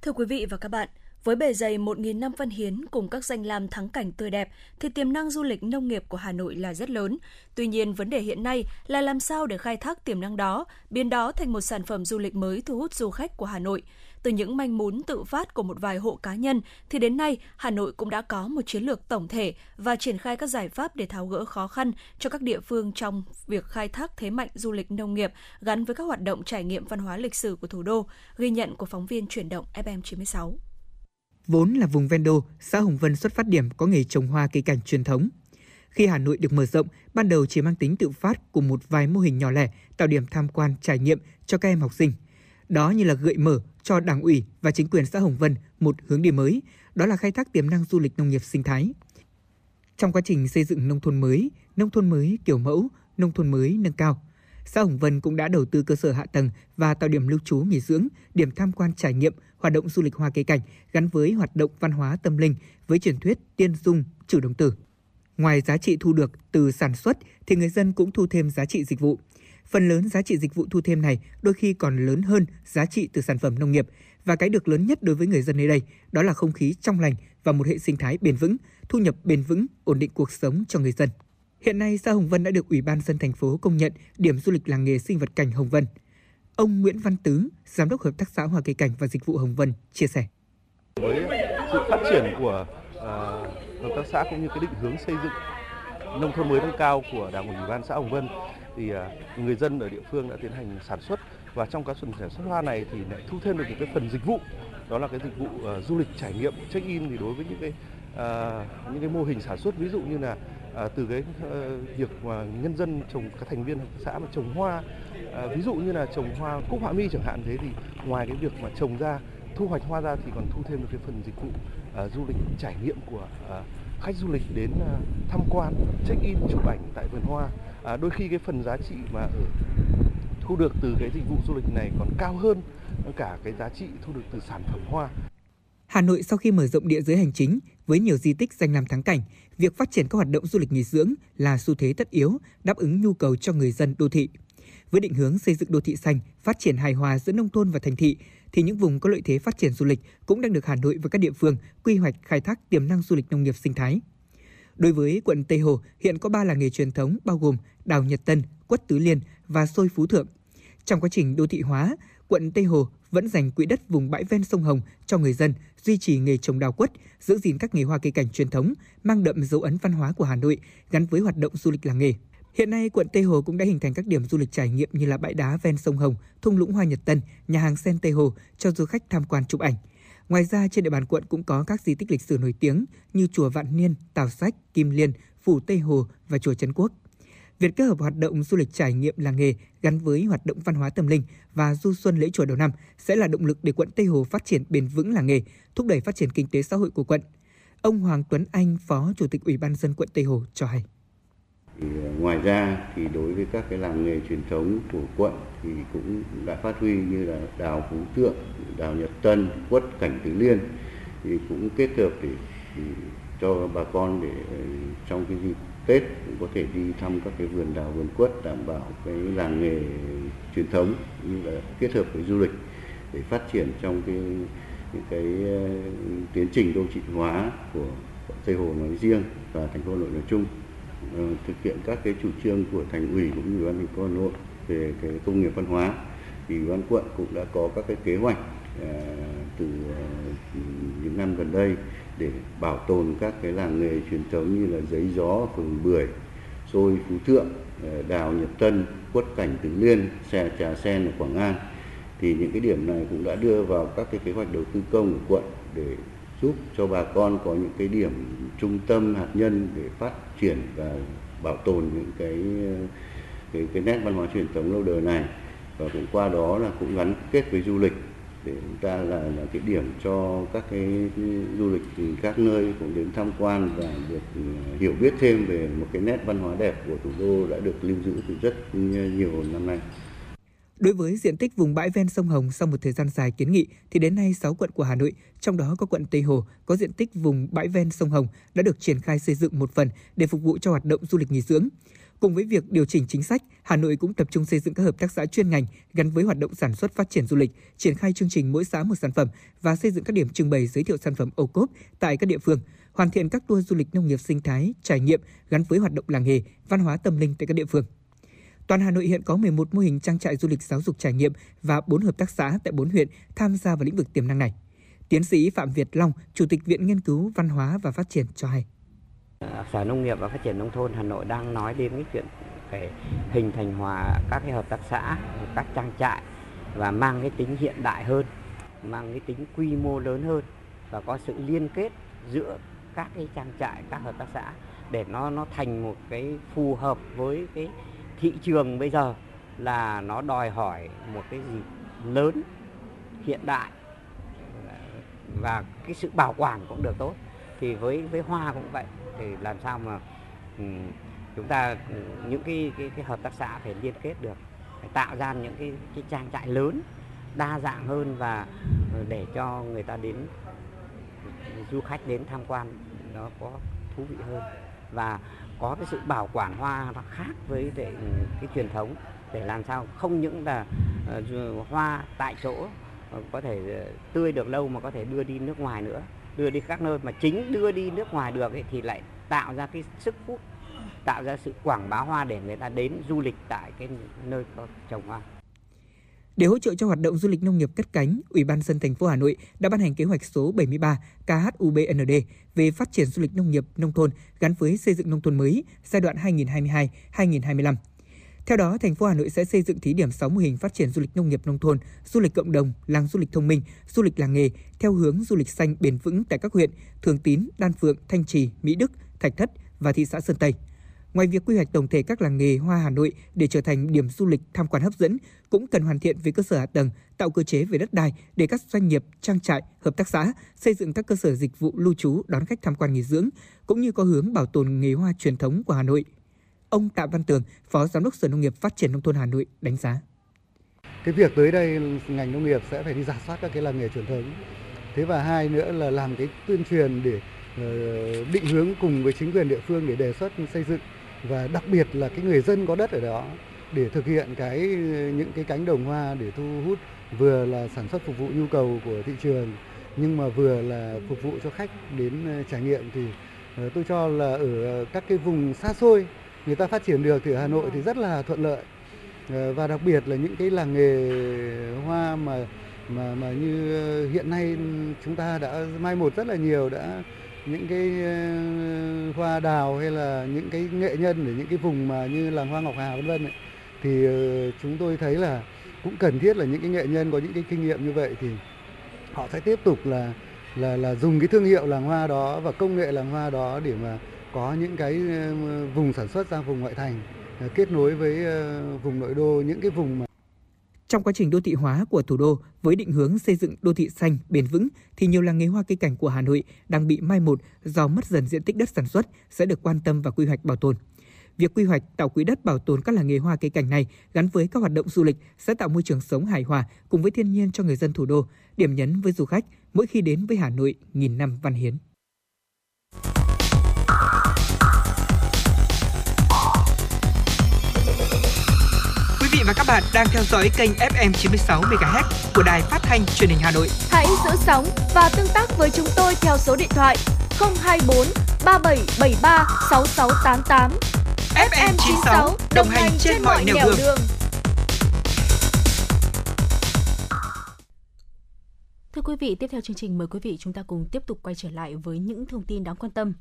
Thưa quý vị và các bạn, với bề dày 1.000 năm văn hiến cùng các danh lam thắng cảnh tươi đẹp, thì tiềm năng du lịch nông nghiệp của Hà Nội là rất lớn. Tuy nhiên, vấn đề hiện nay là làm sao để khai thác tiềm năng đó, biến đó thành một sản phẩm du lịch mới thu hút du khách của Hà Nội. Từ những manh mún tự phát của một vài hộ cá nhân, thì đến nay Hà Nội cũng đã có một chiến lược tổng thể và triển khai các giải pháp để tháo gỡ khó khăn cho các địa phương trong việc khai thác thế mạnh du lịch nông nghiệp gắn với các hoạt động trải nghiệm văn hóa lịch sử của thủ đô, ghi nhận của phóng viên chuyển động FM96. Vốn là vùng ven đô, xã Hồng Vân xuất phát điểm có nghề trồng hoa cây cảnh truyền thống. Khi Hà Nội được mở rộng, ban đầu chỉ mang tính tự phát của một vài mô hình nhỏ lẻ tạo điểm tham quan trải nghiệm cho các em học sinh. Đó như là gợi mở cho Đảng ủy và chính quyền xã Hồng Vân một hướng đi mới, đó là khai thác tiềm năng du lịch nông nghiệp sinh thái. Trong quá trình xây dựng nông thôn mới, nông thôn mới kiểu mẫu, nông thôn mới nâng cao, xã Hồng Vân cũng đã đầu tư cơ sở hạ tầng và tạo điểm lưu trú nghỉ dưỡng, điểm tham quan trải nghiệm, hoạt động du lịch hoa cây cảnh gắn với hoạt động văn hóa tâm linh với truyền thuyết tiên dung chủ đồng tử. Ngoài giá trị thu được từ sản xuất thì người dân cũng thu thêm giá trị dịch vụ. Phần lớn giá trị dịch vụ thu thêm này đôi khi còn lớn hơn giá trị từ sản phẩm nông nghiệp và cái được lớn nhất đối với người dân nơi đây đó là không khí trong lành và một hệ sinh thái bền vững, thu nhập bền vững, ổn định cuộc sống cho người dân. Hiện nay, xã Hồng Vân đã được Ủy ban dân thành phố công nhận điểm du lịch làng nghề sinh vật cảnh Hồng Vân. Ông Nguyễn Văn Tứ, Giám đốc Hợp tác xã Hoa Cây Cảnh và Dịch vụ Hồng Vân chia sẻ. Với sự phát triển của uh, hợp tác xã cũng như cái định hướng xây dựng nông thôn mới nâng cao của Đảng ủy Ủy ban xã Hồng Vân thì à, người dân ở địa phương đã tiến hành sản xuất và trong các phần sản xuất hoa này thì lại thu thêm được một cái phần dịch vụ. Đó là cái dịch vụ uh, du lịch trải nghiệm check in thì đối với những cái uh, những cái mô hình sản xuất ví dụ như là à, từ cái uh, việc mà nhân dân trồng các thành viên hợp tác xã mà trồng hoa à, ví dụ như là trồng hoa cúc họa mi chẳng hạn thế thì ngoài cái việc mà trồng ra thu hoạch hoa ra thì còn thu thêm được cái phần dịch vụ uh, du lịch trải nghiệm của uh, khách du lịch đến uh, tham quan check in chụp ảnh tại vườn hoa à, đôi khi cái phần giá trị mà ở thu được từ cái dịch vụ du lịch này còn cao hơn cả cái giá trị thu được từ sản phẩm hoa Hà Nội sau khi mở rộng địa giới hành chính với nhiều di tích danh làm thắng cảnh, việc phát triển các hoạt động du lịch nghỉ dưỡng là xu thế tất yếu, đáp ứng nhu cầu cho người dân đô thị. Với định hướng xây dựng đô thị xanh, phát triển hài hòa giữa nông thôn và thành thị, thì những vùng có lợi thế phát triển du lịch cũng đang được Hà Nội và các địa phương quy hoạch khai thác tiềm năng du lịch nông nghiệp sinh thái. Đối với quận Tây Hồ, hiện có 3 làng nghề truyền thống bao gồm Đào Nhật Tân, Quất Tứ Liên và Xôi Phú Thượng. Trong quá trình đô thị hóa, quận Tây Hồ vẫn dành quỹ đất vùng bãi ven sông Hồng cho người dân duy trì nghề trồng đào quất, giữ gìn các nghề hoa cây cảnh truyền thống, mang đậm dấu ấn văn hóa của Hà Nội gắn với hoạt động du lịch làng nghề. Hiện nay, quận Tây Hồ cũng đã hình thành các điểm du lịch trải nghiệm như là bãi đá ven sông Hồng, thung lũng hoa Nhật Tân, nhà hàng sen Tây Hồ cho du khách tham quan chụp ảnh. Ngoài ra, trên địa bàn quận cũng có các di tích lịch sử nổi tiếng như chùa Vạn Niên, Tào Sách, Kim Liên, phủ Tây Hồ và chùa Trấn Quốc. Việc kết hợp hoạt động du lịch trải nghiệm làng nghề gắn với hoạt động văn hóa tâm linh và du xuân lễ chùa đầu năm sẽ là động lực để quận Tây Hồ phát triển bền vững làng nghề, thúc đẩy phát triển kinh tế xã hội của quận. Ông Hoàng Tuấn Anh, Phó Chủ tịch Ủy ban dân quận Tây Hồ cho hay. Thì ờ, ngoài ra thì đối với các cái làng nghề truyền thống của quận thì cũng đã phát huy như là đào Phú Thượng, đào Nhật Tân, quất Cảnh Tứ Liên thì cũng kết hợp để cho bà con để ờ, trong cái dịp Tết cũng có thể đi thăm các cái vườn đào vườn quất đảm bảo cái làng nghề truyền thống như là kết hợp với du lịch để phát triển trong cái những cái ờ, tiến trình đô thị hóa của Tây Hồ nói riêng và thành phố Hà Nội nói chung. Ờ, thực hiện các cái chủ trương của thành ủy cũng như ủy ban thành phố Hà Nội về cái công nghiệp văn hóa thì ủy ban quận cũng đã có các cái kế hoạch ờ, từ ờ, những năm gần đây để bảo tồn các cái làng nghề truyền thống như là giấy gió, phường bưởi, xôi Phú Thượng, đào Nhật Tân, quất cảnh Tứ Liên, xe trà sen ở Quảng An. Thì những cái điểm này cũng đã đưa vào các cái kế hoạch đầu tư công của quận để giúp cho bà con có những cái điểm trung tâm hạt nhân để phát triển và bảo tồn những cái cái, cái nét văn hóa truyền thống lâu đời này và cũng qua đó là cũng gắn kết với du lịch để chúng ta là là cái điểm cho các cái du lịch từ các nơi cũng đến tham quan và được ừ, hiểu biết thêm về một cái nét văn hóa đẹp của thủ đô đã được lưu giữ từ rất nhiều năm nay. Đối với diện tích vùng bãi ven sông Hồng sau một thời gian dài kiến nghị thì đến nay 6 quận của Hà Nội, trong đó có quận Tây Hồ có diện tích vùng bãi ven sông Hồng đã được triển khai xây dựng một phần để phục vụ cho hoạt động du lịch nghỉ dưỡng. Cùng với việc điều chỉnh chính sách, Hà Nội cũng tập trung xây dựng các hợp tác xã chuyên ngành gắn với hoạt động sản xuất phát triển du lịch, triển khai chương trình mỗi xã một sản phẩm và xây dựng các điểm trưng bày giới thiệu sản phẩm ô cốp tại các địa phương, hoàn thiện các tour du lịch nông nghiệp sinh thái, trải nghiệm gắn với hoạt động làng nghề, văn hóa tâm linh tại các địa phương. Toàn Hà Nội hiện có 11 mô hình trang trại du lịch giáo dục trải nghiệm và 4 hợp tác xã tại 4 huyện tham gia vào lĩnh vực tiềm năng này. Tiến sĩ Phạm Việt Long, Chủ tịch Viện Nghiên cứu Văn hóa và Phát triển cho hay. Sở Nông nghiệp và Phát triển Nông thôn Hà Nội đang nói đến cái chuyện phải hình thành hòa các cái hợp tác xã, các trang trại và mang cái tính hiện đại hơn, mang cái tính quy mô lớn hơn và có sự liên kết giữa các cái trang trại, các hợp tác xã để nó nó thành một cái phù hợp với cái thị trường bây giờ là nó đòi hỏi một cái gì lớn hiện đại và cái sự bảo quản cũng được tốt. Thì với với hoa cũng vậy thì làm sao mà ừ, chúng ta ừ, những cái, cái cái hợp tác xã phải liên kết được phải tạo ra những cái cái trang trại lớn đa dạng hơn và ừ, để cho người ta đến du khách đến tham quan nó có thú vị hơn. Và có cái sự bảo quản hoa nó khác với cái, cái truyền thống để làm sao không những là uh, hoa tại chỗ uh, có thể uh, tươi được lâu mà có thể đưa đi nước ngoài nữa đưa đi các nơi mà chính đưa đi nước ngoài được ấy, thì lại tạo ra cái sức hút tạo ra sự quảng bá hoa để người ta đến du lịch tại cái nơi có trồng hoa để hỗ trợ cho hoạt động du lịch nông nghiệp cất cánh, Ủy ban dân thành phố Hà Nội đã ban hành kế hoạch số 73 KHUBND về phát triển du lịch nông nghiệp nông thôn gắn với xây dựng nông thôn mới giai đoạn 2022-2025. Theo đó, thành phố Hà Nội sẽ xây dựng thí điểm 6 mô hình phát triển du lịch nông nghiệp nông thôn, du lịch cộng đồng, làng du lịch thông minh, du lịch làng nghề theo hướng du lịch xanh bền vững tại các huyện Thường Tín, Đan Phượng, Thanh Trì, Mỹ Đức, Thạch Thất và thị xã Sơn Tây. Ngoài việc quy hoạch tổng thể các làng nghề hoa Hà Nội để trở thành điểm du lịch tham quan hấp dẫn, cũng cần hoàn thiện về cơ sở hạ tầng, tạo cơ chế về đất đai để các doanh nghiệp, trang trại, hợp tác xã xây dựng các cơ sở dịch vụ lưu trú đón khách tham quan nghỉ dưỡng, cũng như có hướng bảo tồn nghề hoa truyền thống của Hà Nội. Ông Tạ Văn Tường, Phó Giám đốc Sở Nông nghiệp Phát triển Nông thôn Hà Nội đánh giá. Cái việc tới đây ngành nông nghiệp sẽ phải đi giả soát các cái làng nghề truyền thống. Thế và hai nữa là làm cái tuyên truyền để ờ, định hướng cùng với chính quyền địa phương để đề xuất xây dựng và đặc biệt là cái người dân có đất ở đó để thực hiện cái, những cái cánh đồng hoa để thu hút, vừa là sản xuất phục vụ nhu cầu của thị trường, nhưng mà vừa là phục vụ cho khách đến ờ, trải nghiệm thì ờ, tôi cho là ở các cái vùng xa xôi người ta phát triển được thì ở Hà Nội thì rất là thuận lợi. Ờ, và đặc biệt là những cái làng nghề hoa mà mà mà như hiện nay chúng ta đã mai một rất là nhiều đã những cái ờ, hoa đào hay là những cái nghệ nhân ở những cái vùng mà như làng hoa Ngọc Hà, vân vân thì ờ, chúng tôi thấy là cũng cần thiết là những cái nghệ nhân có những cái kinh nghiệm như vậy thì họ sẽ tiếp tục là là là dùng cái thương hiệu làng hoa đó và công nghệ làng hoa đó để mà có những cái ờ, vùng sản xuất ra vùng ngoại thành kết nối với vùng nội đô, những cái vùng mà trong quá trình đô thị hóa của thủ đô với định hướng xây dựng đô thị xanh, bền vững thì nhiều làng nghề hoa cây cảnh của Hà Nội đang bị mai một do mất dần diện tích đất sản xuất sẽ được quan tâm và quy hoạch bảo tồn. Việc quy hoạch tạo quỹ đất bảo tồn các làng nghề hoa cây cảnh này gắn với các hoạt động du lịch sẽ tạo môi trường sống hài hòa cùng với thiên nhiên cho người dân thủ đô, điểm nhấn với du khách mỗi khi đến với Hà Nội nghìn năm văn hiến. Và các bạn đang theo dõi kênh FM 96 MHz của đài phát thanh truyền hình Hà Nội. Hãy giữ sóng và tương tác với chúng tôi theo số điện thoại 024 3773 6688. FM 96 đồng hành trên mọi nẻo đường. đường. Thưa quý vị, tiếp theo chương trình mời quý vị chúng ta cùng tiếp tục quay trở lại với những thông tin đáng quan tâm.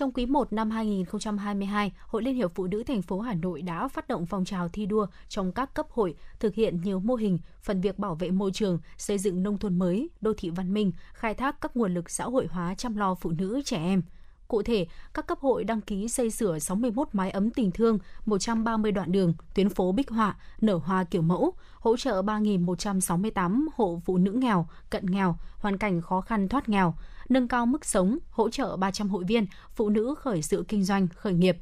Trong quý 1 năm 2022, Hội Liên hiệp Phụ nữ thành phố Hà Nội đã phát động phong trào thi đua trong các cấp hội, thực hiện nhiều mô hình, phần việc bảo vệ môi trường, xây dựng nông thôn mới, đô thị văn minh, khai thác các nguồn lực xã hội hóa chăm lo phụ nữ trẻ em – Cụ thể, các cấp hội đăng ký xây sửa 61 mái ấm tình thương, 130 đoạn đường, tuyến phố Bích Họa, nở hoa kiểu mẫu, hỗ trợ 3.168 hộ phụ nữ nghèo, cận nghèo, hoàn cảnh khó khăn thoát nghèo, nâng cao mức sống, hỗ trợ 300 hội viên, phụ nữ khởi sự kinh doanh, khởi nghiệp,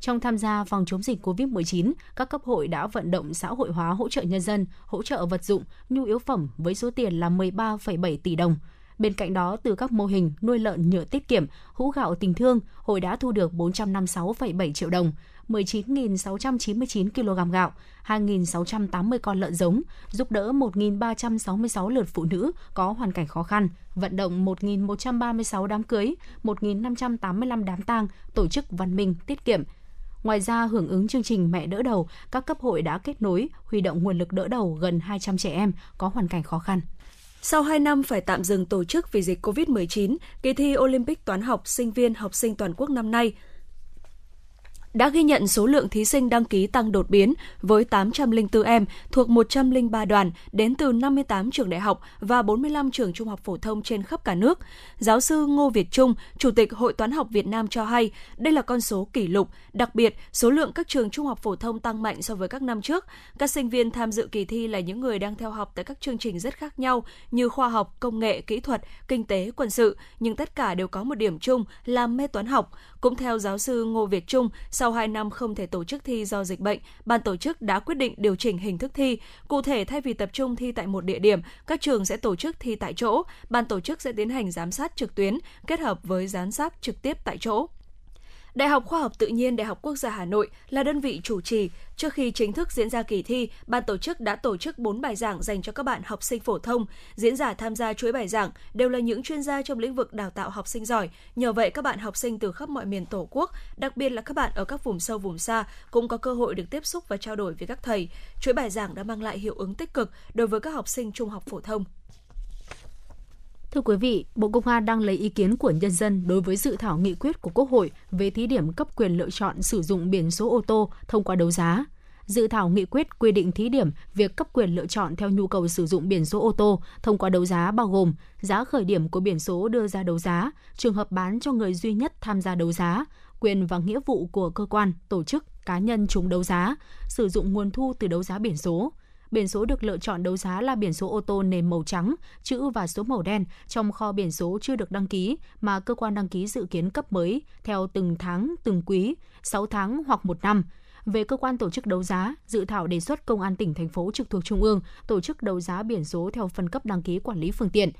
trong tham gia phòng chống dịch COVID-19, các cấp hội đã vận động xã hội hóa hỗ trợ nhân dân, hỗ trợ vật dụng, nhu yếu phẩm với số tiền là 13,7 tỷ đồng. Bên cạnh đó, từ các mô hình nuôi lợn nhựa tiết kiệm, hũ gạo tình thương, hội đã thu được 456,7 triệu đồng, 19.699 kg gạo, 2.680 con lợn giống, giúp đỡ 1.366 lượt phụ nữ có hoàn cảnh khó khăn, vận động 1.136 đám cưới, 1.585 đám tang, tổ chức văn minh tiết kiệm, Ngoài ra, hưởng ứng chương trình Mẹ đỡ đầu, các cấp hội đã kết nối, huy động nguồn lực đỡ đầu gần 200 trẻ em có hoàn cảnh khó khăn. Sau 2 năm phải tạm dừng tổ chức vì dịch COVID-19, kỳ thi Olympic toán học sinh viên học sinh toàn quốc năm nay đã ghi nhận số lượng thí sinh đăng ký tăng đột biến với 804 em thuộc 103 đoàn đến từ 58 trường đại học và 45 trường trung học phổ thông trên khắp cả nước. Giáo sư Ngô Việt Trung, Chủ tịch Hội Toán học Việt Nam cho hay, đây là con số kỷ lục, đặc biệt số lượng các trường trung học phổ thông tăng mạnh so với các năm trước. Các sinh viên tham dự kỳ thi là những người đang theo học tại các chương trình rất khác nhau như khoa học, công nghệ, kỹ thuật, kinh tế, quân sự, nhưng tất cả đều có một điểm chung là mê toán học. Cũng theo giáo sư Ngô Việt Trung, sau sau 2 năm không thể tổ chức thi do dịch bệnh, ban tổ chức đã quyết định điều chỉnh hình thức thi. Cụ thể, thay vì tập trung thi tại một địa điểm, các trường sẽ tổ chức thi tại chỗ. Ban tổ chức sẽ tiến hành giám sát trực tuyến kết hợp với giám sát trực tiếp tại chỗ. Đại học Khoa học Tự nhiên Đại học Quốc gia Hà Nội là đơn vị chủ trì. Trước khi chính thức diễn ra kỳ thi, ban tổ chức đã tổ chức 4 bài giảng dành cho các bạn học sinh phổ thông. Diễn giả tham gia chuỗi bài giảng đều là những chuyên gia trong lĩnh vực đào tạo học sinh giỏi. Nhờ vậy, các bạn học sinh từ khắp mọi miền Tổ quốc, đặc biệt là các bạn ở các vùng sâu vùng xa, cũng có cơ hội được tiếp xúc và trao đổi với các thầy. Chuỗi bài giảng đã mang lại hiệu ứng tích cực đối với các học sinh trung học phổ thông. Thưa quý vị, Bộ Công an đang lấy ý kiến của nhân dân đối với dự thảo nghị quyết của Quốc hội về thí điểm cấp quyền lựa chọn sử dụng biển số ô tô thông qua đấu giá. Dự thảo nghị quyết quy định thí điểm việc cấp quyền lựa chọn theo nhu cầu sử dụng biển số ô tô thông qua đấu giá bao gồm giá khởi điểm của biển số đưa ra đấu giá, trường hợp bán cho người duy nhất tham gia đấu giá, quyền và nghĩa vụ của cơ quan, tổ chức, cá nhân trúng đấu giá, sử dụng nguồn thu từ đấu giá biển số, Biển số được lựa chọn đấu giá là biển số ô tô nền màu trắng, chữ và số màu đen trong kho biển số chưa được đăng ký mà cơ quan đăng ký dự kiến cấp mới theo từng tháng, từng quý, 6 tháng hoặc một năm. Về cơ quan tổ chức đấu giá, dự thảo đề xuất công an tỉnh thành phố trực thuộc trung ương tổ chức đấu giá biển số theo phân cấp đăng ký quản lý phương tiện.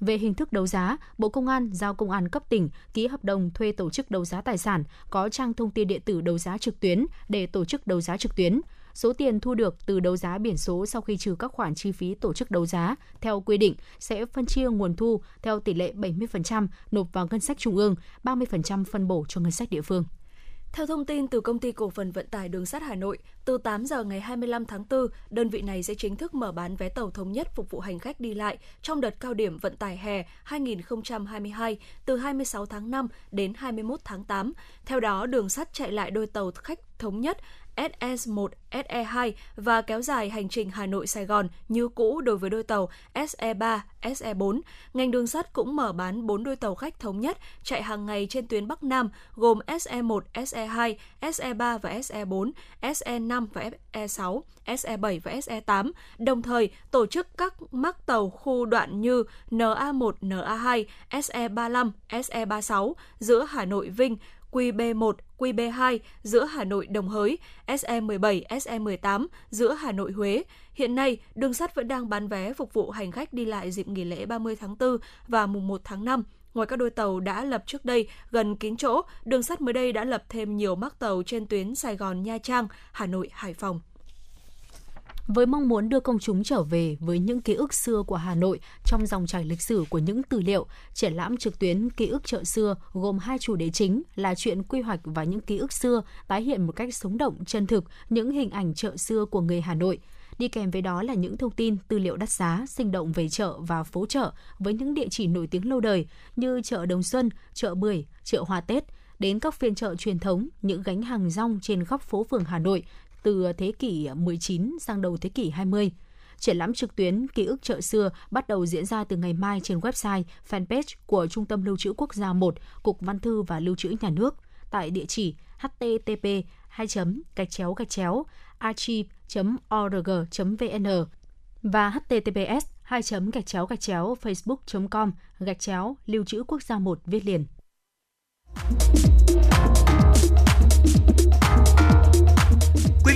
Về hình thức đấu giá, Bộ Công an giao Công an cấp tỉnh ký hợp đồng thuê tổ chức đấu giá tài sản có trang thông tin điện tử đấu giá trực tuyến để tổ chức đấu giá trực tuyến. Số tiền thu được từ đấu giá biển số sau khi trừ các khoản chi phí tổ chức đấu giá theo quy định sẽ phân chia nguồn thu theo tỷ lệ 70% nộp vào ngân sách trung ương, 30% phân bổ cho ngân sách địa phương. Theo thông tin từ công ty cổ phần vận tải đường sắt Hà Nội, từ 8 giờ ngày 25 tháng 4, đơn vị này sẽ chính thức mở bán vé tàu thống nhất phục vụ hành khách đi lại trong đợt cao điểm vận tải hè 2022 từ 26 tháng 5 đến 21 tháng 8. Theo đó, đường sắt chạy lại đôi tàu khách thống nhất SS1, SE2 và kéo dài hành trình Hà Nội Sài Gòn như cũ đối với đôi tàu SE3, SE4. Ngành đường sắt cũng mở bán 4 đôi tàu khách thống nhất chạy hàng ngày trên tuyến Bắc Nam gồm SE1, SE2, SE3 và SE4, SE5 và SE6, SE7 và SE8, đồng thời tổ chức các mắc tàu khu đoạn như NA1, NA2, SE35, SE36 giữa Hà Nội Vinh, QB1, QB2 giữa Hà Nội Đồng Hới, SE17, SE18 giữa Hà Nội Huế. Hiện nay, đường sắt vẫn đang bán vé phục vụ hành khách đi lại dịp nghỉ lễ 30 tháng 4 và mùng 1 tháng 5. Ngoài các đôi tàu đã lập trước đây gần kín chỗ, đường sắt mới đây đã lập thêm nhiều mắc tàu trên tuyến Sài Gòn Nha Trang, Hà Nội Hải Phòng với mong muốn đưa công chúng trở về với những ký ức xưa của Hà Nội trong dòng chảy lịch sử của những tư liệu, triển lãm trực tuyến ký ức chợ xưa gồm hai chủ đề chính là chuyện quy hoạch và những ký ức xưa tái hiện một cách sống động, chân thực những hình ảnh chợ xưa của người Hà Nội – Đi kèm với đó là những thông tin, tư liệu đắt giá, sinh động về chợ và phố chợ với những địa chỉ nổi tiếng lâu đời như chợ Đồng Xuân, chợ Bưởi, chợ Hoa Tết, đến các phiên chợ truyền thống, những gánh hàng rong trên góc phố phường Hà Nội từ thế kỷ 19 sang đầu thế kỷ 20. Triển lãm trực tuyến Ký ức chợ xưa bắt đầu diễn ra từ ngày mai trên website, fanpage của Trung tâm Lưu trữ Quốc gia 1, Cục Văn thư và Lưu trữ Nhà nước tại địa chỉ http 2 gạch chéo gạch chéo archive.org.vn và https 2 gạch chéo gạch chéo facebook.com gạch chéo lưu trữ quốc gia 1 viết liền.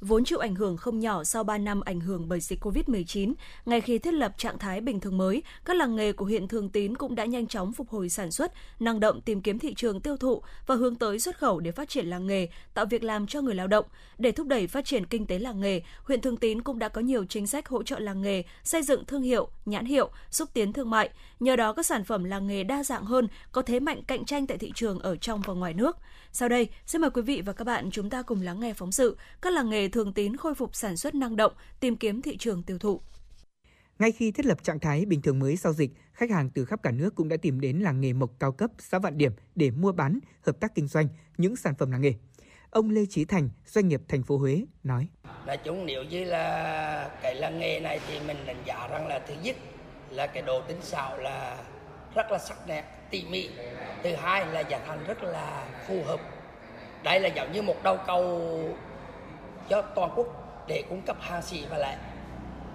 vốn chịu ảnh hưởng không nhỏ sau 3 năm ảnh hưởng bởi dịch COVID-19. Ngay khi thiết lập trạng thái bình thường mới, các làng nghề của huyện Thường Tín cũng đã nhanh chóng phục hồi sản xuất, năng động tìm kiếm thị trường tiêu thụ và hướng tới xuất khẩu để phát triển làng nghề, tạo việc làm cho người lao động. Để thúc đẩy phát triển kinh tế làng nghề, huyện Thường Tín cũng đã có nhiều chính sách hỗ trợ làng nghề, xây dựng thương hiệu, nhãn hiệu, xúc tiến thương mại. Nhờ đó các sản phẩm làng nghề đa dạng hơn, có thế mạnh cạnh tranh tại thị trường ở trong và ngoài nước. Sau đây, xin mời quý vị và các bạn chúng ta cùng lắng nghe phóng sự các làng nghề thường tín khôi phục sản xuất năng động, tìm kiếm thị trường tiêu thụ. Ngay khi thiết lập trạng thái bình thường mới sau dịch, khách hàng từ khắp cả nước cũng đã tìm đến làng nghề mộc cao cấp xã Vạn Điểm để mua bán, hợp tác kinh doanh những sản phẩm làng nghề. Ông Lê Chí Thành, doanh nghiệp thành phố Huế nói: Nói chung nếu như là cái làng nghề này thì mình đánh giá rằng là thứ nhất là cái độ tính xảo là rất là sắc nét, tỉ mỉ. Thứ hai là giá thành rất là phù hợp. Đây là giống như một đầu cầu cho toàn quốc để cung cấp hàng xỉ và lại.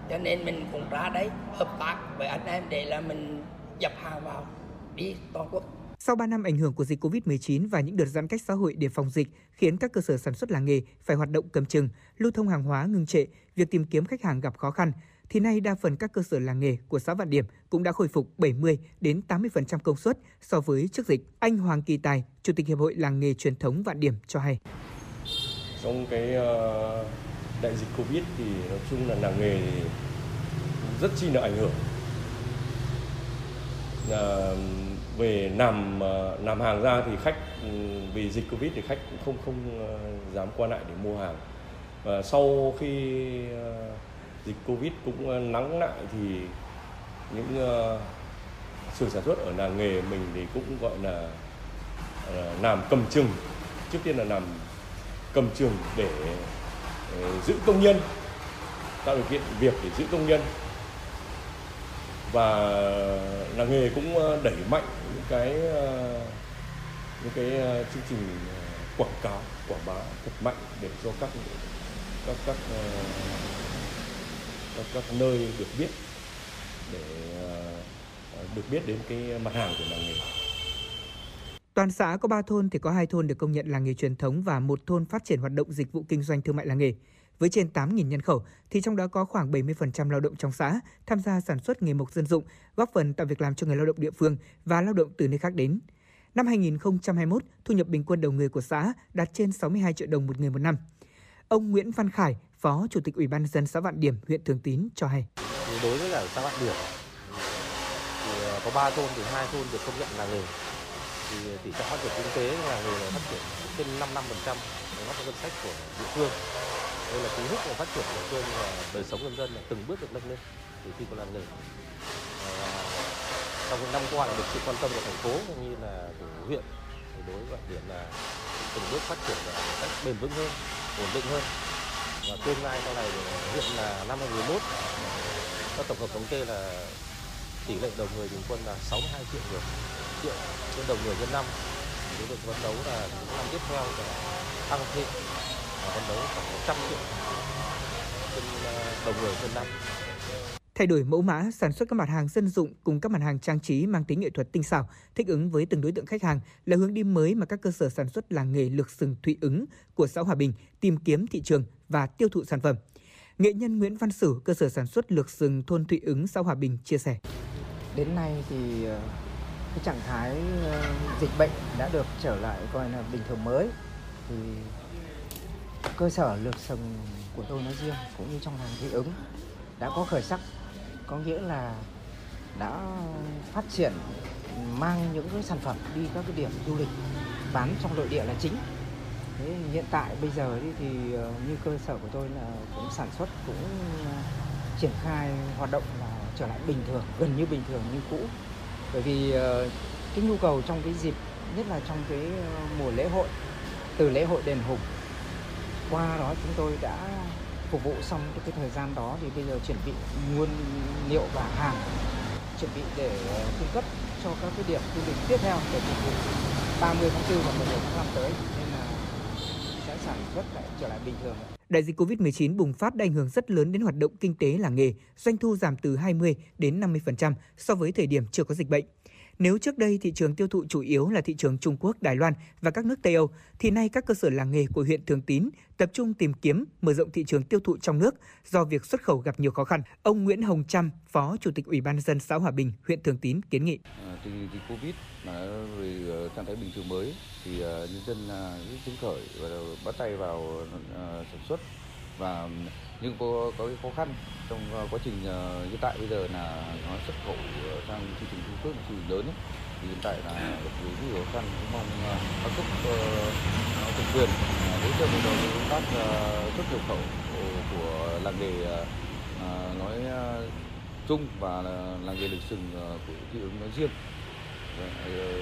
Cho nên mình cũng ra đấy hợp tác với anh em để là mình dập hàng vào đi toàn quốc. Sau 3 năm ảnh hưởng của dịch COVID-19 và những đợt giãn cách xã hội để phòng dịch khiến các cơ sở sản xuất làng nghề phải hoạt động cầm chừng, lưu thông hàng hóa ngưng trệ, việc tìm kiếm khách hàng gặp khó khăn, thì nay đa phần các cơ sở làng nghề của xã Vạn Điểm cũng đã khôi phục 70 đến 80% công suất so với trước dịch. Anh Hoàng Kỳ Tài, Chủ tịch Hiệp hội Làng nghề truyền thống Vạn Điểm cho hay trong cái ờ, đại dịch covid thì nói chung là làng nghề thì rất chi là ảnh hưởng. Là về làm làm ờ, hàng ra thì khách ừ, vì dịch covid thì khách cũng không không ờ, dám qua lại để mua hàng. Và sau khi dịch covid cũng nắng lại thì những xưởng sản xuất ở làng nghề mình thì cũng gọi là làm cầm chừng. Trước tiên là làm cầm trường để ờ, giữ công nhân tạo điều kiện việc để giữ công nhân. Và làng nghề cũng ờ, đẩy mạnh những cái ờ, những cái chương trình quảng cáo quảng bá thật mạnh để cho các các các các, các nơi được biết để được biết đến cái mặt hàng của làng nghề. Toàn xã có 3 thôn thì có 2 thôn được công nhận làng nghề truyền thống và một thôn phát triển hoạt động dịch vụ kinh doanh thương mại làng nghề. Với trên 8.000 nhân khẩu thì trong đó có khoảng 70% lao động trong xã tham gia sản xuất nghề mộc dân dụng, góp phần tạo việc làm cho người lao động địa phương và lao động từ nơi khác đến. Năm 2021, thu nhập bình quân đầu người của xã đạt trên 62 triệu đồng một người một năm. Ông Nguyễn Văn Khải, Phó Chủ tịch Ủy ban dân xã Vạn Điểm, huyện Thường Tín cho hay. Đối với cả xã Vạn Điểm thì ờ, có 3 thôn thì hai thôn được công nhận là nghề thì tỷ trọng phát triển kinh tế là người là phát triển trên 5 năm phần trăm đóng góp ngân sách của địa phương. Đây là cú hích của phát triển địa phương và đời sống nhân dân là từng bước được nâng lên từ khi có làng nghề. Trong những năm qua là được sự quan tâm của thành phố cũng như là của huyện thì đối với điểm là từng bước phát triển một cách bền vững hơn, ổn định hơn. Và tương lai sau này huyện là năm 2011 các tổng hợp thống kê là tỷ lệ đầu người bình quân là 62 triệu người triệu trên đầu người trên năm chúng tôi phấn đấu là những năm tiếp theo sẽ tăng thêm và phấn đấu khoảng 100 triệu trên ờ, đầu người trên năm thay đổi mẫu mã, sản xuất các mặt hàng dân dụng cùng các mặt hàng trang trí mang tính nghệ thuật tinh xảo, thích ứng với từng đối tượng khách hàng là hướng đi mới mà các cơ sở sản xuất làng nghề Lược Sừng Thụy ứng của xã Hòa Bình tìm kiếm thị trường và tiêu thụ sản phẩm. Nghệ nhân Nguyễn Văn Sử, cơ sở sản xuất Lược Sừng thôn Thụy ứng xã Hòa Bình chia sẻ. Đến nay thì ờ, cái trạng thái ờ, dịch bệnh đã được trở lại coi là bình thường mới thì cơ sở lược sừng của tôi nói riêng cũng như trong hàng thị ứng đã có khởi sắc có nghĩa là đã phát triển mang những cái sản phẩm đi các cái điểm du lịch bán trong nội địa là chính. Thế hiện tại bây giờ thì, thì như cơ sở của tôi là cũng sản xuất cũng ờ, triển khai hoạt động là trở lại bình thường gần như bình thường như cũ bởi vì ờ, cái nhu cầu trong cái dịp nhất là trong cái ờ, mùa lễ hội từ lễ hội đền hùng qua đó chúng tôi đã phục vụ xong cái, cái thời gian đó thì bây giờ chuẩn bị nguyên liệu và hàng chuẩn bị để ờ, cung cấp cho các cái điểm du lịch tiếp theo để phục vụ 30 tháng 4 và 11 tháng 5 tới sản xuất lại trở lại bình thường. Đại dịch COVID-19 bùng phát đã ảnh hưởng rất lớn đến hoạt động kinh tế làng nghề, doanh thu giảm từ 20 đến 50% so với thời điểm chưa có dịch bệnh. Nếu trước đây thị trường tiêu thụ chủ yếu là thị trường Trung Quốc, Đài Loan và các nước Tây Âu, thì nay các cơ sở làng nghề của huyện Thường Tín tập trung tìm kiếm mở rộng thị trường tiêu thụ trong nước do việc xuất khẩu gặp nhiều khó khăn. Ông Nguyễn Hồng Trâm, Phó Chủ tịch Ủy ban dân xã Hòa Bình, huyện Thường Tín kiến nghị. À, tình dịch Covid mà về ờ, trạng thái bình thường mới thì ờ, nhân dân ờ, rất phấn khởi và bắt tay vào uh, sản xuất và ừ, nhưng có có cái khó khăn trong ờ, quá trình uh, hiện tại bây giờ là nó xuất khẩu ờ, sang thị trường Trung Quốc là thị trường lớn ấy. thì hiện tại là gặp rất nhiều khó khăn cũng mong uh, các cấp uh, thẩm quyền hỗ trợ cho công tác xuất nhập khẩu của làng nghề nói chung và làng nghề lịch sừng của thị ứng nói riêng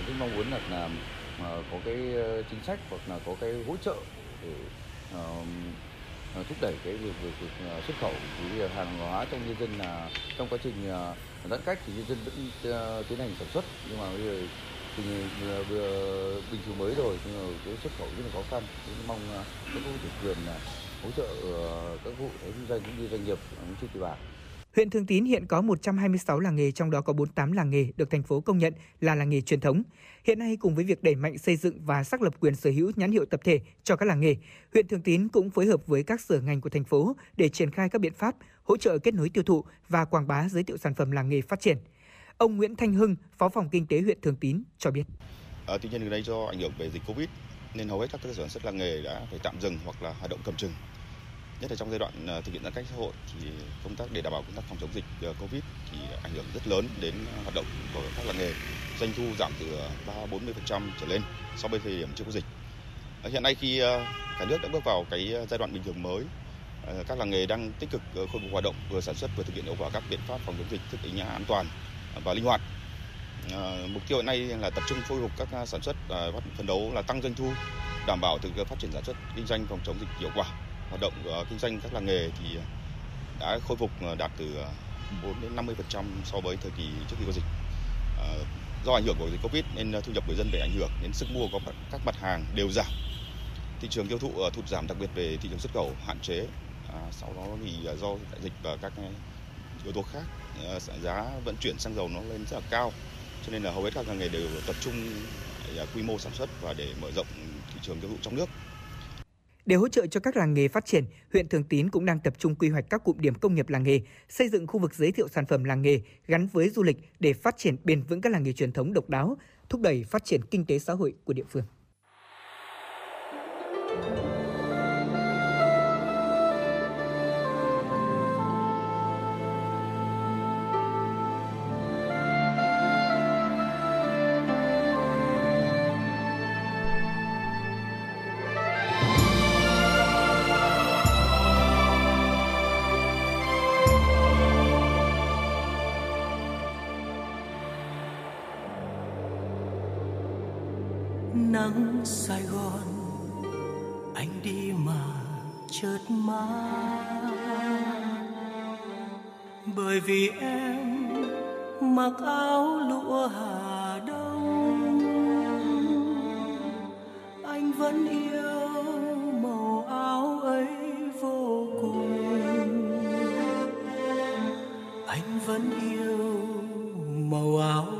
rất mong muốn là, là có cái chính sách hoặc là có cái hỗ trợ để Ờ, thúc đẩy cái việc, việc, việc ờ, xuất khẩu cái hàng hóa trong nhân dân là trong quá trình ờ, giãn cách thì nhân dân vẫn tiến hành sản xuất. Nhưng mà bây giờ tình vừa bình thường mới rồi nhưng mà cái xuất khẩu rất là khó khăn. Nên mong các cấp chủ quyền hỗ trợ các vụ kinh doanh cũng như doanh nghiệp trên địa bàn. Huyện Thường Tín hiện có 126 làng nghề, trong đó có 48 làng nghề được thành phố công nhận là làng nghề truyền thống. Hiện nay cùng với việc đẩy mạnh xây dựng và xác lập quyền sở hữu nhãn hiệu tập thể cho các làng nghề, huyện Thường Tín cũng phối hợp với các sở ngành của thành phố để triển khai các biện pháp hỗ trợ kết nối tiêu thụ và quảng bá giới thiệu sản phẩm làng nghề phát triển. Ông Nguyễn Thanh Hưng, Phó phòng Kinh tế huyện Thường Tín cho biết. À, tuy nhiên gần đây do ảnh hưởng về dịch Covid nên hầu hết các cơ sở sản xuất làng nghề đã phải tạm dừng hoặc là hoạt động cầm chừng nhất là trong giai đoạn ờ, thực hiện giãn cách xã hội thì công tác để đảm bảo công tác phòng chống dịch ờ, covid thì ảnh hưởng rất lớn đến hoạt động của các làng nghề. Doanh thu giảm từ ờ, ba bốn mươi phần trăm trở lên so với thời điểm chưa có dịch hiện nay khi cả nước đã bước vào cái giai đoạn bình thường mới các làng nghề đang tích cực khôi phục hoạt động vừa sản xuất vừa thực hiện hiệu quả các biện pháp phòng chống dịch, thích ứng an toàn và linh hoạt. Mục tiêu hiện nay là tập trung khôi phục các sản xuất phấn đấu là tăng doanh thu, đảm bảo thực phát triển sản xuất, kinh doanh phòng chống dịch hiệu quả hoạt động uh, kinh doanh các làng nghề thì à, đã khôi phục à, đạt từ à, 4 đến 50% so với thời kỳ trước khi có dịch. Uh, do ảnh hưởng của dịch Covid nên thu nhập người dân bị ảnh hưởng đến sức mua của các mặt hàng đều giảm. Thị trường tiêu thụ uh, thụt giảm đặc biệt về thị trường xuất khẩu hạn chế. Uh, sau đó thì do đại dịch và các yếu tố khác uh, giá vận chuyển xăng dầu nó lên rất là cao cho nên là hầu hết các làng nghề đều tập trung quy mô sản xuất và để mở rộng thị trường tiêu thụ trong nước để hỗ trợ cho các làng nghề phát triển, huyện Thường Tín cũng đang tập trung quy hoạch các cụm điểm công nghiệp làng nghề, xây dựng khu vực giới thiệu sản phẩm làng nghề gắn với du lịch để phát triển bền vững các làng nghề truyền thống độc đáo, thúc đẩy phát triển kinh tế xã hội của địa phương. Bởi vì em mặc áo lụa hà đông. Anh vẫn yêu màu áo ấy vô cùng. Anh vẫn yêu màu áo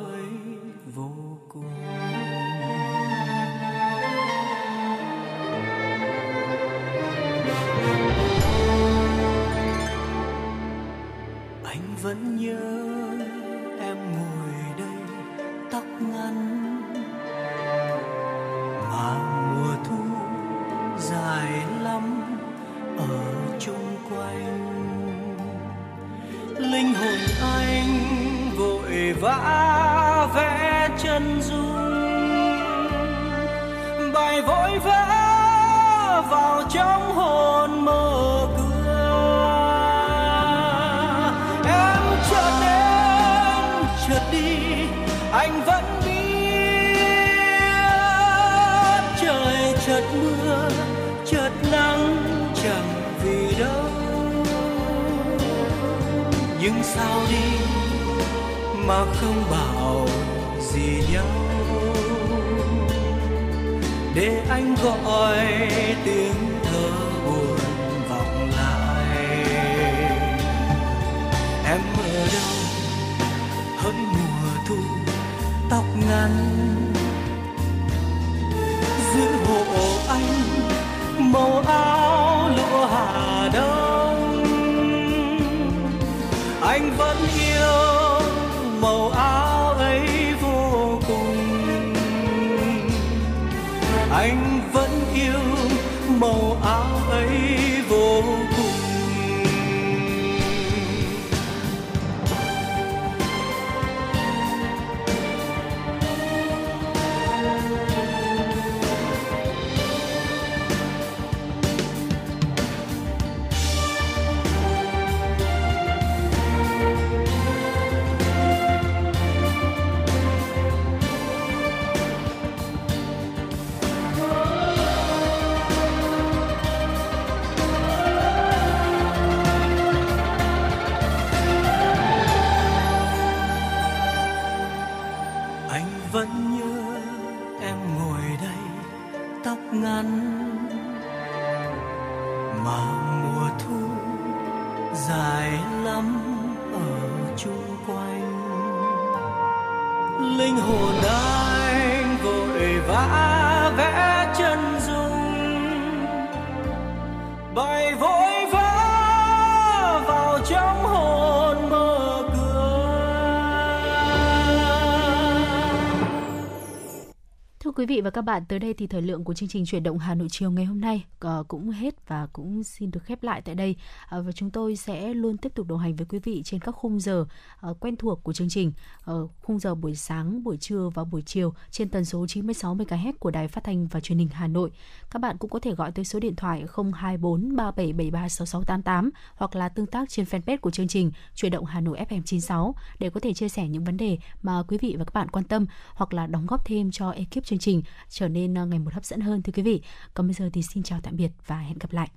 nhớ em ngồi đây tóc ngắn. Mà mùa thu dài lắm ở chung quanh. Linh hồn anh vội vã vẽ chân dung. Bài vội vã vào trong hồn sao đi mà không bảo gì nhau. Để anh gọi tiếng thơ buồn vọng lại. Em ở đâu hỡi mùa thu tóc ngắn. Giữ hộ anh màu áo lụa hà đông anh vẫn quý vị và các bạn, tới đây thì thời lượng của chương trình chuyển động Hà Nội chiều ngày hôm nay ờ, cũng hết và cũng xin được khép lại tại đây. Ờ, và chúng tôi sẽ luôn tiếp tục đồng hành với quý vị trên các khung giờ ờ, quen thuộc của chương trình, khung giờ buổi sáng, buổi trưa và buổi chiều trên tần số 96 MHz của Đài Phát thanh và Truyền hình Hà Nội. Các bạn cũng có thể gọi tới số điện thoại 024 3773 6688 hoặc là tương tác trên fanpage của chương trình chuyển động Hà Nội FM 96 để có thể chia sẻ những vấn đề mà quý vị và các bạn quan tâm hoặc là đóng góp thêm cho ekip chương trình trở nên ờ, ngày một hấp dẫn hơn, thưa quý vị. Còn bây giờ thì xin chào tạm biệt và hẹn gặp lại.